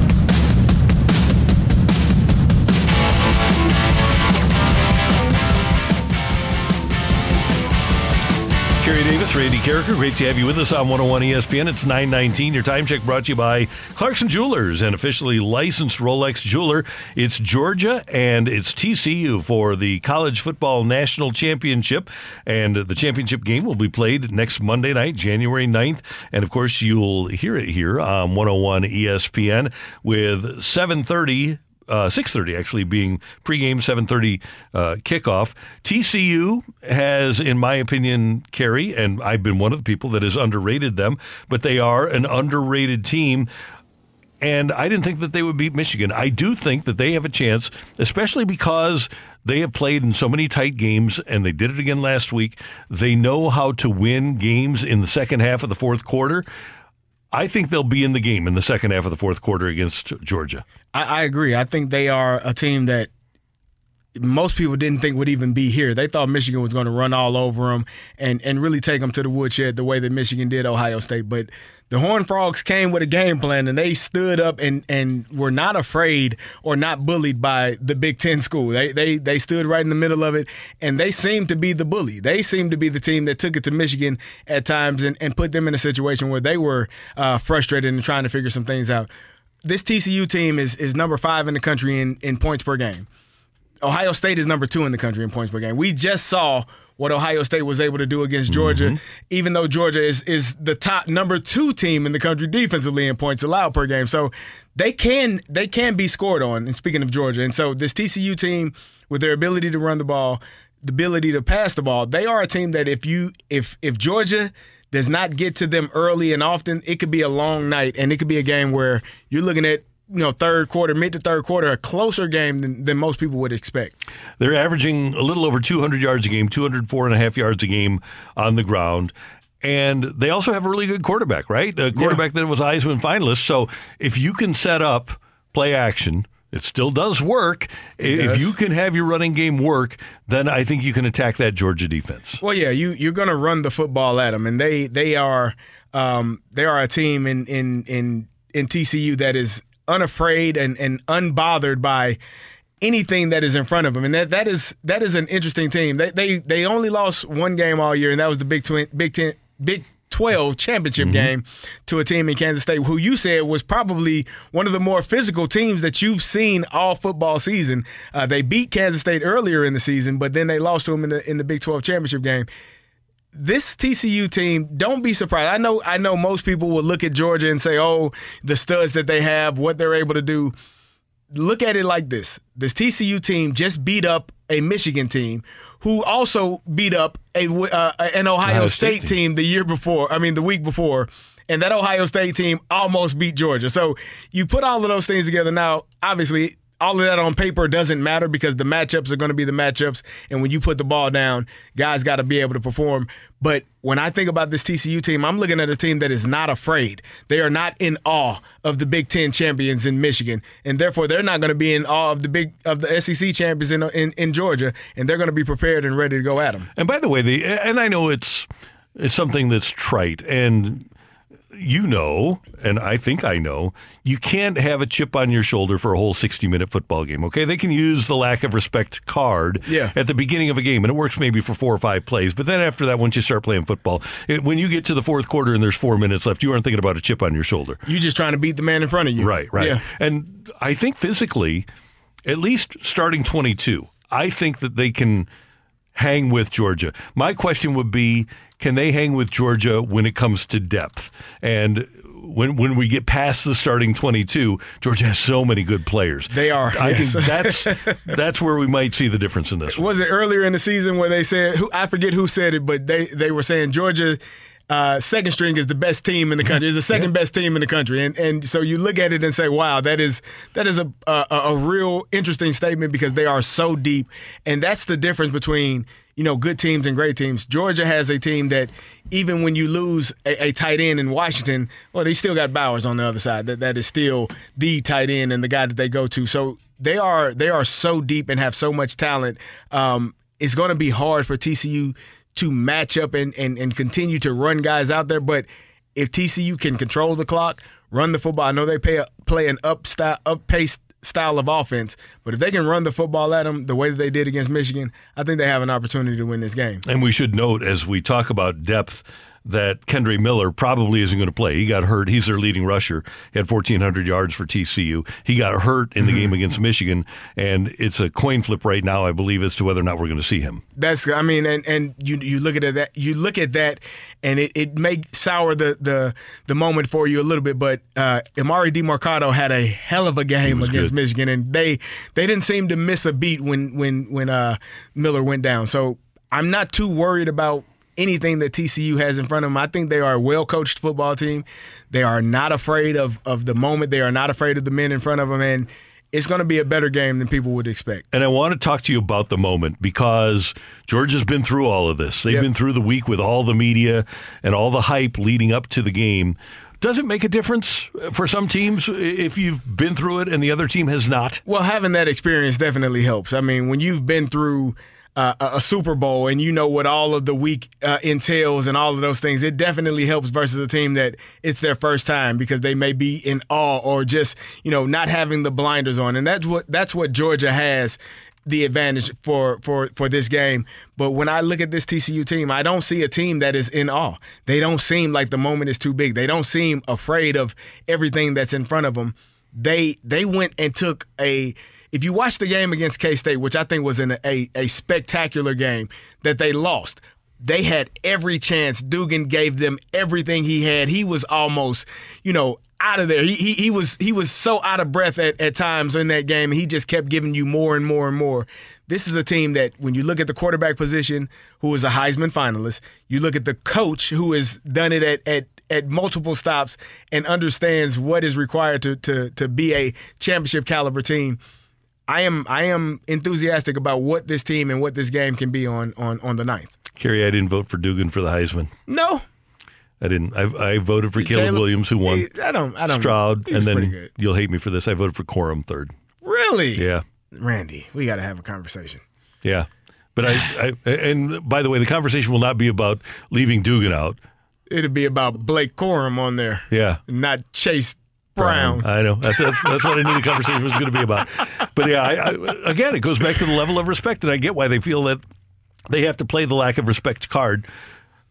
Speaker 8: Carey Davis, Randy Karraker, great to have you with us on 101 ESPN. It's 919. Your time check brought to you by Clarkson Jewelers, an officially licensed Rolex jeweler. It's Georgia and it's TCU for the College Football National Championship. And the championship game will be played next Monday night, January 9th. And of course, you'll hear it here on 101 ESPN with 730 uh, 6.30 actually being pregame 7.30 uh, kickoff tcu has in my opinion Carey, and i've been one of the people that has underrated them but they are an underrated team and I didn't think that they would beat Michigan. I do think that they have a chance, especially because they have played in so many tight games and they did it again last week. They know how to win games in the second half of the fourth quarter. I think they'll be in the game in the second half of the fourth quarter against Georgia.
Speaker 9: I, I agree. I think they are a team that most people didn't think would even be here. They thought Michigan was going to run all over them and, and really take them to the woodshed the way that Michigan did Ohio State. But the Horned Frogs came with a game plan and they stood up and, and were not afraid or not bullied by the Big Ten school. They, they they stood right in the middle of it and they seemed to be the bully. They seemed to be the team that took it to Michigan at times and, and put them in a situation where they were uh, frustrated and trying to figure some things out. This TCU team is is number five in the country in, in points per game Ohio State is number two in the country in points per game. We just saw what Ohio State was able to do against Georgia,
Speaker 8: Mm-hmm.
Speaker 9: even though Georgia is is the top number two team in the country defensively in points allowed per game. So they can they can be scored on. And speaking of Georgia, and so this TCU team with their ability to run the ball, the ability to pass the ball, they are a team that if you if if Georgia does not get to them early and often, it could be a long night and it could be a game where you're looking at you know third quarter, mid to third quarter, a closer game than, than most people would expect.
Speaker 8: They're averaging a little over 200 yards a game, 204 and a half yards a game on the ground. And they also have a really good quarterback, right? A quarterback that was Heisman finalist. So if you can set up play action, it still does work.
Speaker 9: It
Speaker 8: if
Speaker 9: does.
Speaker 8: you can have your running game work, then I think you can attack that Georgia defense.
Speaker 9: Well, yeah, you you're going to run the football at them, and they they are um, they are a team in in in in TCU that is unafraid and and unbothered by anything that is in front of them, and that that is that is an interesting team. They they they only lost one game all year, and that was the Big Twin Big Ten Big. 12 championship game to a team in Kansas State who you said was probably one of the more physical teams that you've seen all football season. Uh, they beat Kansas State earlier in the season, but then they lost to them in the in the Big 12 championship game this TCU team, don't be surprised. I know I know most people will look at Georgia and say, "Oh, the studs that they have, what they're able to do." Look at it like this. This TCU team just beat up a Michigan team who also beat up a uh, an Ohio,
Speaker 8: Ohio
Speaker 9: State,
Speaker 8: State
Speaker 9: team the year before, I mean the week before, and that Ohio State team almost beat Georgia. So you put all of those things together now, obviously all of that on paper doesn't matter because the matchups are going to be the matchups. And when you put the ball down, guys got to be able to perform. But when I think about this TCU team, I'm looking at a team that is not afraid. They are not in awe of the Big Ten champions in Michigan, and therefore they're not going to be in awe of the big of the SEC champions in in, in Georgia. And they're going to be prepared and ready to go at them.
Speaker 8: And by the way, the and I know it's it's something that's trite and you know, and I think I know, you can't have a chip on your shoulder for a whole 60 minute football game, okay? They can use the lack of respect card
Speaker 9: Yeah.
Speaker 8: at the beginning of a game, and it works maybe for four or five plays. But then after that, once you start playing football, it, when you get to the fourth quarter and there's four minutes left, you aren't thinking about a chip on your shoulder.
Speaker 9: You're just trying to beat the man in front of you.
Speaker 8: Right, right.
Speaker 9: Yeah.
Speaker 8: And I think physically, at least starting 22, I think that they can hang with Georgia. My question would be can they hang with Georgia when it comes to depth? And when when we get past the starting 22, Georgia has so many good players.
Speaker 9: They are.
Speaker 8: I
Speaker 9: yes.
Speaker 8: think that's that's where we might see the difference in this. one.
Speaker 9: was it earlier in the season where they said who I forget who said it, but they they were saying Georgia uh, second string is the best team in the country. Is the second best team in the country, and and so you look at it and say, wow, that is that is a a, a real interesting statement because they are so deep, and that's the difference between you know good teams and great teams. Georgia has a team that even when you lose a, a tight end in Washington, well, they still got Bowers on the other side. That that is still the tight end and the guy that they go to. So they are they are so deep and have so much talent. Um, it's going to be hard for TCU to match up and, and and continue to run guys out there. But if TCU can control the clock, run the football, I know they pay, play an up style, up paced style of offense. But if they can run the football at them the way that they did against Michigan, I think they have an opportunity to win this game.
Speaker 8: And we should note as we talk about depth that Kendre Miller probably isn't going to play. He got hurt. He's their leading rusher. He had 1,400 yards for TCU. He got hurt in the game against Michigan, and it's a coin flip right now, I believe, as to whether or not we're going to see him.
Speaker 9: That's I mean, and and you you look at that you look at that, and it, it may sour the the the moment for you a little bit. But uh, Emari Demercado had a hell of a game against
Speaker 8: good.
Speaker 9: Michigan, and they they didn't seem to miss a beat when when when uh, Miller went down. So I'm not too worried about anything that TCU has in front of them. I think they are a well coached football team. They are not afraid of of the moment. They are not afraid of the men in front of them, and it's going to be a better game than people would expect.
Speaker 8: And I want to talk to you about the moment because Georgia's been through all of this. They've
Speaker 9: Yep.
Speaker 8: been through the week with all the media and all the hype leading up to the game. Does it make a difference for some teams if you've been through it and the other team has not?
Speaker 9: Well, having that experience definitely helps. I mean, when you've been through uh, a Super Bowl and you know what all of the week uh, entails and all of those things, it definitely helps versus a team that it's their first time because they may be in awe or just you know not having the blinders on, and that's what that's what Georgia has the advantage for for for this game. But when I look at this TCU team, I don't see a team that is in awe. They don't seem like the moment is too big. They don't seem afraid of everything that's in front of them. They they went and took a if you watch the game against K State, which I think was in a, a, a spectacular game that they lost, they had every chance. Duggan gave them everything he had. He was almost, you know, out of there. He he, he was he was so out of breath at, at times in that game. He just kept giving you more and more and more. This is a team that when you look at the quarterback position, who is a Heisman finalist, you look at the coach who has done it at at at multiple stops and understands what is required to to to be a championship caliber team. I am I am enthusiastic about what this team and what this game can be on on on the ninth.
Speaker 8: Carey, I didn't vote for Duggan for the Heisman.
Speaker 9: No,
Speaker 8: I didn't. I, I voted for Caleb,
Speaker 9: Caleb-
Speaker 8: Williams, who won.
Speaker 9: he- I don't- I don't-
Speaker 8: Stroud, and then you'll hate me for this. I voted for Corum third.
Speaker 9: really,
Speaker 8: Yeah,
Speaker 9: Randy, we got to have a conversation.
Speaker 8: yeah. But I, I, and by the way, the conversation will not be about leaving Duggan out.
Speaker 9: It'd be about Blake Corum on there,
Speaker 8: Yeah,
Speaker 9: not Chase Brown.
Speaker 8: I know. That's, that's, that's what I knew the conversation was going to be about. But yeah, I, I, again, it goes back to the level of respect, and I get why they feel that they have to play the lack of respect card,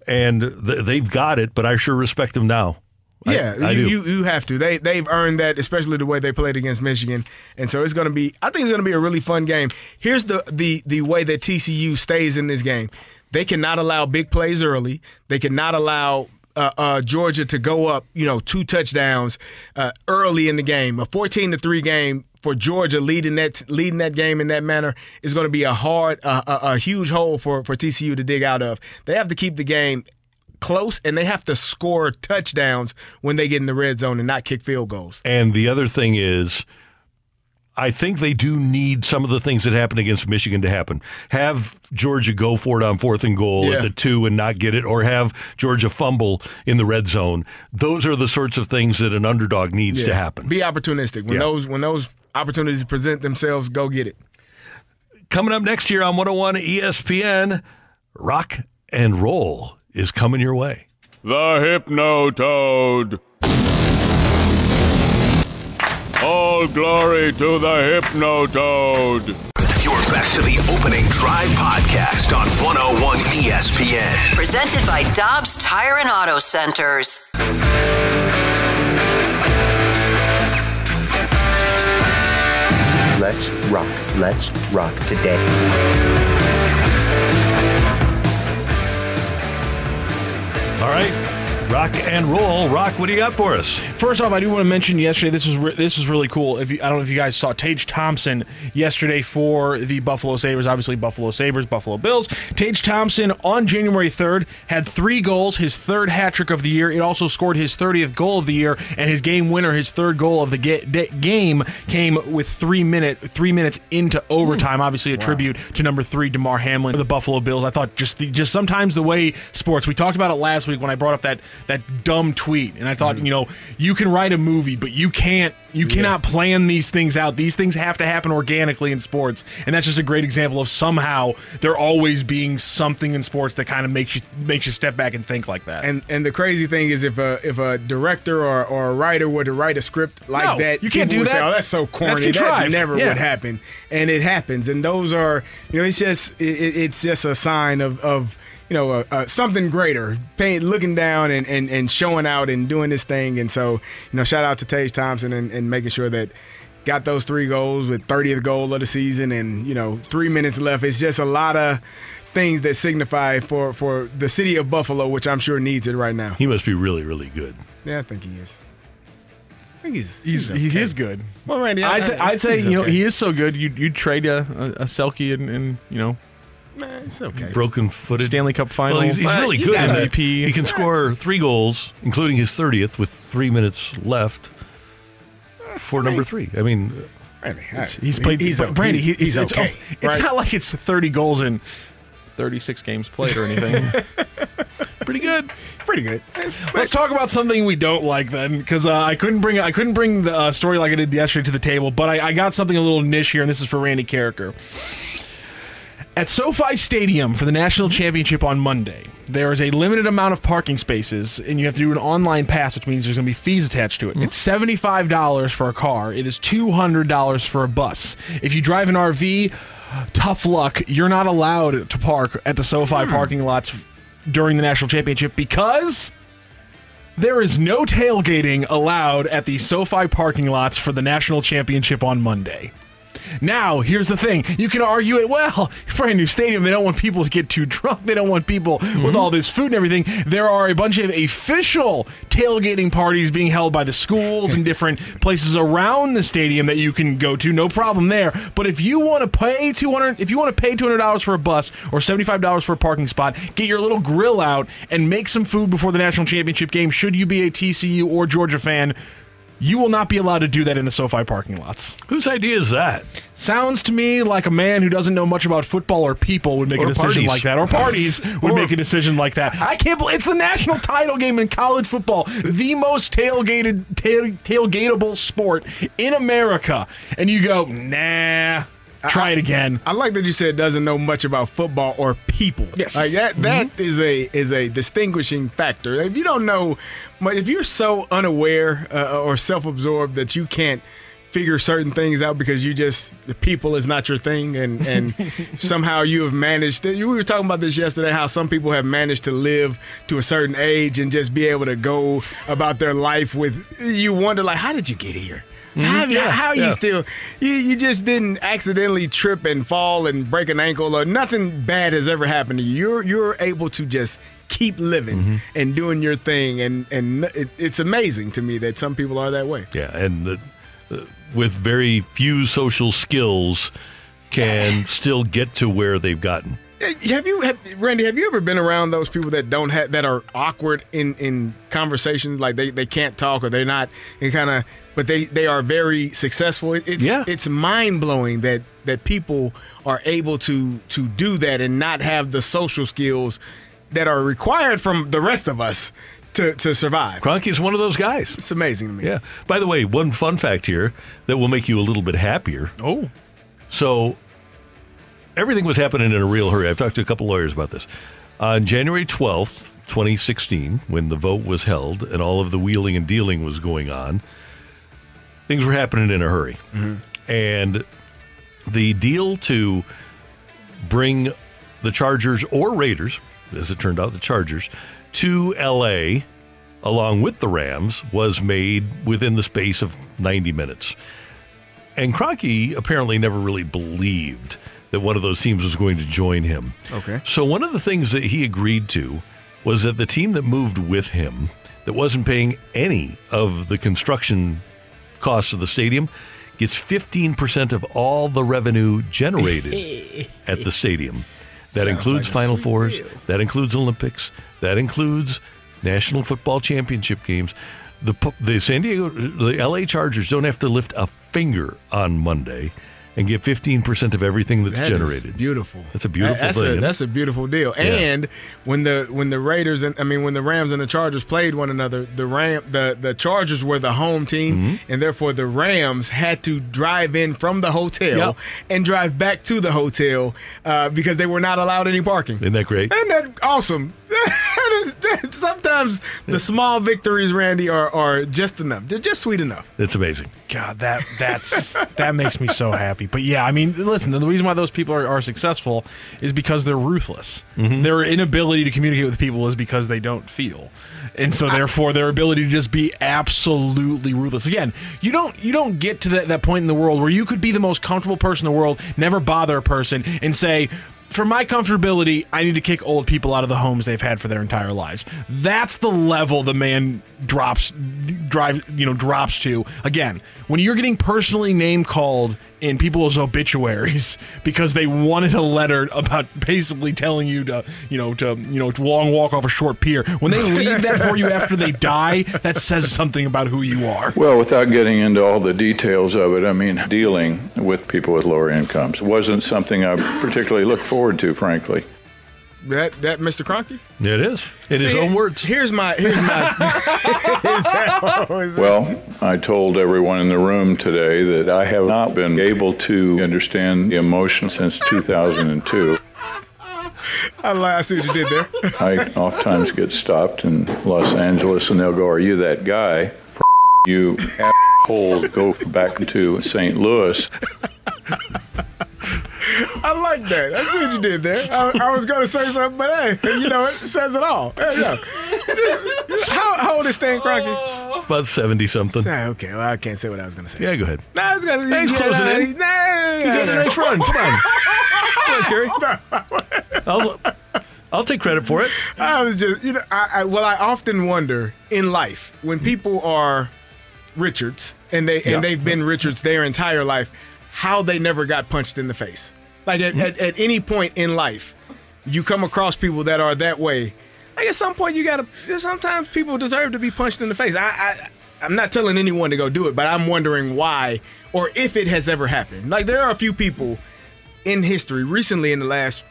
Speaker 8: and th- they've got it. But I sure respect them now.
Speaker 9: Yeah,
Speaker 8: I,
Speaker 9: you, you you have to. They they've earned that, especially the way they played against Michigan, and so it's going to be. I think it's going to be a really fun game. Here's the the the way that TCU stays in this game. They cannot allow big plays early. They cannot allow. Uh, uh, Georgia to go up, you know, two touchdowns uh, early in the game. A fourteen to three game for Georgia leading that leading that game in that manner is going to be a hard, a, a huge hole for for TCU to dig out of. They have to keep the game close and they have to score touchdowns when they get in the red zone and not kick field goals.
Speaker 8: And the other thing is, I think they do need some of the things that happened against Michigan to happen. Have Georgia go for it on fourth and goal
Speaker 9: Yeah.
Speaker 8: at the two and not get it, or have Georgia fumble in the red zone. Those are the sorts of things that an underdog needs to happen.
Speaker 9: Be opportunistic. When
Speaker 8: Yeah.
Speaker 9: those when those opportunities present themselves, go get it.
Speaker 8: Coming up next year on 101 ESPN, Rock and Roll is coming your way.
Speaker 7: The Hypno Toad. All glory to the Hypno Toad.
Speaker 5: You're back to the opening drive podcast on 101 ESPN.
Speaker 6: Presented by Dobbs Tire and Auto Centers.
Speaker 17: Let's rock. Let's rock today.
Speaker 8: All right, Rock and Roll. Rock, what do you got for us?
Speaker 10: First off, I do want to mention yesterday. This was re- this was really cool. If you, I don't know if you guys saw Tage Thompson yesterday for the Buffalo Sabres. Obviously, Buffalo Sabres, Buffalo Bills. Tage Thompson on January third had three goals, his third hat trick of the year. It also scored his thirtieth goal of the year, and his game winner, his third goal of the ga- da- game, came with three minute three minutes into overtime. Obviously, a tribute to number three Damar Hamlin of the Buffalo Bills. I thought just the, just sometimes the way sports. We talked about it last week when I brought up that that dumb tweet, and I thought mm. you know you can write a movie, but you can't you cannot plan these things out. These things have to happen organically in sports, and that's just a great example of somehow there always being something in sports that kind of makes you makes you step back and think like that.
Speaker 9: And and the crazy thing is if a if a director or, or a writer were to write a script like
Speaker 10: No,
Speaker 9: that,
Speaker 10: you can't do
Speaker 9: would Say,
Speaker 10: that.
Speaker 9: oh, that's so corny.
Speaker 10: That's
Speaker 9: that never
Speaker 10: Yeah.
Speaker 9: would happen, and it happens. And those are you know it's just it- it's just a sign of of you know uh, uh, something greater, paying, looking down and, and and showing out and doing this thing. And so you know shout out to Tage Thompson and, and making sure that. Got those three goals with 30th goal of the season, and you know three minutes left. It's just a lot of things that signify for for the city of Buffalo, which I'm sure needs it right now.
Speaker 8: He must be really, really good.
Speaker 9: Yeah, I think he is. I think he's
Speaker 10: He's,
Speaker 9: he's
Speaker 10: he is good.
Speaker 9: Well, Randy, I-
Speaker 10: I'd say,
Speaker 9: I-
Speaker 10: I'd say
Speaker 9: he's
Speaker 10: you know
Speaker 9: okay.
Speaker 10: he is so good. You'd, you'd trade a, a, a Selke and, and you know
Speaker 9: Man, it's okay.
Speaker 8: Broken footed.
Speaker 10: Stanley Cup final.
Speaker 8: Well, he's, he's really
Speaker 10: you
Speaker 8: good.
Speaker 10: got
Speaker 8: in that.
Speaker 10: MVP.
Speaker 8: He can score three goals, including his 30th, with three minutes left for number three. I mean,
Speaker 9: Randy,
Speaker 10: It's- he's played.
Speaker 9: He's,
Speaker 10: but Brandy, he-
Speaker 9: he's,
Speaker 10: it's,
Speaker 9: okay.
Speaker 10: It's
Speaker 9: right?
Speaker 10: not like it's 30 goals in 36 games played or anything.
Speaker 8: pretty good.
Speaker 9: Pretty good.
Speaker 10: Let's talk about something we don't like then, because uh, I couldn't bring I couldn't bring the uh, story like I did yesterday to the table, but I, I got something a little niche here, and this is for Randy Karraker. At SoFi Stadium for the national championship on Monday, there is a limited amount of parking spaces, and you have to do an online pass, which means there's going to be fees attached to it. Mm-hmm. It's seventy-five dollars for a car. It is two hundred dollars for a bus. If you drive an RV, tough luck. You're not allowed to park at the SoFi hmm. parking lots during the national championship because there is no tailgating allowed at the SoFi parking lots for the national championship on Monday. Now, here's the thing. You can argue it, well, brand new stadium, they don't want people to get too drunk. They don't want people with mm-hmm. all this food and everything. There are a bunch of official tailgating parties being held by the schools and different places around the stadium that you can go to. No problem there. But if you want to pay 200 if you want to pay $200 for a bus or $75 for a parking spot, get your little grill out and make some food before the national championship game should you be a TCU or Georgia fan. You will not be allowed to do that in the SoFi parking lots.
Speaker 8: Whose idea is that?
Speaker 10: Sounds to me like a man who doesn't know much about football or people would make
Speaker 8: Or
Speaker 10: a decision
Speaker 8: parties.
Speaker 10: like that, or parties would
Speaker 8: Or-
Speaker 10: make a decision like that. I can't believe it's the national title game in college football, the most tailgated, tail, tailgatable sport in America, and you go, nah. Try it again.
Speaker 9: I like that you said doesn't know much about football or people.
Speaker 10: Yes.
Speaker 9: like that. That
Speaker 10: Mhm.
Speaker 9: is a is a distinguishing factor. If you don't know, but if you're so unaware uh, or self absorbed that you can't figure certain things out because you just the people is not your thing, and and somehow you have managed. We were talking about this yesterday. How some people have managed to live to a certain age and just be able to go about their life with. You wonder like, how did you get here? How,
Speaker 8: Mhm, yeah,
Speaker 9: how
Speaker 8: yeah.
Speaker 9: you still you, you just didn't accidentally trip and fall and break an ankle or nothing bad has ever happened to you. You're you're able to just keep living
Speaker 8: Mm-hmm.
Speaker 9: and doing your thing and and it, it's amazing to me that some people are that way.
Speaker 8: Yeah, and uh, uh, with very few social skills, can still get to where they've gotten.
Speaker 9: Have you, have, Randy? Have you ever been around those people that don't have that are awkward in in conversations? Like they, they can't talk or they're not and kind of, but they they are very successful. It's
Speaker 8: Yeah.
Speaker 9: it's mind blowing that that people are able to to do that and not have the social skills that are required from the rest of us to to survive.
Speaker 8: Kroenke's one of those guys.
Speaker 9: It's amazing to me.
Speaker 8: Yeah. By the way, one fun fact here that will make you a little bit happier.
Speaker 10: Oh.
Speaker 8: So everything was happening in a real hurry. I've talked to a couple lawyers about this. On January 12th, 2016, when the vote was held and all of the wheeling and dealing was going on, things were happening in a hurry. Mm-hmm. And the deal to bring the Chargers or Raiders, as it turned out, the Chargers, to LA along with the Rams was made within the space of 90 minutes. And Kroenke apparently never really believed that one of those teams was going to join him.
Speaker 9: Okay.
Speaker 8: So one of the things that he agreed to was that the team that moved with him, that wasn't paying any of the construction costs of the stadium, gets 15% of all the revenue generated at the stadium. That
Speaker 9: Sounds
Speaker 8: includes
Speaker 9: like
Speaker 8: Final Fours,
Speaker 9: deal.
Speaker 8: that includes Olympics, that includes National Football Championship games. The the San Diego, the LA Chargers don't have to lift a finger on Monday and get 15% of everything that's
Speaker 9: That
Speaker 8: generated.
Speaker 9: beautiful.
Speaker 8: That's a beautiful
Speaker 9: that's
Speaker 8: thing.
Speaker 9: A, that's a beautiful deal.
Speaker 8: Yeah.
Speaker 9: And when the when the Raiders and I mean when the Rams and the Chargers played one another, the Ram the the Chargers were the home team,
Speaker 8: Mm-hmm.
Speaker 9: and therefore the Rams had to drive in from the hotel
Speaker 8: Yep.
Speaker 9: and drive back to the hotel uh, because they were not allowed any parking.
Speaker 8: Isn't that great?
Speaker 9: Isn't that awesome? that is, that, sometimes the small victories, Randy, are, are just enough. They're just sweet enough.
Speaker 8: It's amazing.
Speaker 10: God, that that's that makes me so happy. But yeah, I mean, listen, the reason why those people are, are successful is because they're ruthless. Mm-hmm. Their inability to communicate with people is because they don't feel, and so therefore their ability to just be absolutely ruthless. Again, you don't you don't get to that, that point in the world where you could be the most comfortable person in the world, never bother a person, and say. For my comfortability, I need to kick old people out of the homes they've had for their entire lives. That's the level the man drops drive you know drops to again when you're getting personally name called in people's obituaries because they wanted a letter about basically telling you to you know to you know to long walk off a short pier when they leave that for you after they die that says something about who you are
Speaker 18: Well, without getting into all the details of it, I mean, dealing with people with lower incomes wasn't something I particularly looked forward to, frankly.
Speaker 9: That that Mr. Kroenke?
Speaker 8: It is. In his own words.
Speaker 9: Here's my here's my Is that- is
Speaker 18: Well, I told everyone in the room today that I have not been able to understand the emotion since 2002.
Speaker 9: I, li- I see what you did there.
Speaker 18: I oftentimes get stopped in Los Angeles and they'll go, Are you that guy? F- you asshole, go back to St. Louis.
Speaker 9: I like that. That's what you did there. I, I was going to say something, but hey, you know, it says it all. Hey, yeah. Just- how, how old is Stan Kroenke? Oh.
Speaker 8: about seventy something.
Speaker 9: Okay, well, I can't say what I was going to say.
Speaker 8: Yeah, go ahead.
Speaker 9: Nah, I was gonna,
Speaker 8: Hey, he's closing in.
Speaker 9: Nah,
Speaker 8: He's
Speaker 9: nah,
Speaker 8: had a nice run. Come on. Come on, Gary. I'll, I'll take credit for it.
Speaker 9: I was just, you know, I, I well, I often wonder in life when people are Richards and they
Speaker 8: Yeah.
Speaker 9: and they've been Richards their entire life, how they never got punched in the face. Like at, at, at any point in life, you come across people that are that way. Like at some point, you gotta. Sometimes people deserve to be punched in the face. I, I I'm not telling anyone to go do it, but I'm wondering why or if it has ever happened. Like there are a few people in history recently in the last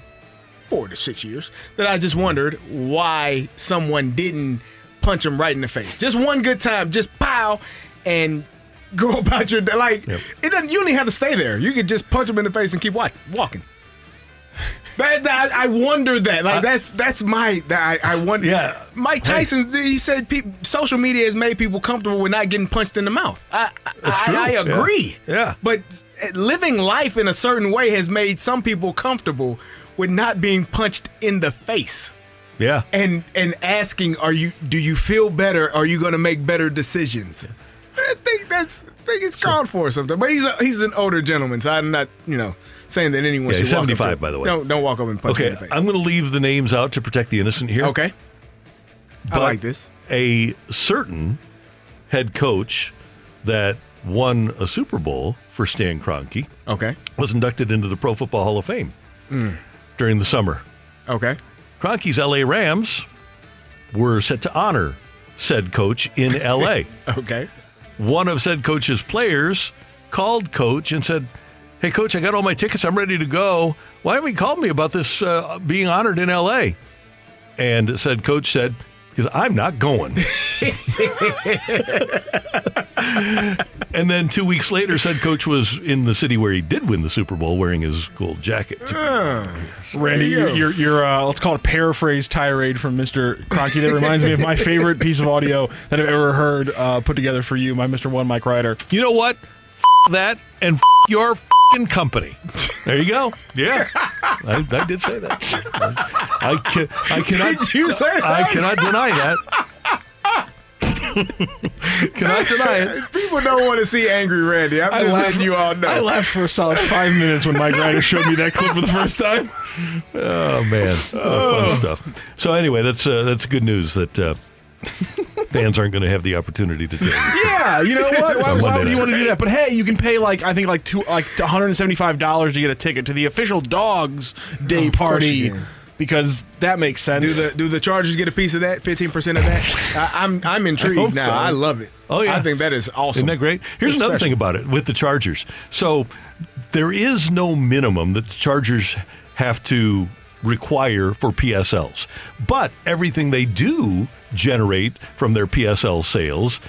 Speaker 9: four to six years that I just wondered why someone didn't punch him right in the face. Just one good time, just pow, and go about your day. Like it doesn't. You don't even have to stay there. You could just punch him in the face and keep watch, walking. That, that- I wonder that. Like that's that's my. That I, I wonder.
Speaker 8: Yeah.
Speaker 9: Mike Tyson. He said people, social media has made people comfortable with not getting punched in the mouth. I I. I agree.
Speaker 8: Yeah.
Speaker 9: But eh, living life in a certain way has made some people comfortable with not being punched in the face
Speaker 8: Yeah.
Speaker 9: and and asking, "Are you? Do you feel better? Are you going to make better decisions?" I think that's I think it's called for something. But he's a, he's an older gentleman, so I'm not you know saying that anyone
Speaker 8: Yeah,
Speaker 9: should
Speaker 8: he's
Speaker 9: walk up to
Speaker 8: 75, by the way.
Speaker 9: Don't don't walk up and punch him
Speaker 8: Okay,
Speaker 9: in the face.
Speaker 8: I'm going to leave the names out to protect the innocent here.
Speaker 9: Okay. I like this.
Speaker 8: A certain head coach that won a Super Bowl for Stan Kroenke
Speaker 9: Okay.
Speaker 8: was inducted into the Pro Football Hall of Fame
Speaker 9: Mm.
Speaker 8: during the summer.
Speaker 9: Okay.
Speaker 8: Kroenke's LA Rams were set to honor said coach in LA.
Speaker 9: Okay.
Speaker 8: One of said coach's players called coach and said, Hey, coach, I got all my tickets. I'm ready to go. Why haven't you called me about this uh, being honored in LA? And said coach said, Because I'm not going. and then two weeks later, said coach was in the city where he did win the Super Bowl wearing his gold jacket.
Speaker 10: Randy, your, your, your uh, let's call it a paraphrase tirade from Mr. Kroenke that reminds me of my favorite piece of audio that I've ever heard uh, put together for you, my Mr. One Mike Ryder.
Speaker 8: You know what? F- that and f- your fing company. There you go. Yeah, I, I did say that. I, I, can, I cannot.
Speaker 9: Did you say that?
Speaker 8: I cannot deny that. cannot deny it.
Speaker 9: People don't want to see angry Randy. I'm just letting you all know.
Speaker 10: I laughed for a solid five minutes when Mike Ryder showed me that clip for the first time.
Speaker 8: Oh man, Oh, fun stuff. So anyway, that's uh, that's good news that uh, fans aren't going to have the opportunity to tell you.
Speaker 10: Yeah, you know what? Why,
Speaker 8: On
Speaker 10: why would you want to do that? But hey, you can pay like I think like two like 175 dollars to get a ticket to the official Dogs Day
Speaker 9: Of
Speaker 10: party
Speaker 9: you can.
Speaker 10: because that makes sense.
Speaker 9: Do the do the Chargers get a piece of that? Fifteen percent of that? I, I'm I'm intrigued
Speaker 10: hope
Speaker 9: now.
Speaker 10: so.
Speaker 9: I love it.
Speaker 8: Oh yeah,
Speaker 9: I think that is awesome.
Speaker 8: Isn't that great? Here's
Speaker 9: It's
Speaker 8: another
Speaker 9: special.
Speaker 8: thing about it with the Chargers. So there is no minimum that the Chargers have to require for PSLs, but everything they do generate from their PSL sales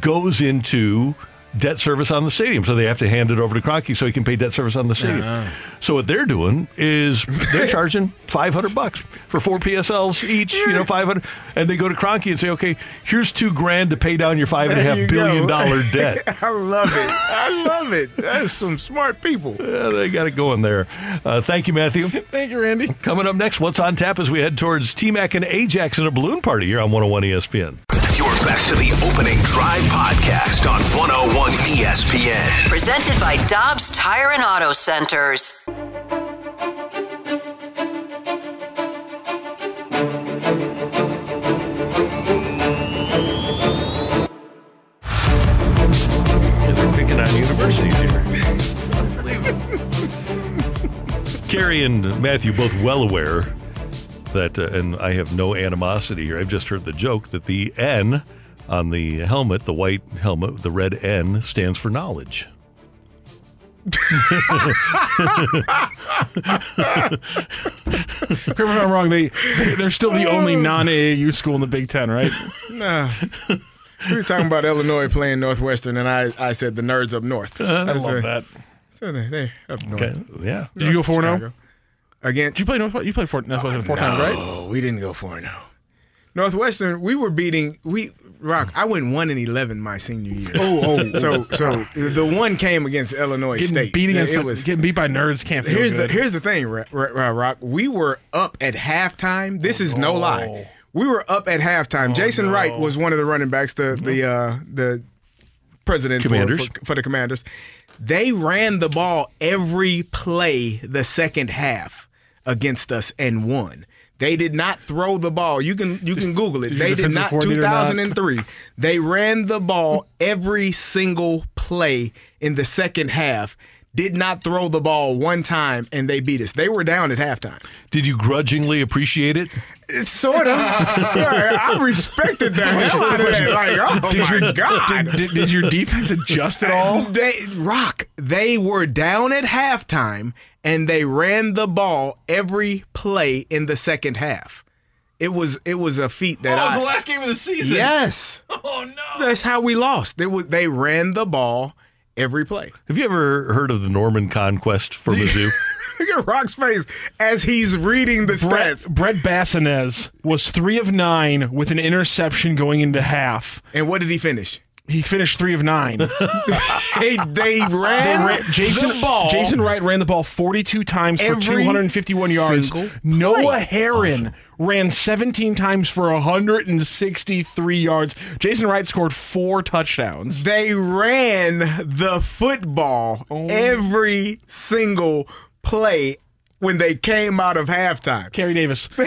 Speaker 8: goes into debt service on the stadium. So they have to hand it over to Kroenke so he can pay debt service on the stadium.
Speaker 9: Ah.
Speaker 8: So what they're doing is they're charging 500 bucks for four PSLs each, you know, 500. And they go to Kroenke and say, okay, here's two grand to pay down your five and a half billion dollar debt.
Speaker 9: I love it. I love it. That's some smart people.
Speaker 8: Yeah, they got it going there. Uh, thank you, Matthew.
Speaker 10: Thank you, Randy.
Speaker 8: Coming up next, what's on tap as we head towards T Mac and Ajax in a balloon party here on 101 ESPN.
Speaker 5: You're back to the opening drive podcast on 101 ESPN.
Speaker 6: Presented by Dobbs Tire and Auto Centers.
Speaker 8: They're picking on universities here. Carey and Matthew both well aware that, uh, and I have no animosity here. I've just heard the joke that the N on the helmet, the white helmet, the red N stands for knowledge.
Speaker 10: If I'm wrong. They they're still the only oh. non-AAU school in the Big Ten, right?
Speaker 9: Nah. We were talking about Illinois playing Northwestern, and I, I said the nerds up north.
Speaker 10: Uh,
Speaker 9: I
Speaker 10: love that.
Speaker 9: So they're, they're up north.
Speaker 8: Okay. Yeah.
Speaker 10: Did you go 4
Speaker 9: 0? Against
Speaker 10: Did you play Northwestern? You played four, Northwestern four times, right?
Speaker 9: No, we didn't go four zero. Northwestern, we were beating we rock. I went one and eleven my senior year.
Speaker 10: Oh, oh.
Speaker 9: so so the one came against Illinois
Speaker 10: Getting
Speaker 9: State.
Speaker 10: beat against
Speaker 9: it
Speaker 10: the-
Speaker 9: was
Speaker 10: getting beat by nerds can't feel
Speaker 9: here's
Speaker 10: good.
Speaker 9: the here's the thing, Rock. We were up at halftime. This is no lie. We were up at halftime. Jason Wright was one of the running backs, the the uh, the president for-
Speaker 8: Commanders.
Speaker 9: For, for the Commanders. They ran the ball every play the second half against us and won. They did not throw the ball. You can you can Google it.
Speaker 10: Did
Speaker 9: They did not.
Speaker 10: coordinator not?
Speaker 9: 2003. They ran the ball every single play in the second half. Did not throw the ball one time, and they beat us. They were down at halftime.
Speaker 8: Did you grudgingly appreciate it?
Speaker 9: It's sort of. Yeah, I respected that hell out of that. Like, oh
Speaker 10: Did
Speaker 9: my
Speaker 10: your-
Speaker 9: god!
Speaker 10: did- did- did your defense adjust at all?
Speaker 9: They rock. They were down at halftime, and they ran the ball every play in the second half. It was it was a feat that
Speaker 10: oh, it was
Speaker 9: I,
Speaker 10: the last game of the season.
Speaker 9: Yes.
Speaker 10: Oh no.
Speaker 9: That's how we lost. They they ran the ball every play.
Speaker 8: Have you ever heard of the Norman Conquest for Mizzou?
Speaker 9: Look at Rock's face as he's reading the
Speaker 10: Brett,
Speaker 9: stats.
Speaker 10: Brett Basanez was three of nine with an interception going into half.
Speaker 9: And what did he finish?
Speaker 10: He finished three of nine.
Speaker 9: they they ran,
Speaker 10: They ran- Jason,
Speaker 9: the ball.
Speaker 10: Jason Wright ran the ball 42 times for
Speaker 9: Every
Speaker 10: 251 yards. Noah
Speaker 9: play.
Speaker 10: Herron ran 17 times for 163 yards. Jason Wright scored four touchdowns.
Speaker 9: They ran the football
Speaker 10: Oh.
Speaker 9: every single play when they came out of halftime.
Speaker 10: Carey Davis.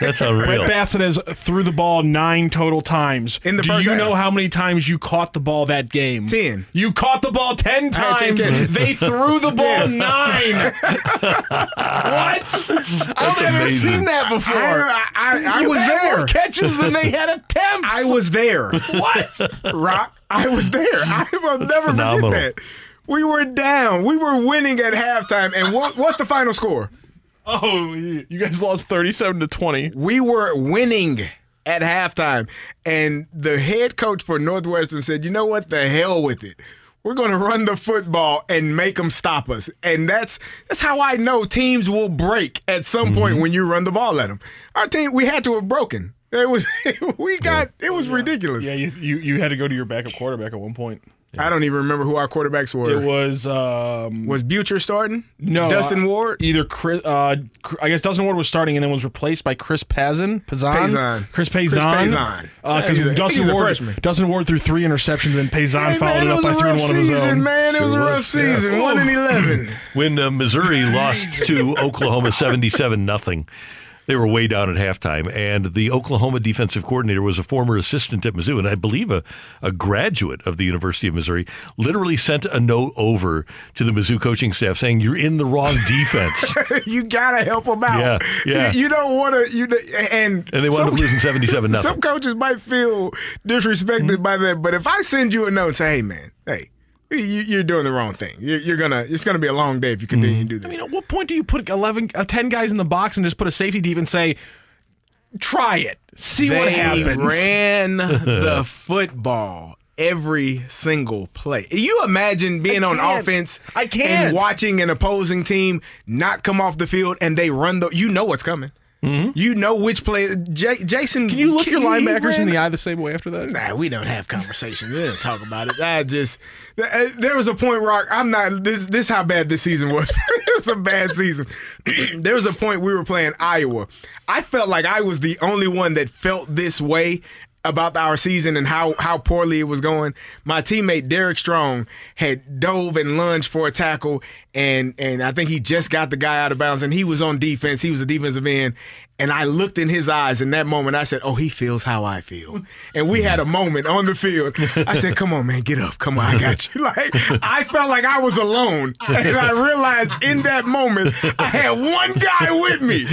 Speaker 8: That's unreal.
Speaker 10: Brett Basanez threw the ball nine total times.
Speaker 9: In the
Speaker 10: Do
Speaker 9: first
Speaker 10: you
Speaker 9: half.
Speaker 10: know how many times you caught the ball that game?
Speaker 9: Ten.
Speaker 10: You caught the ball ten
Speaker 9: I had 10
Speaker 10: times.
Speaker 9: catches.
Speaker 10: They threw the ball nine. what? I've never
Speaker 8: amazing.
Speaker 10: seen that before.
Speaker 9: I, I, I
Speaker 10: You
Speaker 9: was
Speaker 10: had
Speaker 9: there.
Speaker 10: more catches than they had attempts.
Speaker 9: I was there.
Speaker 10: what?
Speaker 9: Rock, I was there. I will never
Speaker 8: phenomenal.
Speaker 9: forget that. We were down. We were winning at halftime. And what, what's the final score?
Speaker 10: Oh, you guys lost thirty-seven to twenty.
Speaker 9: We were winning at halftime. And the head coach for Northwestern said, you know what? The hell with it. We're going to run the football and make them stop us. And that's that's how I know teams will break at some mm-hmm. point when you run the ball at them. Our team, we had to have broken. It was we got it was ridiculous.
Speaker 10: Yeah, you, you you had to go to your backup quarterback at one point.
Speaker 9: I don't even remember who our quarterbacks were.
Speaker 10: It was um
Speaker 9: was Butcher starting?
Speaker 10: no
Speaker 9: Dustin
Speaker 10: uh,
Speaker 9: Ward.
Speaker 10: Either Chris, uh, I guess Dustin Ward was starting and then was replaced by Chris Pazin. Pazan.
Speaker 9: Pazan.
Speaker 10: Chris
Speaker 9: Chris
Speaker 10: Pazan.
Speaker 9: Pazan.
Speaker 10: Because
Speaker 9: he's a- I think
Speaker 10: Dustin Ward.
Speaker 9: freshman.
Speaker 10: Dustin Ward threw three interceptions and Pazan
Speaker 9: Hey,
Speaker 10: followed
Speaker 9: man,
Speaker 10: it
Speaker 9: it
Speaker 10: up
Speaker 9: was
Speaker 10: by throwing one of his
Speaker 9: season,
Speaker 10: own.
Speaker 9: man. It was a
Speaker 8: Sure
Speaker 9: rough
Speaker 8: was, yeah.
Speaker 9: season. One and eleven.
Speaker 8: when uh, Missouri lost to Oklahoma 77 nothing. They were way down at halftime, and the Oklahoma defensive coordinator was a former assistant at Mizzou, and I believe a, a graduate of the University of Missouri. Literally sent a note over to the Mizzou coaching staff saying, "You're in the wrong defense,"
Speaker 9: you gotta help them out.
Speaker 8: Yeah, yeah.
Speaker 9: You, you don't want to. You and
Speaker 8: and they wound up losing 77 nothing.
Speaker 9: Some coaches might feel disrespected hmm? by that, but if I send you a note say, "Hey, man, hey." You, you're doing the wrong thing. You're, you're gonna. It's gonna be a long day if you continue to do this.
Speaker 10: I mean, at what point do you put 11, uh, 10 guys in the box and just put a safety deep and say, try it, see what
Speaker 9: They
Speaker 10: happens?
Speaker 9: ran the football every single play. You imagine being on offense
Speaker 10: I can't.
Speaker 9: and watching an opposing team not come off the field and they run the you know what's coming. You know which play J- Jason
Speaker 10: Mm-hmm. Can you look your
Speaker 9: he
Speaker 10: linebackers in the eye the same way after that?
Speaker 9: Nah, we don't have conversations. We don't talk about it. I just uh, there was a point, Rock. I'm not this. This how bad this season was. it was a bad season. there was a point we were playing Iowa. I felt like I was the only one that felt this way about our season and how how poorly it was going. My teammate Derek Strong had dove and lunged for a tackle, and and I think he just got the guy out of bounds, and he was on defense. He was a defensive end. And I looked in his eyes in that moment. I said, "Oh, he feels how I feel." And we had a moment on the field. I said, "Come on, man, get up. Come on, I got you." Like I felt like I was alone, and I realized in that moment I had one guy with me.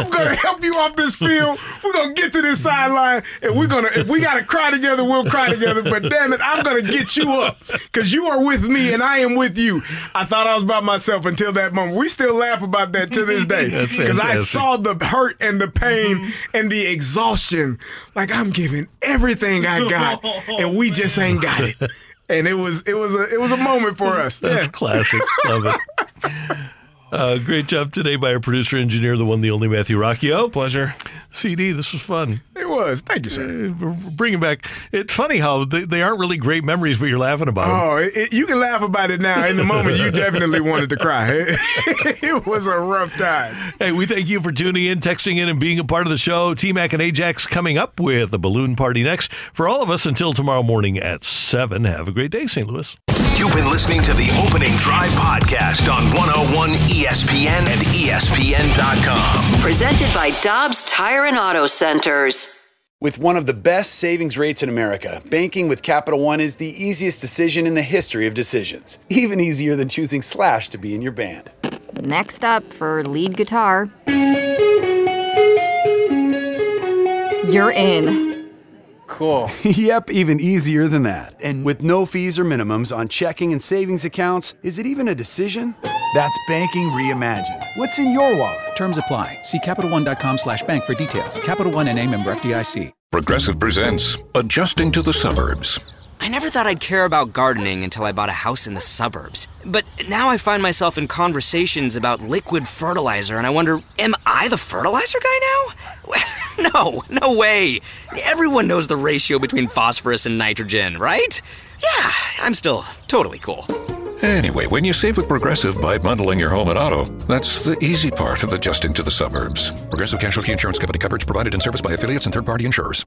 Speaker 9: I'm gonna help you off this field. We're gonna get to this sideline, and we're gonna. If we gotta cry together, we'll cry together. But damn it, I'm gonna get you up because you are with me, and I am with you. I thought I was by myself until that moment. We still laugh about that to this day because I saw the hurt and the pain mm-hmm. and the exhaustion. Like I'm giving everything I got, and we just ain't got it. And it was it was a it was a moment for us.
Speaker 8: That's
Speaker 9: Yeah.
Speaker 8: classic. Love it. Uh, great job today by our producer engineer, the one, the only Matthew Rocchio.
Speaker 10: Pleasure.
Speaker 8: CD, this was fun.
Speaker 9: It was. was. Thank you, sir.
Speaker 8: Bringing back. It's funny how they, they aren't really great memories, but you're laughing about them.
Speaker 9: Oh, it, it- you can laugh about it now. In the moment, you definitely wanted to cry. It, it was a rough time.
Speaker 8: Hey, we thank you for tuning in, texting in, and being a part of the show. T Mac and Ajax coming up with the balloon party next. For all of us until tomorrow morning at 7. Have a great day, St. Louis.
Speaker 5: You've been listening to the Opening Drive podcast on 101 ESPN and ESPN.com.
Speaker 11: Presented by Dobbs Tire and Auto Centers.
Speaker 19: With one of the best savings rates in America, banking with Capital One is the easiest decision in the history of decisions. Even easier than choosing Slash to be in your band.
Speaker 20: Next up for lead guitar. You're in.
Speaker 19: Cool. yep, even easier than that. And with no fees or minimums on checking and savings accounts, is it even a decision? That's banking reimagined. What's in your wallet?
Speaker 21: Terms apply. See CapitalOne.com slash bank for details. Capital One and a member FDIC.
Speaker 22: Progressive presents Adjusting to the Suburbs.
Speaker 23: I never thought I'd care about gardening until I bought a house in the suburbs. But now I find myself in conversations about liquid fertilizer, and I wonder, am I the fertilizer guy now? no, no way. Everyone knows the ratio between phosphorus and nitrogen, right? Yeah, I'm still totally cool.
Speaker 22: Anyway, when you save with Progressive by bundling your home and auto, that's the easy part of adjusting to the suburbs. Progressive Casualty Insurance Company coverage provided in service by affiliates and third party insurers.